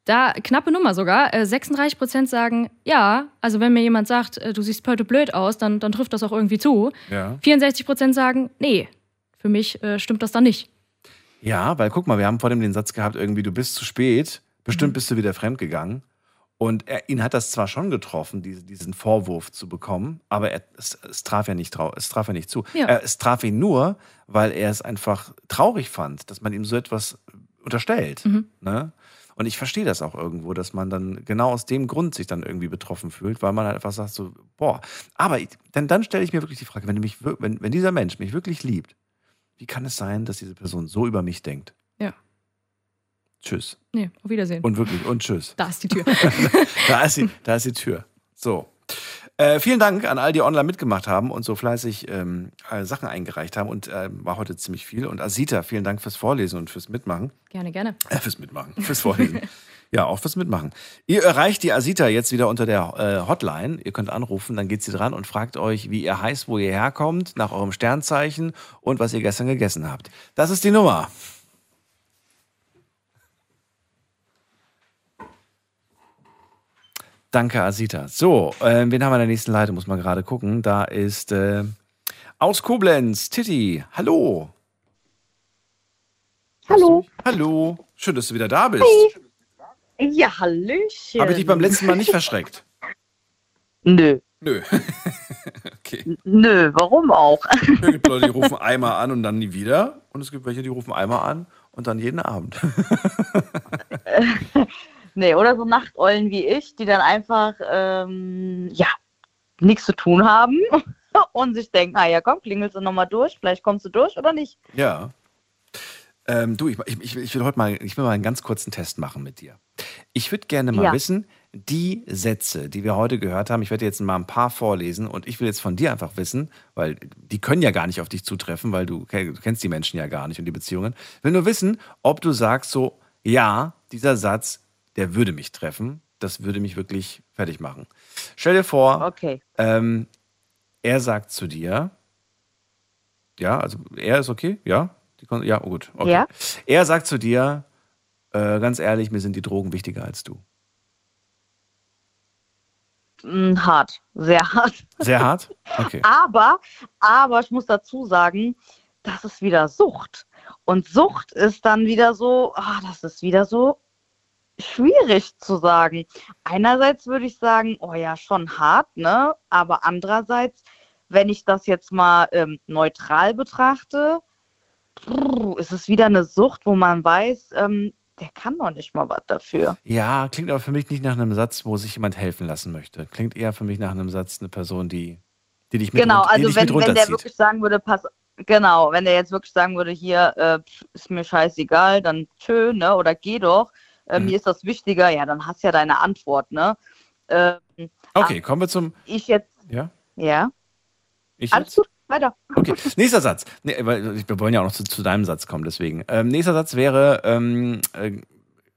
Da, knappe Nummer sogar, äh, 36 Prozent sagen, ja, also wenn mir jemand sagt, äh, du siehst heute blöd aus, dann, dann trifft das auch irgendwie zu. Ja. 64 Prozent sagen, nee, für mich äh, stimmt das dann nicht. Ja, weil guck mal, wir haben vor dem den Satz gehabt, irgendwie, du bist zu spät, Bestimmt bist du wieder fremdgegangen. Und er, ihn hat das zwar schon getroffen, diese, diesen Vorwurf zu bekommen, aber er, es, es, traf ja nicht, es traf ja nicht zu. Ja. Er, es traf ihn nur, weil er es einfach traurig fand, dass man ihm so etwas unterstellt. Mhm. Ne? Und ich verstehe das auch irgendwo, dass man dann genau aus dem Grund sich dann irgendwie betroffen fühlt, weil man halt einfach sagt so, boah. Aber ich, dann, dann stelle ich mir wirklich die Frage, wenn, mich, wenn, wenn dieser Mensch mich wirklich liebt, wie kann es sein, dass diese Person so über mich denkt? Ja. Tschüss. Nee, auf Wiedersehen. Und wirklich, und tschüss. da ist die Tür. da, ist die, da ist die Tür. So. Äh, vielen Dank an all die online mitgemacht haben und so fleißig ähm, äh, Sachen eingereicht haben. Und äh, war heute ziemlich viel. Und Asita, vielen Dank fürs Vorlesen und fürs Mitmachen. gerne, gerne. Äh, fürs Mitmachen, fürs Vorlesen. ja, auch fürs Mitmachen. Ihr erreicht die Asita jetzt wieder unter der äh, Hotline. Ihr könnt anrufen, dann geht sie dran und fragt euch, wie ihr heißt, wo ihr herkommt, nach eurem Sternzeichen und was ihr gestern gegessen habt. Das ist die Nummer. Danke, Asita. So, äh, wen haben wir in der nächsten Leitung? Muss man gerade gucken. Da ist äh, aus Koblenz, Titti. Hallo. Hallo. Hallo. Schön, dass du wieder da bist. Ja, Hallöchen. Habe ich dich beim letzten Mal nicht verschreckt? Nö. Nö. Nö, warum auch? Es gibt Leute, die rufen einmal an und dann nie wieder. Und es gibt welche, die rufen einmal an und dann jeden Abend. nee, oder so Nachteulen wie ich, die dann einfach, ähm, ja, nichts zu tun haben und sich denken, ah ja, komm, klingelst du nochmal durch, vielleicht kommst du durch oder nicht. Ja. Ähm, du, ich, ich, ich will heute mal, ich will mal einen ganz kurzen Test machen mit dir. Ich würde gerne mal Ja. wissen, die Sätze, die wir heute gehört haben, ich werde jetzt mal ein paar vorlesen und ich will jetzt von dir einfach wissen, weil die können ja gar nicht auf dich zutreffen, weil du, du kennst die Menschen ja gar nicht und die Beziehungen. Ich will nur wissen, ob du sagst so, ja, dieser Satz, der würde mich treffen, das würde mich wirklich fertig machen. Stell dir vor, Okay. ähm, er sagt zu dir, ja, also er ist okay, ja, ja, oh gut, okay. Ja. Er sagt zu dir, äh, ganz ehrlich, mir sind die Drogen wichtiger als du. Mm, hart, sehr hart. Sehr hart? Okay. Aber, aber ich muss dazu sagen, das ist wieder Sucht. Und Sucht ist dann wieder so, ah, das ist wieder so schwierig zu sagen. Einerseits würde ich sagen, oh ja, schon hart, ne? Aber andererseits, wenn ich das jetzt mal ähm, neutral betrachte, ist es wieder eine Sucht, wo man weiß, ähm, der kann doch nicht mal was dafür. Ja, klingt aber für mich nicht nach einem Satz, wo sich jemand helfen lassen möchte. Klingt eher für mich nach einem Satz, eine Person, die, die dich mit, Genau, run- die also wenn, wenn der wirklich sagen würde, pass, genau, wenn der jetzt wirklich sagen würde, hier äh, ist mir scheißegal, dann tschö, ne, oder geh doch, äh, Mhm. mir ist das wichtiger, ja, dann hast du ja deine Antwort, ne. Ähm, Okay, kommen wir zum. ich jetzt, Ja? ja, Ich alles jetzt? gut, weiter. Okay, nächster Satz. Nee, wir wollen ja auch noch zu, zu deinem Satz kommen, deswegen. Ähm, nächster Satz wäre, ähm, äh,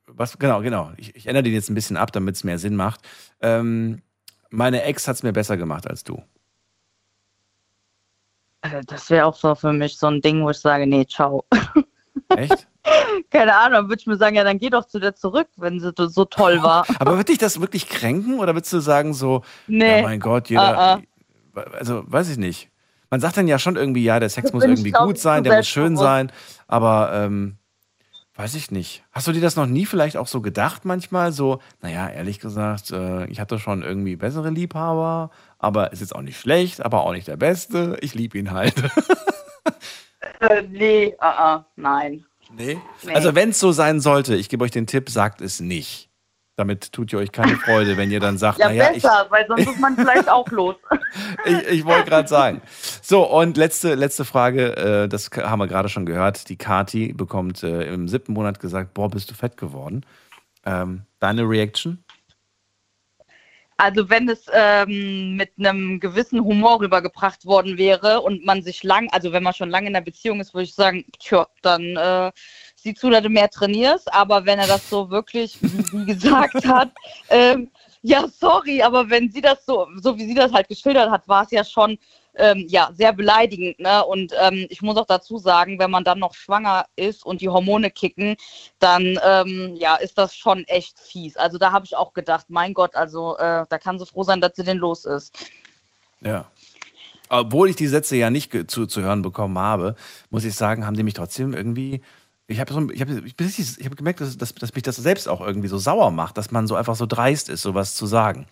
was, genau, genau. Ich, ich ändere den jetzt ein bisschen ab, damit es mehr Sinn macht. Ähm, meine Ex hat es mir besser gemacht als du. Äh, Das wäre auch so für mich so ein Ding, wo ich sage, nee, ciao. Echt? Keine Ahnung, dann würde ich mir sagen, ja, dann geh doch zu der zurück, wenn sie so toll war. Aber wird dich das wirklich kränken oder würdest du sagen so, Nee. ja mein Gott, jeder, Ah, also weiß ich nicht. Man sagt dann ja schon irgendwie, ja, der Sex Das muss irgendwie gut sein, der muss schön selbstbewusst. sein, aber ähm, weiß ich nicht. Hast du dir das noch nie vielleicht auch so gedacht manchmal? So, naja, ehrlich gesagt, äh, ich hatte schon irgendwie bessere Liebhaber, aber ist jetzt auch nicht schlecht, aber auch nicht der Beste. Ich liebe ihn halt. Äh, nee, ah, ah, nein. nee? Nee. Also wenn es so sein sollte, ich gebe euch den Tipp, sagt es nicht. Damit tut ihr euch keine Freude, wenn ihr dann sagt, Ja, naja, ich, besser, weil sonst ist man vielleicht auch los. ich, ich wollte gerade sagen. So, und letzte, letzte Frage, äh, das haben wir gerade schon gehört. Die Kati bekommt äh, im siebten Monat gesagt, boah, bist du fett geworden. Ähm, deine Reaction? Also wenn es ähm, mit einem gewissen Humor rübergebracht worden wäre und man sich lang, also wenn man schon lange in der Beziehung ist, würde ich sagen, tja, dann äh, sieh zu, dass du mehr trainierst. Aber wenn er das so wirklich, wie gesagt hat, ähm, ja, sorry, aber wenn sie das so, so wie sie das halt geschildert hat, war es ja schon ähm, ja, sehr beleidigend. Ne? Und ähm, ich muss auch dazu sagen, wenn man dann noch schwanger ist und die Hormone kicken, dann ähm, ja, ist das schon echt fies. Also da habe ich auch gedacht, mein Gott, also äh, da kann sie froh sein, dass sie denn los ist. Ja. Obwohl ich die Sätze ja nicht zu, zu hören bekommen habe, muss ich sagen, haben die mich trotzdem irgendwie Ich habe so, ein- ich hab, ich hab gemerkt, dass, dass, dass mich das selbst auch irgendwie so sauer macht, dass man so einfach so dreist ist, sowas zu sagen.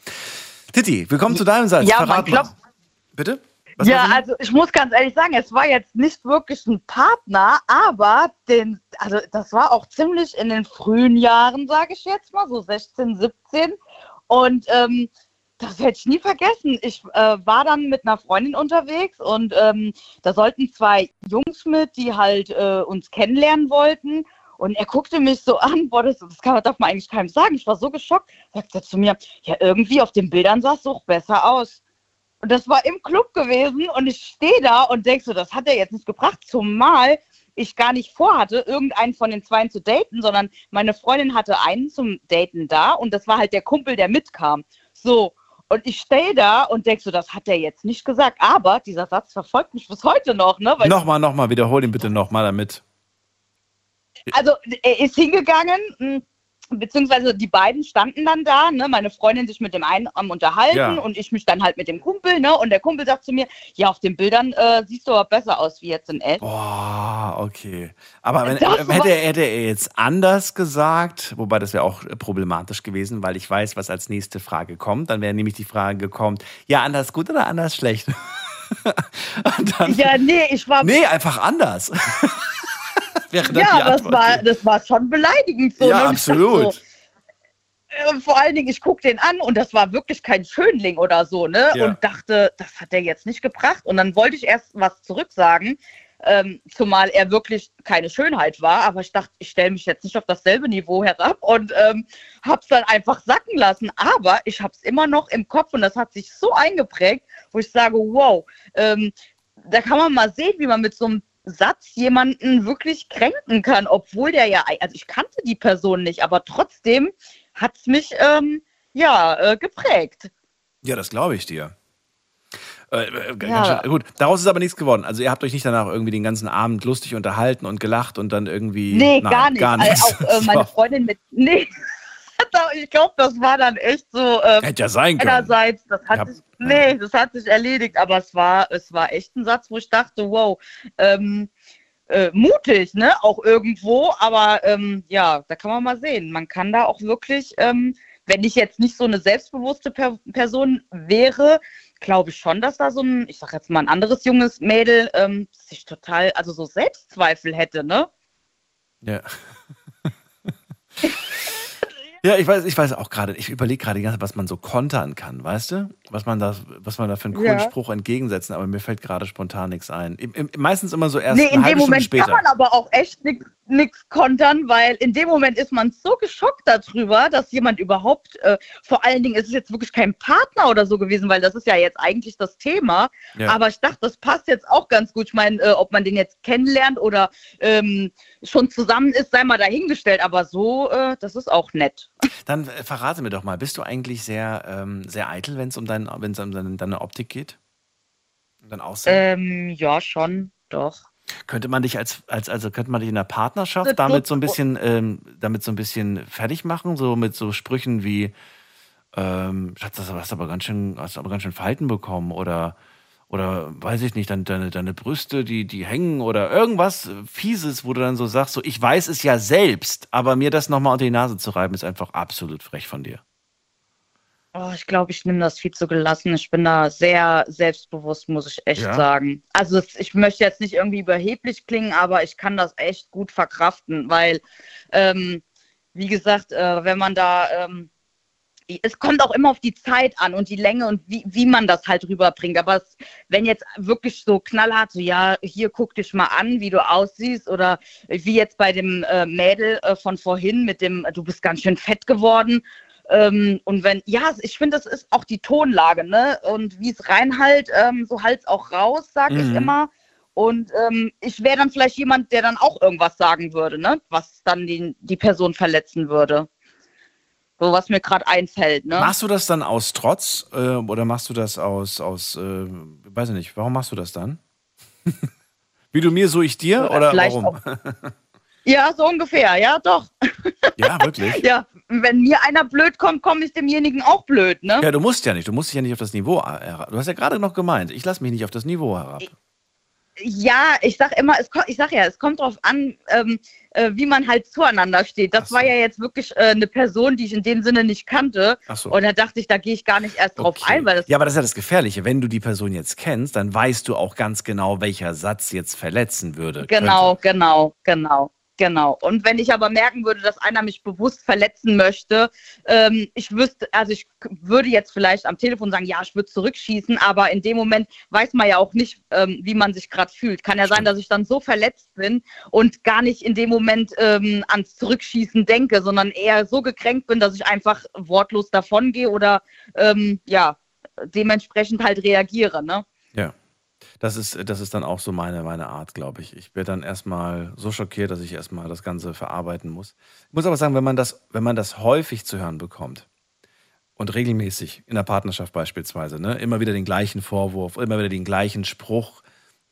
Titi, willkommen zu deinem Satz. Ja, man Verrat mal. glaubt- Bitte? Was ja, also ich muss ganz ehrlich sagen, es war jetzt nicht wirklich ein Partner, aber den, also das war auch ziemlich in den frühen Jahren, sage ich jetzt mal, so 16, 17. Und ähm, das werde ich nie vergessen. Ich äh, war dann mit einer Freundin unterwegs und ähm, da sollten zwei Jungs mit, die halt äh, uns kennenlernen wollten. Und er guckte mich so an, boah, das, das kann, darf man eigentlich keinem sagen. Ich war so geschockt. Sagt er zu mir, ja, irgendwie auf den Bildern sah es doch besser aus. Und das war im Club gewesen und ich stehe da und denk so, das hat er jetzt nicht gebracht, zumal ich gar nicht vorhatte, irgendeinen von den Zweien zu daten, sondern meine Freundin hatte einen zum Daten da und das war halt der Kumpel, der mitkam. So, und ich stehe da und denk so, das hat er jetzt nicht gesagt. Aber dieser Satz verfolgt mich bis heute noch, ne? Weil Nochmal, nochmal, wiederhol ihn bitte nochmal damit. also er ist hingegangen, mh, beziehungsweise die beiden standen dann da, ne, meine Freundin sich mit dem einen am unterhalten Ja. und ich mich dann halt mit dem Kumpel, ne, und der Kumpel sagt zu mir, ja, auf den Bildern äh, siehst du aber besser aus wie jetzt in echt. Boah, okay. Aber wenn, Das hätte, er, hätte er jetzt anders gesagt, wobei das wäre auch problematisch gewesen, weil ich weiß, was als nächste Frage kommt. Dann wäre nämlich die Frage gekommen, ja, anders gut oder anders schlecht? Und dann, Ja, nee, ich war. nee, einfach anders. Wäre dann ja, das war, das war schon beleidigend so. Ja, ne? Absolut. So, äh, vor allen Dingen, ich guck den an und das war wirklich kein Schönling oder so, ne? Ja. Und dachte, das hat er jetzt nicht gebracht. Und dann wollte ich erst was zurücksagen, ähm, zumal er wirklich keine Schönheit war. Aber ich dachte, ich stelle mich jetzt nicht auf dasselbe Niveau herab und ähm, hab's dann einfach sacken lassen. Aber ich hab's immer noch im Kopf und das hat sich so eingeprägt, wo ich sage, wow, ähm, da kann man mal sehen, wie man mit so einem Satz jemanden wirklich kränken kann, obwohl der ja, also ich kannte die Person nicht, aber trotzdem hat es mich ähm, ja äh, geprägt. Ja, das glaube ich dir. Äh, äh, Ja. gut, daraus ist aber nichts geworden. Also ihr habt euch nicht danach irgendwie den ganzen Abend lustig unterhalten und gelacht und dann irgendwie. Nee, Nein, gar nicht. Gar Äh, nichts. auch äh, meine. Freundin mit. Nee. ich glaube, das war dann echt so. ähm, Hätte ja sein können. Einerseits, das hat Ja. sich, nee, das hat sich erledigt, aber es war, es war echt ein Satz, wo ich dachte, wow, ähm, äh, mutig, ne, auch irgendwo, aber ähm, ja, da kann man mal sehen. Man kann da auch wirklich, ähm, wenn ich jetzt nicht so eine selbstbewusste per Person wäre, glaube ich schon, dass da so ein, ich sag jetzt mal ein anderes junges Mädel ähm, sich total, also so Selbstzweifel hätte, ne? Ja. Ja, ich weiß, ich weiß auch gerade, ich überlege gerade die ganze Zeit, was man so kontern kann, weißt du? Was man da, was man da für einen coolen Ja. Spruch entgegensetzen, aber mir fällt gerade spontan nichts ein. Im, im, meistens immer so erst Nee, in dem Moment später. kann man aber auch echt nichts kontern, weil in dem Moment ist man so geschockt darüber, dass jemand überhaupt, äh, vor allen Dingen ist es jetzt wirklich kein Partner oder so gewesen, weil das ist ja jetzt eigentlich das Thema. Ja. Aber ich dachte, das passt jetzt auch ganz gut. Ich meine, äh, ob man den jetzt kennenlernt oder ähm, schon zusammen ist, sei mal dahingestellt. Aber so, äh, das ist auch nett. Dann äh, verrate mir doch mal, bist du eigentlich sehr, ähm, sehr eitel, wenn es um, dein, um deine, Optik geht? Dein Aussehen? Ähm, ja, schon, doch. Könnte man dich als, als also könnte man dich in der Partnerschaft Das- damit so ein bisschen, ähm, damit so ein bisschen fertig machen, so mit so Sprüchen wie, ähm, Schatz, das hast du aber ganz schön, hast aber ganz schön Falten bekommen oder oder weiß ich nicht, dann deine, deine Brüste, die, die hängen oder irgendwas Fieses, wo du dann so sagst, so ich weiß es ja selbst, aber mir das nochmal unter die Nase zu reiben, ist einfach absolut frech von dir. Oh, ich glaube, ich nehme das viel zu gelassen. Ich bin da sehr selbstbewusst, muss ich echt Ja? sagen. Also ich möchte jetzt nicht irgendwie überheblich klingen, aber ich kann das echt gut verkraften, weil, ähm, wie gesagt, äh, wenn man da, ähm, es kommt auch immer auf die Zeit an und die Länge und wie, wie man das halt rüberbringt. Aber es, wenn jetzt wirklich so knallhart, so ja, hier guck dich mal an, wie du aussiehst oder wie jetzt bei dem äh, Mädel äh, von vorhin mit dem, du bist ganz schön fett geworden. Ähm, und wenn, ja, ich finde, das ist auch die Tonlage, ne? Und wie es reinhalt, ähm, so halt's auch raus, sag ich Mhm. immer. Und ähm, ich wäre dann vielleicht jemand, der dann auch irgendwas sagen würde, ne? Was dann die, die Person verletzen würde. So was mir gerade einfällt, ne? Machst du das dann aus Trotz äh, oder machst du das aus, aus äh, weiß ich nicht, warum machst du das dann? Wie du mir, so ich dir Äh, oder vielleicht warum? Ja, so ungefähr, ja, doch. ja, wirklich. Ja, wenn mir einer blöd kommt, komme ich demjenigen auch blöd, ne? Ja, du musst ja nicht. Du musst dich ja nicht auf das Niveau herab. Du hast ja gerade noch gemeint, ich lasse mich nicht auf das Niveau herab. Ja, ich sag immer, es, ich sag ja, es kommt drauf an, ähm, äh, wie man halt zueinander steht. Das war ja jetzt wirklich äh, eine Person, die ich in dem Sinne nicht kannte. Ach so. Und da dachte ich, da gehe ich gar nicht erst drauf ein, weil das Ja, aber das ist ja das Gefährliche. Wenn du die Person jetzt kennst, dann weißt du auch ganz genau, welcher Satz jetzt verletzen würde. Genau, genau, genau, genau. Und wenn ich aber merken würde, dass einer mich bewusst verletzen möchte, ähm, ich wüsste, also ich würde jetzt vielleicht am Telefon sagen, ja, ich würde zurückschießen, aber in dem Moment weiß man ja auch nicht, ähm, wie man sich gerade fühlt. Kann ja sein, dass ich dann so verletzt bin und gar nicht in dem Moment ähm, ans Zurückschießen denke, sondern eher so gekränkt bin, dass ich einfach wortlos davongehe oder ähm, ja, dementsprechend halt reagiere, ne? Ja. Das ist, das ist dann auch so meine, meine Art, glaube ich. Ich werde dann erstmal so schockiert, dass ich erstmal das Ganze verarbeiten muss. Ich muss aber sagen, wenn man das, wenn man das häufig zu hören bekommt und regelmäßig in der Partnerschaft beispielsweise, ne, immer wieder den gleichen Vorwurf, immer wieder den gleichen Spruch,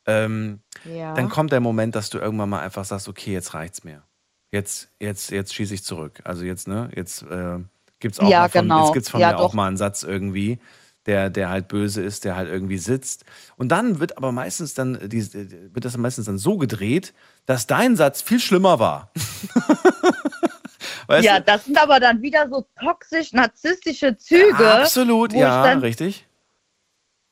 ähm, Ja. dann kommt der Moment, dass du irgendwann mal einfach sagst, okay, jetzt reicht's mir. Jetzt, jetzt, jetzt schieße ich zurück. Also jetzt, ne, jetzt äh, gibt's auch Ja, mal von, genau. jetzt gibt's von Ja, mir auch doch. mal einen Satz irgendwie, der, der halt böse ist, der halt irgendwie sitzt. Und dann wird aber meistens dann, wird das meistens dann so gedreht, dass dein Satz viel schlimmer war. Ja, du? das sind aber dann wieder so toxisch-narzisstische Züge. Absolut, wo ich ja, dann, richtig.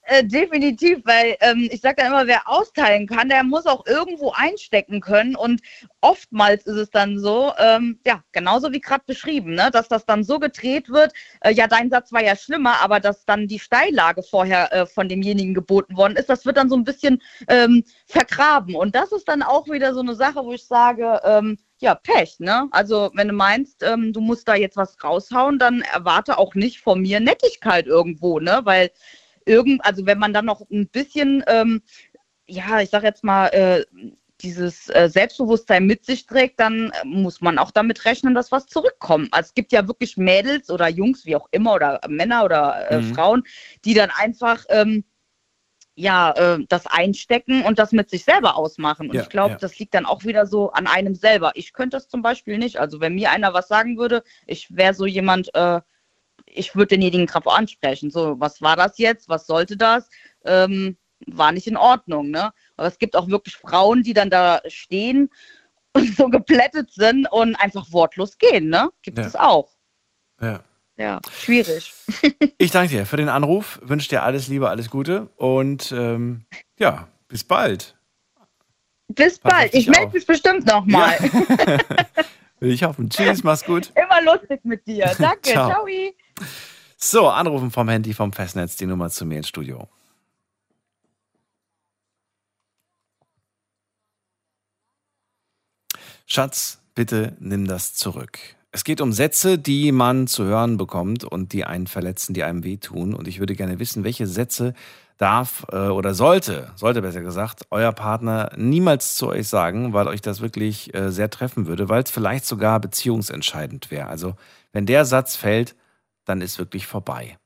Äh, definitiv, weil ähm, ich sage dann immer, wer austeilen kann, der muss auch irgendwo einstecken können. Und oftmals ist es dann so, ähm, ja, genauso wie gerade beschrieben, ne, dass das dann so gedreht wird, äh, ja, dein Satz war ja schlimmer, aber dass dann die Steillage vorher äh, von demjenigen geboten worden ist, das wird dann so ein bisschen ähm, vergraben. Und das ist dann auch wieder so eine Sache, wo ich sage, ähm, ja, Pech, ne? Also, wenn du meinst, ähm, du musst da jetzt was raushauen, dann erwarte auch nicht von mir Nettigkeit irgendwo, ne? Weil irgend, also wenn man dann noch ein bisschen, ähm, ja, ich sag jetzt mal, äh, dieses äh, Selbstbewusstsein mit sich trägt, dann äh, muss man auch damit rechnen, dass was zurückkommt. Also es gibt ja wirklich Mädels oder Jungs, wie auch immer, oder Männer oder äh, Mhm. Frauen, die dann einfach ähm, ja, äh, das einstecken und das mit sich selber ausmachen. Und Ja, ich glaube, ja. das liegt dann auch wieder so an einem selber. Ich könnte das zum Beispiel nicht. Also wenn mir einer was sagen würde, ich wäre so jemand, äh, ich würde denjenigen drauf ansprechen. So, was war das jetzt? Was sollte das? Ähm, war nicht in Ordnung, ne? Aber es gibt auch wirklich Frauen, die dann da stehen und so geplättet sind und einfach wortlos gehen, ne? Gibt Ja. es auch. Ja. Ja, schwierig. Ich danke dir für den Anruf, wünsche dir alles Liebe, alles Gute und ähm, ja, bis bald. Bis Pass bald. Ich melde mich bestimmt nochmal. Will ich hoffen. Tschüss, mach's gut. Immer lustig mit dir. Danke. Ciao. Ciao. So, anrufen vom Handy vom Festnetz, die Nummer zu mir ins Studio. Schatz, bitte nimm das zurück. Es geht um Sätze, die man zu hören bekommt und die einen verletzen, die einem wehtun. Und ich würde gerne wissen, welche Sätze darf äh, oder sollte, sollte besser gesagt, euer Partner niemals zu euch sagen, weil euch das wirklich äh, sehr treffen würde, weil es vielleicht sogar beziehungsentscheidend wäre. Also wenn der Satz fällt, dann ist wirklich vorbei.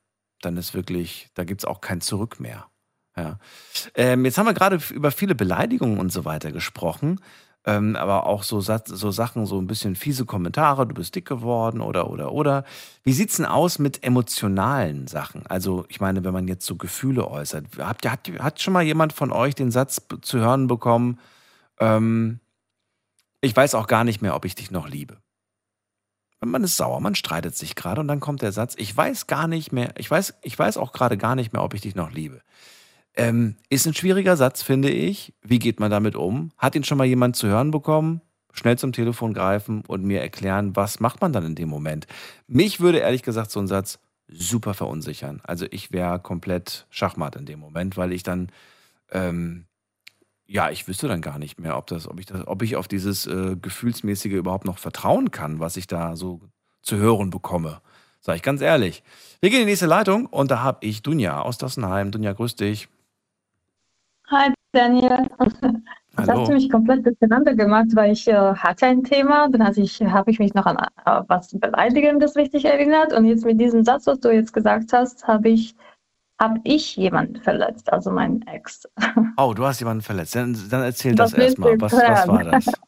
Dann ist wirklich, da gibt es auch kein Zurück mehr. Ja. Ähm, jetzt haben wir gerade über viele Beleidigungen und so weiter gesprochen, ähm, aber auch so, so Sachen, so ein bisschen fiese Kommentare, du bist dick geworden oder, oder, oder. Wie sieht's denn aus mit emotionalen Sachen? Also, ich meine, wenn man jetzt so Gefühle äußert, habt hat, hat schon mal jemand von euch den Satz zu hören bekommen, ähm, ich weiß auch gar nicht mehr, ob ich dich noch liebe? Man ist sauer, man streitet sich gerade und dann kommt der Satz, ich weiß gar nicht mehr, ich weiß, ich weiß auch gerade gar nicht mehr, ob ich dich noch liebe. Ähm, ist ein schwieriger Satz, finde ich. Wie geht man damit um? Hat ihn schon mal jemand zu hören bekommen? Schnell zum Telefon greifen und mir erklären, was macht man dann in dem Moment? Mich würde ehrlich gesagt so ein Satz super verunsichern. Also ich wäre komplett Schachmatt in dem Moment, weil ich dann, ähm, ja, ich wüsste dann gar nicht mehr, ob das, ob ich das, ob ich auf dieses äh, gefühlsmäßige überhaupt noch vertrauen kann, was ich da so zu hören bekomme. Sag ich ganz ehrlich. Wir gehen in die nächste Leitung und da habe ich Dunja aus Dassenheim. Dunja, grüß dich. Hi Daniel. Das hast du mich komplett durcheinander gemacht, weil ich äh, hatte ein Thema, dann ich, habe ich mich noch an äh, was Beleidigendes richtig erinnert und jetzt mit diesem Satz, was du jetzt gesagt hast, habe ich, habe ich jemanden verletzt, also meinen Ex. Oh, du hast jemanden verletzt. Dann, dann erzähl Das das erstmal. Was, was war das?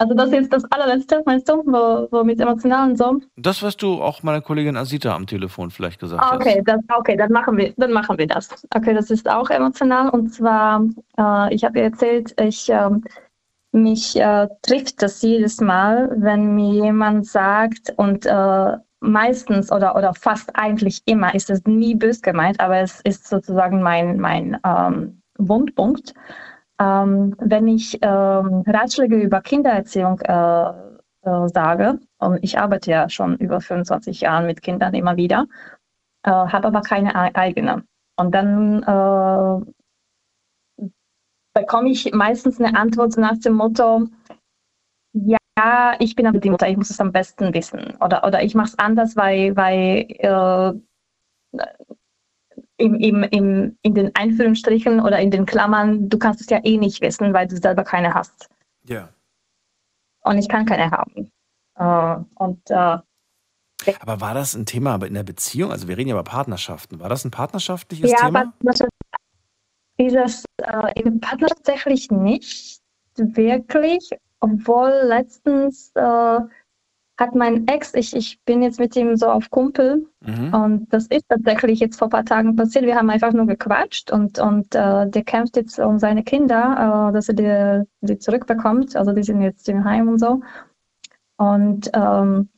Also das ist jetzt das allerletzte, meinst du, wo, wo mit emotionalen so? Das, was du auch meiner Kollegin Asita am Telefon vielleicht gesagt Ah, Okay, das, okay, dann machen wir, dann machen wir das. Okay, das ist auch emotional und zwar, äh, ich habe ihr erzählt, ich ähm, mich äh, trifft das jedes Mal, wenn mir jemand sagt und äh, meistens oder oder fast eigentlich immer ist es nie bös gemeint, aber es ist sozusagen mein mein ähm, Wundpunkt. Ähm, wenn ich ähm, Ratschläge über Kindererziehung äh, äh, sage, und ich arbeite ja schon über 25 Jahre mit Kindern immer wieder, äh, habe aber keine ei- eigene. Und dann äh, bekomme ich meistens eine Antwort nach dem Motto, ja, ich bin aber die Mutter, ich muss es am besten wissen. Oder, oder ich mache es anders, weil, weil äh, im, im, im, in den Einführungsstrichen oder in den Klammern, du kannst es ja eh nicht wissen, weil du selber keine hast. Ja. Und ich kann keine haben. Äh, und äh, Aber war das ein Thema in der Beziehung? Also wir reden ja über Partnerschaften. War das ein partnerschaftliches ja, Thema? ist dieses äh, in tatsächlich nicht wirklich, obwohl letztens äh, hat mein Ex, ich, ich bin jetzt mit ihm so auf Kumpel Mhm. und das ist tatsächlich jetzt vor ein paar Tagen passiert. Wir haben einfach nur gequatscht und, und äh, der kämpft jetzt um seine Kinder, äh, dass er die, die zurückbekommt. Also die sind jetzt im Heim und so. Und ähm,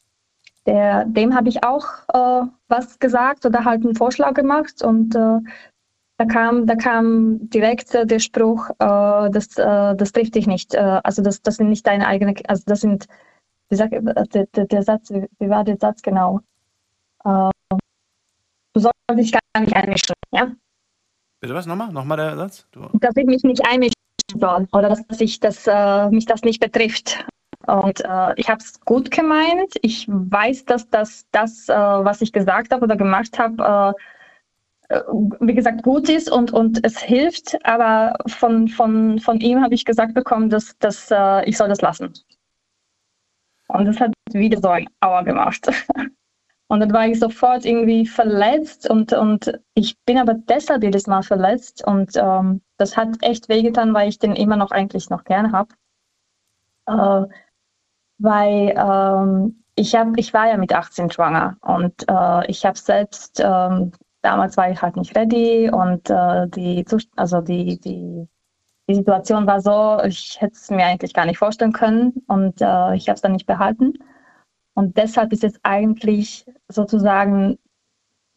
der, dem habe ich auch äh, was gesagt oder halt einen Vorschlag gemacht und äh, da kam, da kam direkt äh, der Spruch, äh, das, äh, das trifft dich nicht. Äh, also das, das sind nicht deine eigenen, also das sind, wie sag, äh, der, der, der Satz, wie, war der Satz genau? Äh, du sollst dich gar nicht einmischen, ja? Bitte was? Nochmal? Nochmal der Satz? Du, Dass ich mich nicht einmischen soll oder dass, dass ich das, äh, mich das nicht betrifft. Und ich habe es gut gemeint. Ich weiß, dass das, das was ich gesagt habe oder gemacht habe, wie gesagt, gut ist und, und es hilft. Aber von, von, von ihm habe ich gesagt bekommen, dass, dass äh, ich soll das lassen. Und das hat wieder so ein Auer gemacht. Und dann war ich sofort irgendwie verletzt und, und ich bin aber deshalb jedes Mal verletzt und ähm, das hat echt wehgetan, weil ich den immer noch eigentlich noch gerne habe. Äh, weil ähm, ich, hab, ich war ja mit 18 schwanger und äh, ich habe selbst, ähm, damals war ich halt nicht ready und äh, die, also die, die, die Situation war so, ich hätte es mir eigentlich gar nicht vorstellen können und äh, ich habe es dann nicht behalten. Und deshalb ist es eigentlich sozusagen,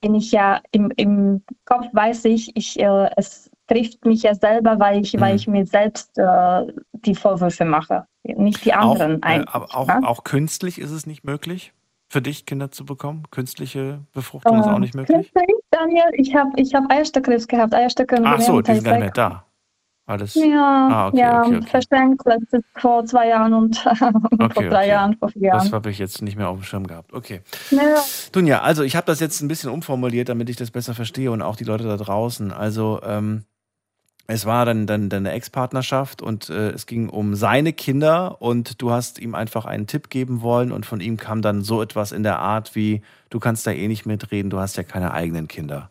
bin ich ja im, im Kopf weiß ich, ich äh, es trifft mich ja selber, weil ich, weil ich mir selbst äh, die Vorwürfe mache, nicht die auch, anderen äh, eigentlich. aber auch, ne? auch künstlich ist es nicht möglich, für dich Kinder zu bekommen? Künstliche Befruchtung ist auch Ähm, nicht möglich? künstlich, Daniel, ich habe ich hab Eierstöckkrebs gehabt. Eierstöcke Ach so, die sind gar nicht mehr da. Alles. Ja, ah, okay, ja, okay, okay. verschränkt letztes vor zwei Jahren und vor Okay, drei. Jahren, vor vier Das Jahren. habe ich jetzt nicht mehr auf dem Schirm gehabt. Okay. Ja. Dunja, also ich habe das jetzt ein bisschen umformuliert, damit ich das besser verstehe und auch die Leute da draußen. Also ähm, es war dann, dann deine Ex-Partnerschaft und äh, es ging um seine Kinder und du hast ihm einfach einen Tipp geben wollen und von ihm kam dann so etwas in der Art wie, du kannst da eh nicht mitreden, du hast ja keine eigenen Kinder.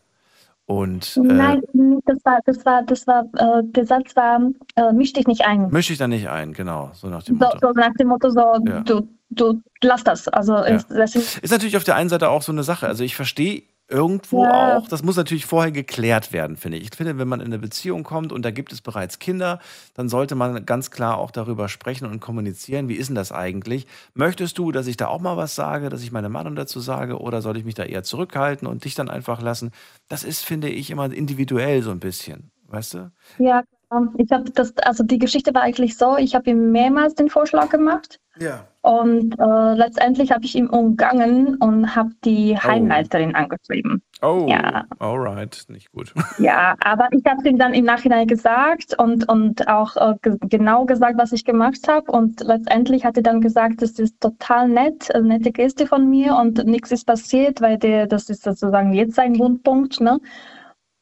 Und äh, Nein, das war, das war, das war, äh, der Satz war, äh, misch dich nicht ein. misch dich da nicht ein, genau, so nach dem So, Motto. so nach dem Motto, so, Ja. du, du lass das. Also, Ja. es, das sind, Ist natürlich auf der einen Seite auch so eine Sache. Also ich verstehe irgendwo Ja. auch, das muss natürlich vorher geklärt werden, finde ich. Ich finde, wenn man in eine Beziehung kommt und da gibt es bereits Kinder, dann sollte man ganz klar auch darüber sprechen und kommunizieren. Wie ist denn das eigentlich? Möchtest du, dass ich da auch mal was sage, dass ich meine Meinung dazu sage oder soll ich mich da eher zurückhalten und dich dann einfach lassen? Das ist, finde ich, immer individuell so ein bisschen. Weißt du? ja, ähm, ich habe das, also die Geschichte war eigentlich so, ich habe ihm mehrmals den Vorschlag gemacht. Ja. Und äh, letztendlich habe ich ihn umgangen und habe die Heimleiterin angeschrieben. Oh, Ja. alright, nicht gut. Ja, aber ich habe ihm dann im Nachhinein gesagt und, und auch äh, ge genau gesagt, was ich gemacht habe. Und letztendlich hat er dann gesagt, das ist total nett, eine nette Geste von mir und nichts ist passiert, weil der, das ist sozusagen jetzt sein Wundpunkt. Ne?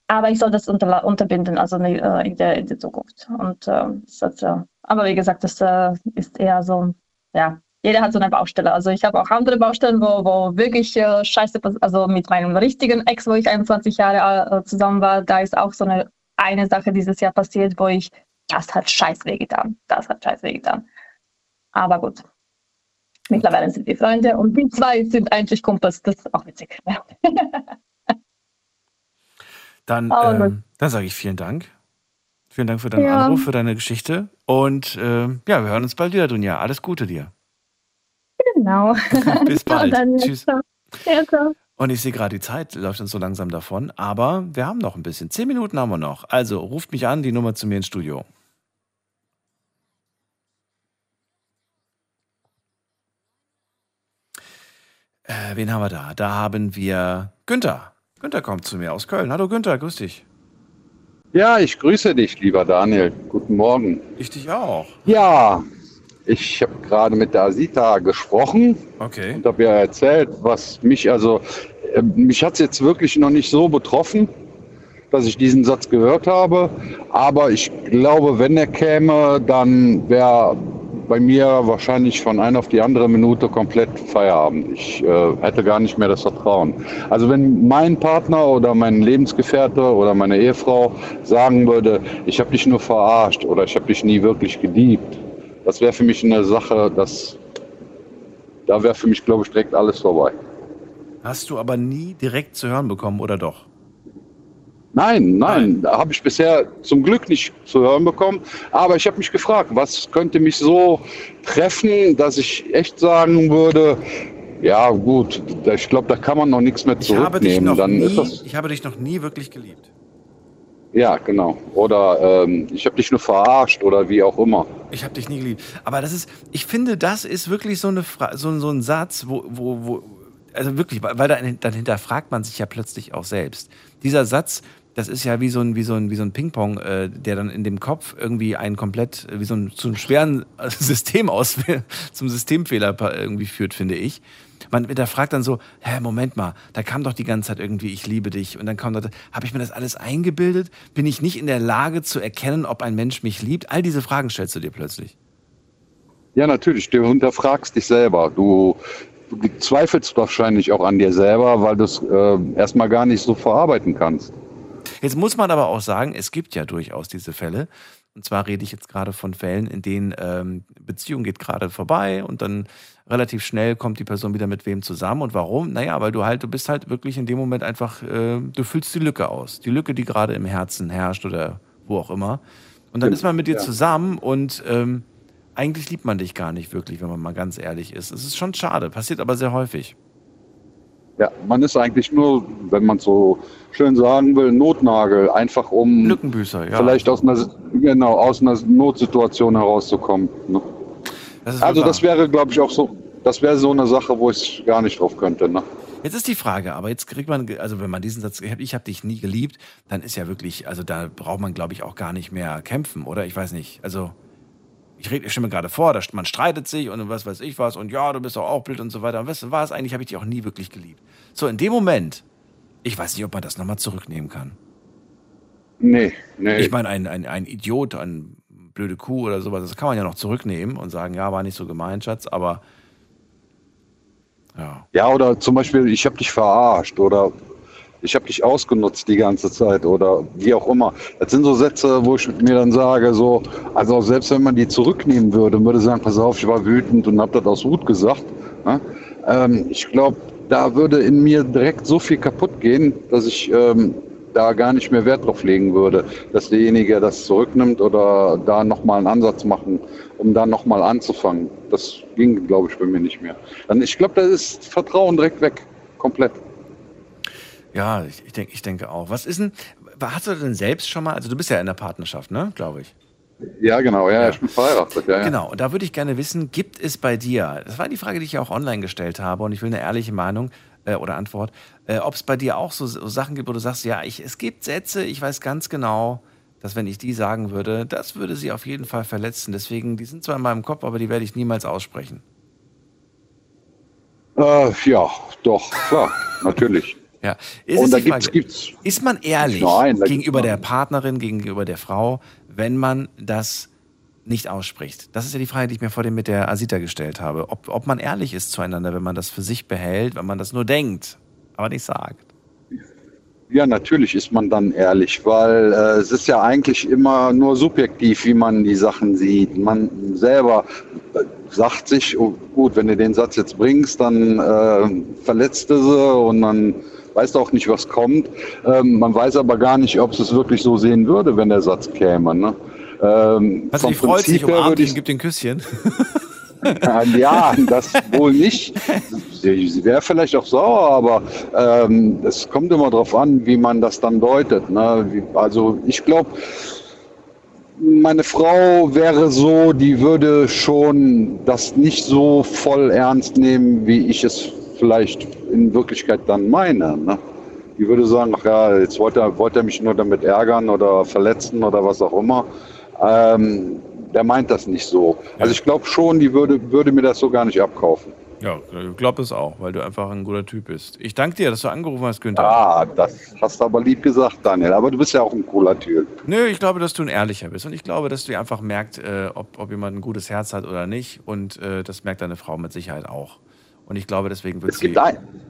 Aber ich soll das unter, unterbinden, also ne, äh, in, der, in der Zukunft. Und äh, das äh, aber wie gesagt, das äh, ist eher so, ja, jeder hat so eine Baustelle. Also ich habe auch andere Baustellen, wo, wo wirklich äh, Scheiße, also mit meinem richtigen Ex, wo ich 21 Jahre äh, zusammen war, da ist auch so eine, eine Sache dieses Jahr passiert, wo ich, das hat scheiß wehgetan. Das hat scheiß wehgetan. Aber gut. Mittlerweile sind wir Freunde und die zwei sind eigentlich Kumpels. Das ist auch witzig. Dann, ähm, dann sage ich vielen Dank. Vielen Dank für deinen Ja. Anruf, für deine Geschichte. Und ähm, ja, wir hören uns bald wieder, Dunja. Alles Gute dir. Genau. Bis bald. Daniel. Tschüss. Ciao. Ja, ciao. Und ich sehe gerade, die Zeit läuft uns so langsam davon. Aber wir haben noch ein bisschen. Zehn Minuten haben wir noch. Also ruft mich an, die Nummer zu mir ins Studio. Äh, wen haben wir da? Da haben wir Günther. Günther kommt zu mir aus Köln. Hallo Günther, grüß dich. Ja, ich grüße dich, lieber Daniel. Guten Morgen. Ich dich auch. Ja, ich habe gerade mit der Asita gesprochen Okay. und habe ja erzählt, was mich also, äh, mich hat es jetzt wirklich noch nicht so betroffen, dass ich diesen Satz gehört habe. Aber ich glaube, wenn er käme, dann wäre bei mir wahrscheinlich von einer auf die andere Minute komplett Feierabend. Ich äh, hätte gar nicht mehr das Vertrauen. Also wenn mein Partner oder mein Lebensgefährte oder meine Ehefrau sagen würde, ich habe dich nur verarscht oder ich habe dich nie wirklich geliebt, das wäre für mich eine Sache, das, da wäre für mich, glaube ich, direkt alles vorbei. Hast du aber nie direkt zu hören bekommen, oder doch? Nein, nein, da habe ich bisher zum Glück nicht zu hören bekommen. Aber ich habe mich gefragt, was könnte mich so treffen, dass ich echt sagen würde, ja gut, ich glaube, da kann man noch nichts mehr Ich habe dich zurücknehmen. noch Dann nie, ich habe dich noch nie wirklich geliebt. Ja genau. Oder ähm, ich habe dich nur verarscht oder wie auch immer. Ich habe dich nie geliebt. Aber das ist, ich finde, das ist wirklich so, eine Fra so, so ein Satz, wo, wo, wo, also wirklich, weil dann, dann hinterfragt man sich ja plötzlich auch selbst. Dieser Satz, das ist ja wie so ein, wie so ein, wie so ein Ping-Pong, äh, der dann in dem Kopf irgendwie einen komplett, wie so ein, zu schweren System aus, zum Systemfehler irgendwie führt, finde ich. Man hinterfragt dann so, hä, Moment mal, da kam doch die ganze Zeit irgendwie, ich liebe dich. Und dann kam da, habe ich mir das alles eingebildet? Bin ich nicht in der Lage zu erkennen, ob ein Mensch mich liebt? All diese Fragen stellst du dir plötzlich. Ja, natürlich, du hinterfragst dich selber. Du, du zweifelst wahrscheinlich auch an dir selber, weil du es äh, erstmal gar nicht so verarbeiten kannst. Jetzt muss man aber auch sagen, es gibt ja durchaus diese Fälle. Und zwar rede ich jetzt gerade von Fällen, in denen ähm, Beziehung geht gerade vorbei und dann relativ schnell kommt die Person wieder mit wem zusammen. Und warum? Naja, weil du halt, du bist halt wirklich in dem Moment einfach, äh, du füllst die Lücke aus. Die Lücke, die gerade im Herzen herrscht oder wo auch immer. Und dann ist man mit dir Ja. zusammen und ähm, eigentlich liebt man dich gar nicht wirklich, wenn man mal ganz ehrlich ist. Es ist schon schade, passiert aber sehr häufig. Ja, man ist eigentlich nur, wenn man so schön sagen will, Notnagel, einfach um Lückenbüßer, ja. vielleicht aus einer, genau, aus einer Notsituation herauszukommen. Ne? Das Also das wäre, glaube ich, auch so, das wäre so eine Sache, wo ich gar nicht drauf könnte. Ne? Jetzt ist die Frage, aber jetzt kriegt man, also wenn man diesen Satz, ich habe dich nie geliebt, dann ist ja wirklich, also da braucht man, glaube ich, auch gar nicht mehr kämpfen, oder? Ich weiß nicht. Also ich, red, ich stelle mir gerade vor, da, man streitet sich und was weiß ich was und ja, du bist doch auch blöd und so weiter. Und weißt du was, eigentlich habe ich dich auch nie wirklich geliebt. So, in dem Moment, ich weiß nicht, ob man das nochmal zurücknehmen kann. Nee, nee. Ich meine, ein, ein, ein Idiot, ein blöde Kuh oder sowas, das kann man ja noch zurücknehmen und sagen, ja, war nicht so gemeint, Schatz, aber ja. Ja, oder zum Beispiel, ich habe dich verarscht oder ich habe dich ausgenutzt die ganze Zeit oder wie auch immer. Das sind so Sätze, wo ich mir dann sage, so, also selbst wenn man die zurücknehmen würde würde sagen, pass auf, ich war wütend und habe das aus Wut gesagt, ne? ähm, ich glaube, da würde in mir direkt so viel kaputt gehen, dass ich ähm, da gar nicht mehr Wert drauf legen würde, dass derjenige das zurücknimmt oder da nochmal einen Ansatz machen, um da nochmal anzufangen. Das ging, glaube ich, bei mir nicht mehr. Dann, ich glaube, da ist Vertrauen direkt weg. Komplett. Ja, ich, ich, denk, ich denke auch. Was ist denn, hast du denn selbst schon mal, also du bist ja in der Partnerschaft, ne, glaube ich. Ja, genau, ja, ich bin verheiratet, ja, ja. Genau, und da würde ich gerne wissen, gibt es bei dir, das war die Frage, die ich ja auch online gestellt habe und ich will eine ehrliche Meinung äh, oder Antwort, äh, ob es bei dir auch so, so Sachen gibt, wo du sagst, ja, ich, es gibt Sätze, ich weiß ganz genau, dass wenn ich die sagen würde, das würde sie auf jeden Fall verletzen. Deswegen, die sind zwar in meinem Kopf, aber die werde ich niemals aussprechen. Äh, ja, doch, klar, natürlich. Ja, ist Und da gibt's, gibt's ist man ehrlich da gegenüber der Partnerin, gegenüber der Frau, wenn man das nicht ausspricht? Das ist ja die Frage, die ich mir vor dem mit der Asita gestellt habe. Ob, ob man ehrlich ist zueinander, wenn man das für sich behält, wenn man das nur denkt, aber nicht sagt. Ja, natürlich ist man dann ehrlich, weil äh, es ist ja eigentlich immer nur subjektiv, wie man die Sachen sieht. Man selber, sagt sich, oh, gut, wenn du den Satz jetzt bringst, dann äh, verletzt du sie und dann weißt du auch nicht, was kommt. Ähm, man weiß aber gar nicht, ob es es wirklich so sehen würde, wenn der Satz käme. Ne? Ähm, Also vom freut sich, Prinzip her umarmt ich und gibt den Küsschen. ja, das wohl nicht. Sie, wäre vielleicht auch sauer, aber ähm, es kommt immer darauf an, wie man das dann deutet. Ne? Also ich glaube, meine Frau wäre so, die würde schon das nicht so voll ernst nehmen, wie ich es vielleicht in Wirklichkeit dann meine. Ne? Die würde sagen, ach ja, jetzt wollte er, wollte er mich nur damit ärgern oder verletzen oder was auch immer. Ähm, der meint das nicht so. Also ich glaube schon, die würde, würde mir das so gar nicht abkaufen. Ja, ich glaube es auch, weil du einfach ein guter Typ bist. Ich danke dir, dass du angerufen hast, Günther. Ah, das hast du aber lieb gesagt, Daniel. Aber du bist ja auch ein cooler Typ. Nö, ich glaube, dass du ein Ehrlicher bist. Und ich glaube, dass du einfach merkst, äh, ob, ob jemand ein gutes Herz hat oder nicht. Und äh, das merkt deine Frau mit Sicherheit auch. Und ich glaube, deswegen würde sie,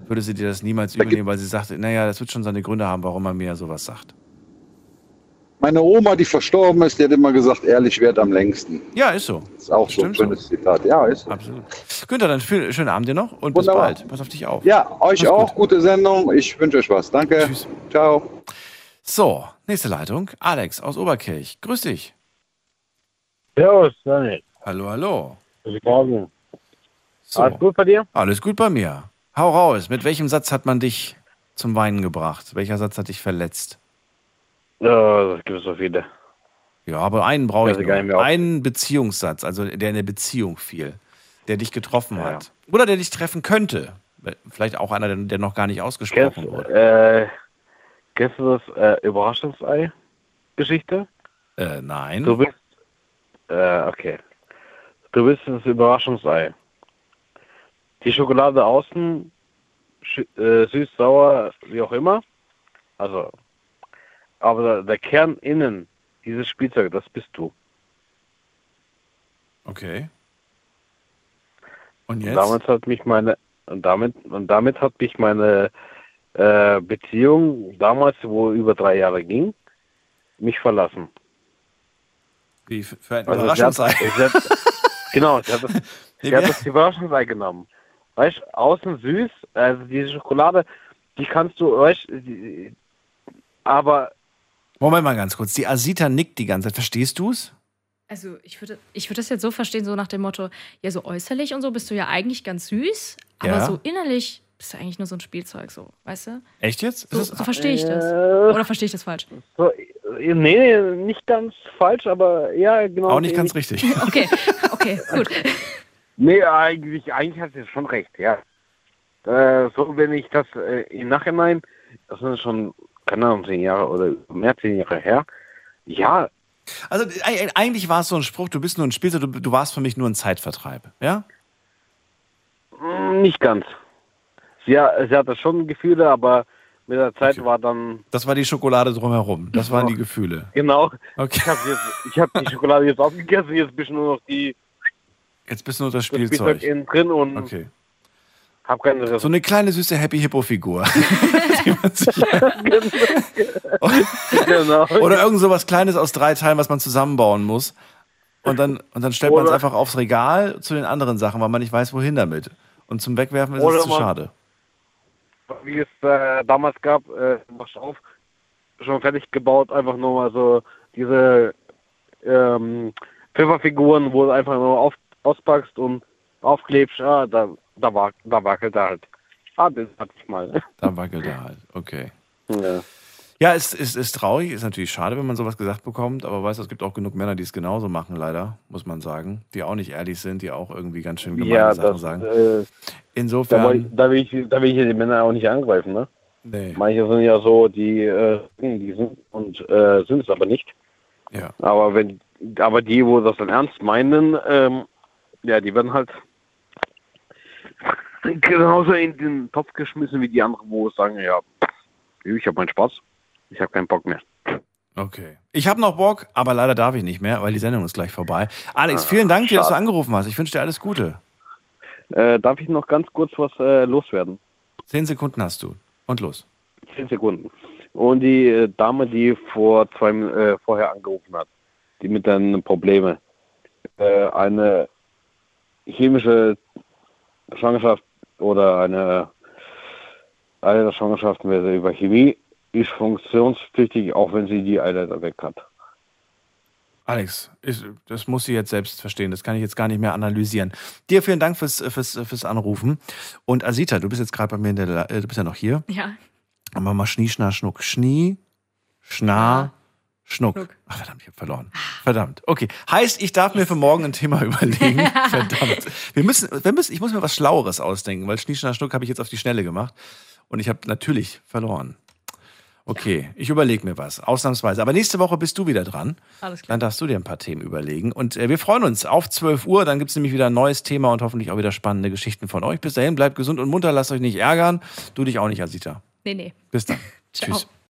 würde sie dir das niemals übernehmen, weil sie sagt, naja, das wird schon seine Gründe haben, warum er mir sowas sagt. Meine Oma, die verstorben ist, die hat immer gesagt, ehrlich wert am längsten. Ja, ist so. Ist auch so ein Stimmt so. schönes Zitat. Ja, ist so. Absolut. Günther, dann viel, schönen Abend dir noch und Wunderbar. bis bald. Pass auf dich auf. Ja, euch Mach's auch. gut. Gute Sendung. Ich wünsche euch was. Danke. Tschüss. Ciao. So, nächste Leitung. Alex aus Oberkirch. Grüß dich. Servus, Daniel. Hallo, hallo. Guten Morgen. So. Alles gut bei dir? Alles gut bei mir. Hau raus. Mit welchem Satz hat man dich zum Weinen gebracht? Welcher Satz hat dich verletzt? Ja, das gibt es so viele. Ja, aber einen brauche ich noch. Einen Beziehungssatz, also der in der Beziehung fiel, der dich getroffen hat. Oder der dich treffen könnte. Vielleicht auch einer, der- noch gar nicht Kennst, ausgesprochen wurde. äh, kennst du das äh, Überraschungsei-Geschichte? Äh, nein. Du bist, äh, okay. Du bist das Überraschungsei. Die Schokolade außen, äh, süß, sauer, wie auch immer. Also, aber der, der Kern innen, dieses Spielzeug, das bist du. Okay. Und jetzt? Und damit hat mich meine und damit und damit hat mich meine äh, Beziehung damals, wo über drei Jahre ging, mich verlassen. Wie für ein Also Überraschungsei. Hat, hat, genau, sie hat das, sie hat das Überraschungsei genommen. Weißt du, außen süß, also diese Schokolade, die kannst du, weißt die, aber Moment mal ganz kurz. Die Asita nickt die ganze Zeit. Verstehst du es? Also ich würde, ich würde das jetzt so verstehen, so nach dem Motto, ja, so äußerlich und so bist du ja eigentlich ganz süß, aber Ja. so innerlich bist du eigentlich nur so ein Spielzeug, so, weißt du? Echt jetzt? So, Ist so verstehe ich das. Äh, Oder verstehe ich das falsch? so, äh, nee, nicht ganz falsch, aber ja, genau. Auch nicht ganz richtig. Okay, okay, gut. Nee, eigentlich, eigentlich hast du schon recht, ja. Äh, so, wenn ich das äh, im Nachhinein, das sind schon, keine Ahnung, zehn Jahre oder mehr zehn Jahre her, ja, Also eigentlich war es so ein Spruch, du bist nur ein Spielzeug, du, du warst für mich nur ein Zeitvertreib. Ja? nicht ganz. Sie, sie hatte schon Gefühle, aber mit der Zeit war dann, Das war die Schokolade drumherum. Das waren die Gefühle. genau, Okay. ich habe hab die Schokolade jetzt aufgegessen, jetzt bist du nur noch die, Jetzt bist du nur das das Spielzeug Spielzeug. innen drin und Okay. Hab keine So eine kleine süße Happy Hippo Figur. genau. Oder irgend so was Kleines aus drei Teilen, was man zusammenbauen muss. Und dann, und dann stellt man es einfach aufs Regal zu den anderen Sachen, weil man nicht weiß, wohin damit. Und zum Wegwerfen ist Oder es zu man- schade. wie es äh, damals gab, äh, machst auf, schon fertig gebaut, einfach nur mal so diese ähm, Pfefferfiguren, wo du einfach nur auf, auspackst und aufklebst, ah, da, da, wac da wackelt er halt. Ah, das hatte ich mal. Da wackelt er halt. Okay. Ja. Ja, es ist, ist traurig, ist natürlich schade, wenn man sowas gesagt bekommt, aber weißt du, es gibt auch genug Männer, die es genauso machen, leider, muss man sagen, die auch nicht ehrlich sind, die auch irgendwie ganz schön gemeine Ja, Sachen das, sagen. äh, da, Insofern, ich, da, will ich, da will ich die Männer auch nicht angreifen, ne? nee. Manche sind ja so, die, äh, die sind und äh, sind es aber nicht. Ja. Aber wenn, aber die, wo das dann ernst meinen, ähm, ja, die werden halt genauso in den Topf geschmissen wie die anderen, wo sagen, ja, ich habe meinen Spaß, ich habe keinen Bock mehr. Okay. Ich habe noch Bock, aber leider darf ich nicht mehr, weil die Sendung ist gleich vorbei. Alex, vielen Dank dir, dass du angerufen hast. Ich wünsche dir alles Gute. Äh, darf ich noch ganz kurz was äh, loswerden? Zehn Sekunden hast du. Und los. Zehn Sekunden. Und die äh, Dame, die vor zwei äh, vorher angerufen hat, die mit den Problemen, äh, eine chemische Schwangerschaft oder eine eine der Schwangerschaften wäre über Chemie, ist funktionspflichtig, auch wenn sie die Eileiter weg hat. Alex, ich, das muss sie jetzt selbst verstehen. Das kann ich jetzt gar nicht mehr analysieren. Dir vielen Dank fürs, fürs, fürs Anrufen. Und Asita, du bist jetzt gerade bei mir in der, La- äh, du bist ja noch hier. Ja. Machen wir mal Schnie, Schna, Schnuck. Schnie, Schna, Schnuck. Ach, verdammt, ich habe verloren. Verdammt. Okay. Heißt, ich darf mir für morgen ein Thema überlegen. verdammt. Wir müssen, wir müssen, ich muss mir was Schlaueres ausdenken, weil Schnie, Schna, Schnuck habe ich jetzt auf die Schnelle gemacht. Und ich habe natürlich verloren. Okay, ich überlege mir was, ausnahmsweise. Aber nächste Woche bist du wieder dran. Alles klar. Dann darfst du dir ein paar Themen überlegen. Und äh, wir freuen uns auf 12 Uhr. Dann gibt es nämlich wieder ein neues Thema und hoffentlich auch wieder spannende Geschichten von euch. Bis dahin, bleibt gesund und munter, lasst euch nicht ärgern. Du dich auch nicht, Asita. Nee, nee. Bis dann. Tschüss.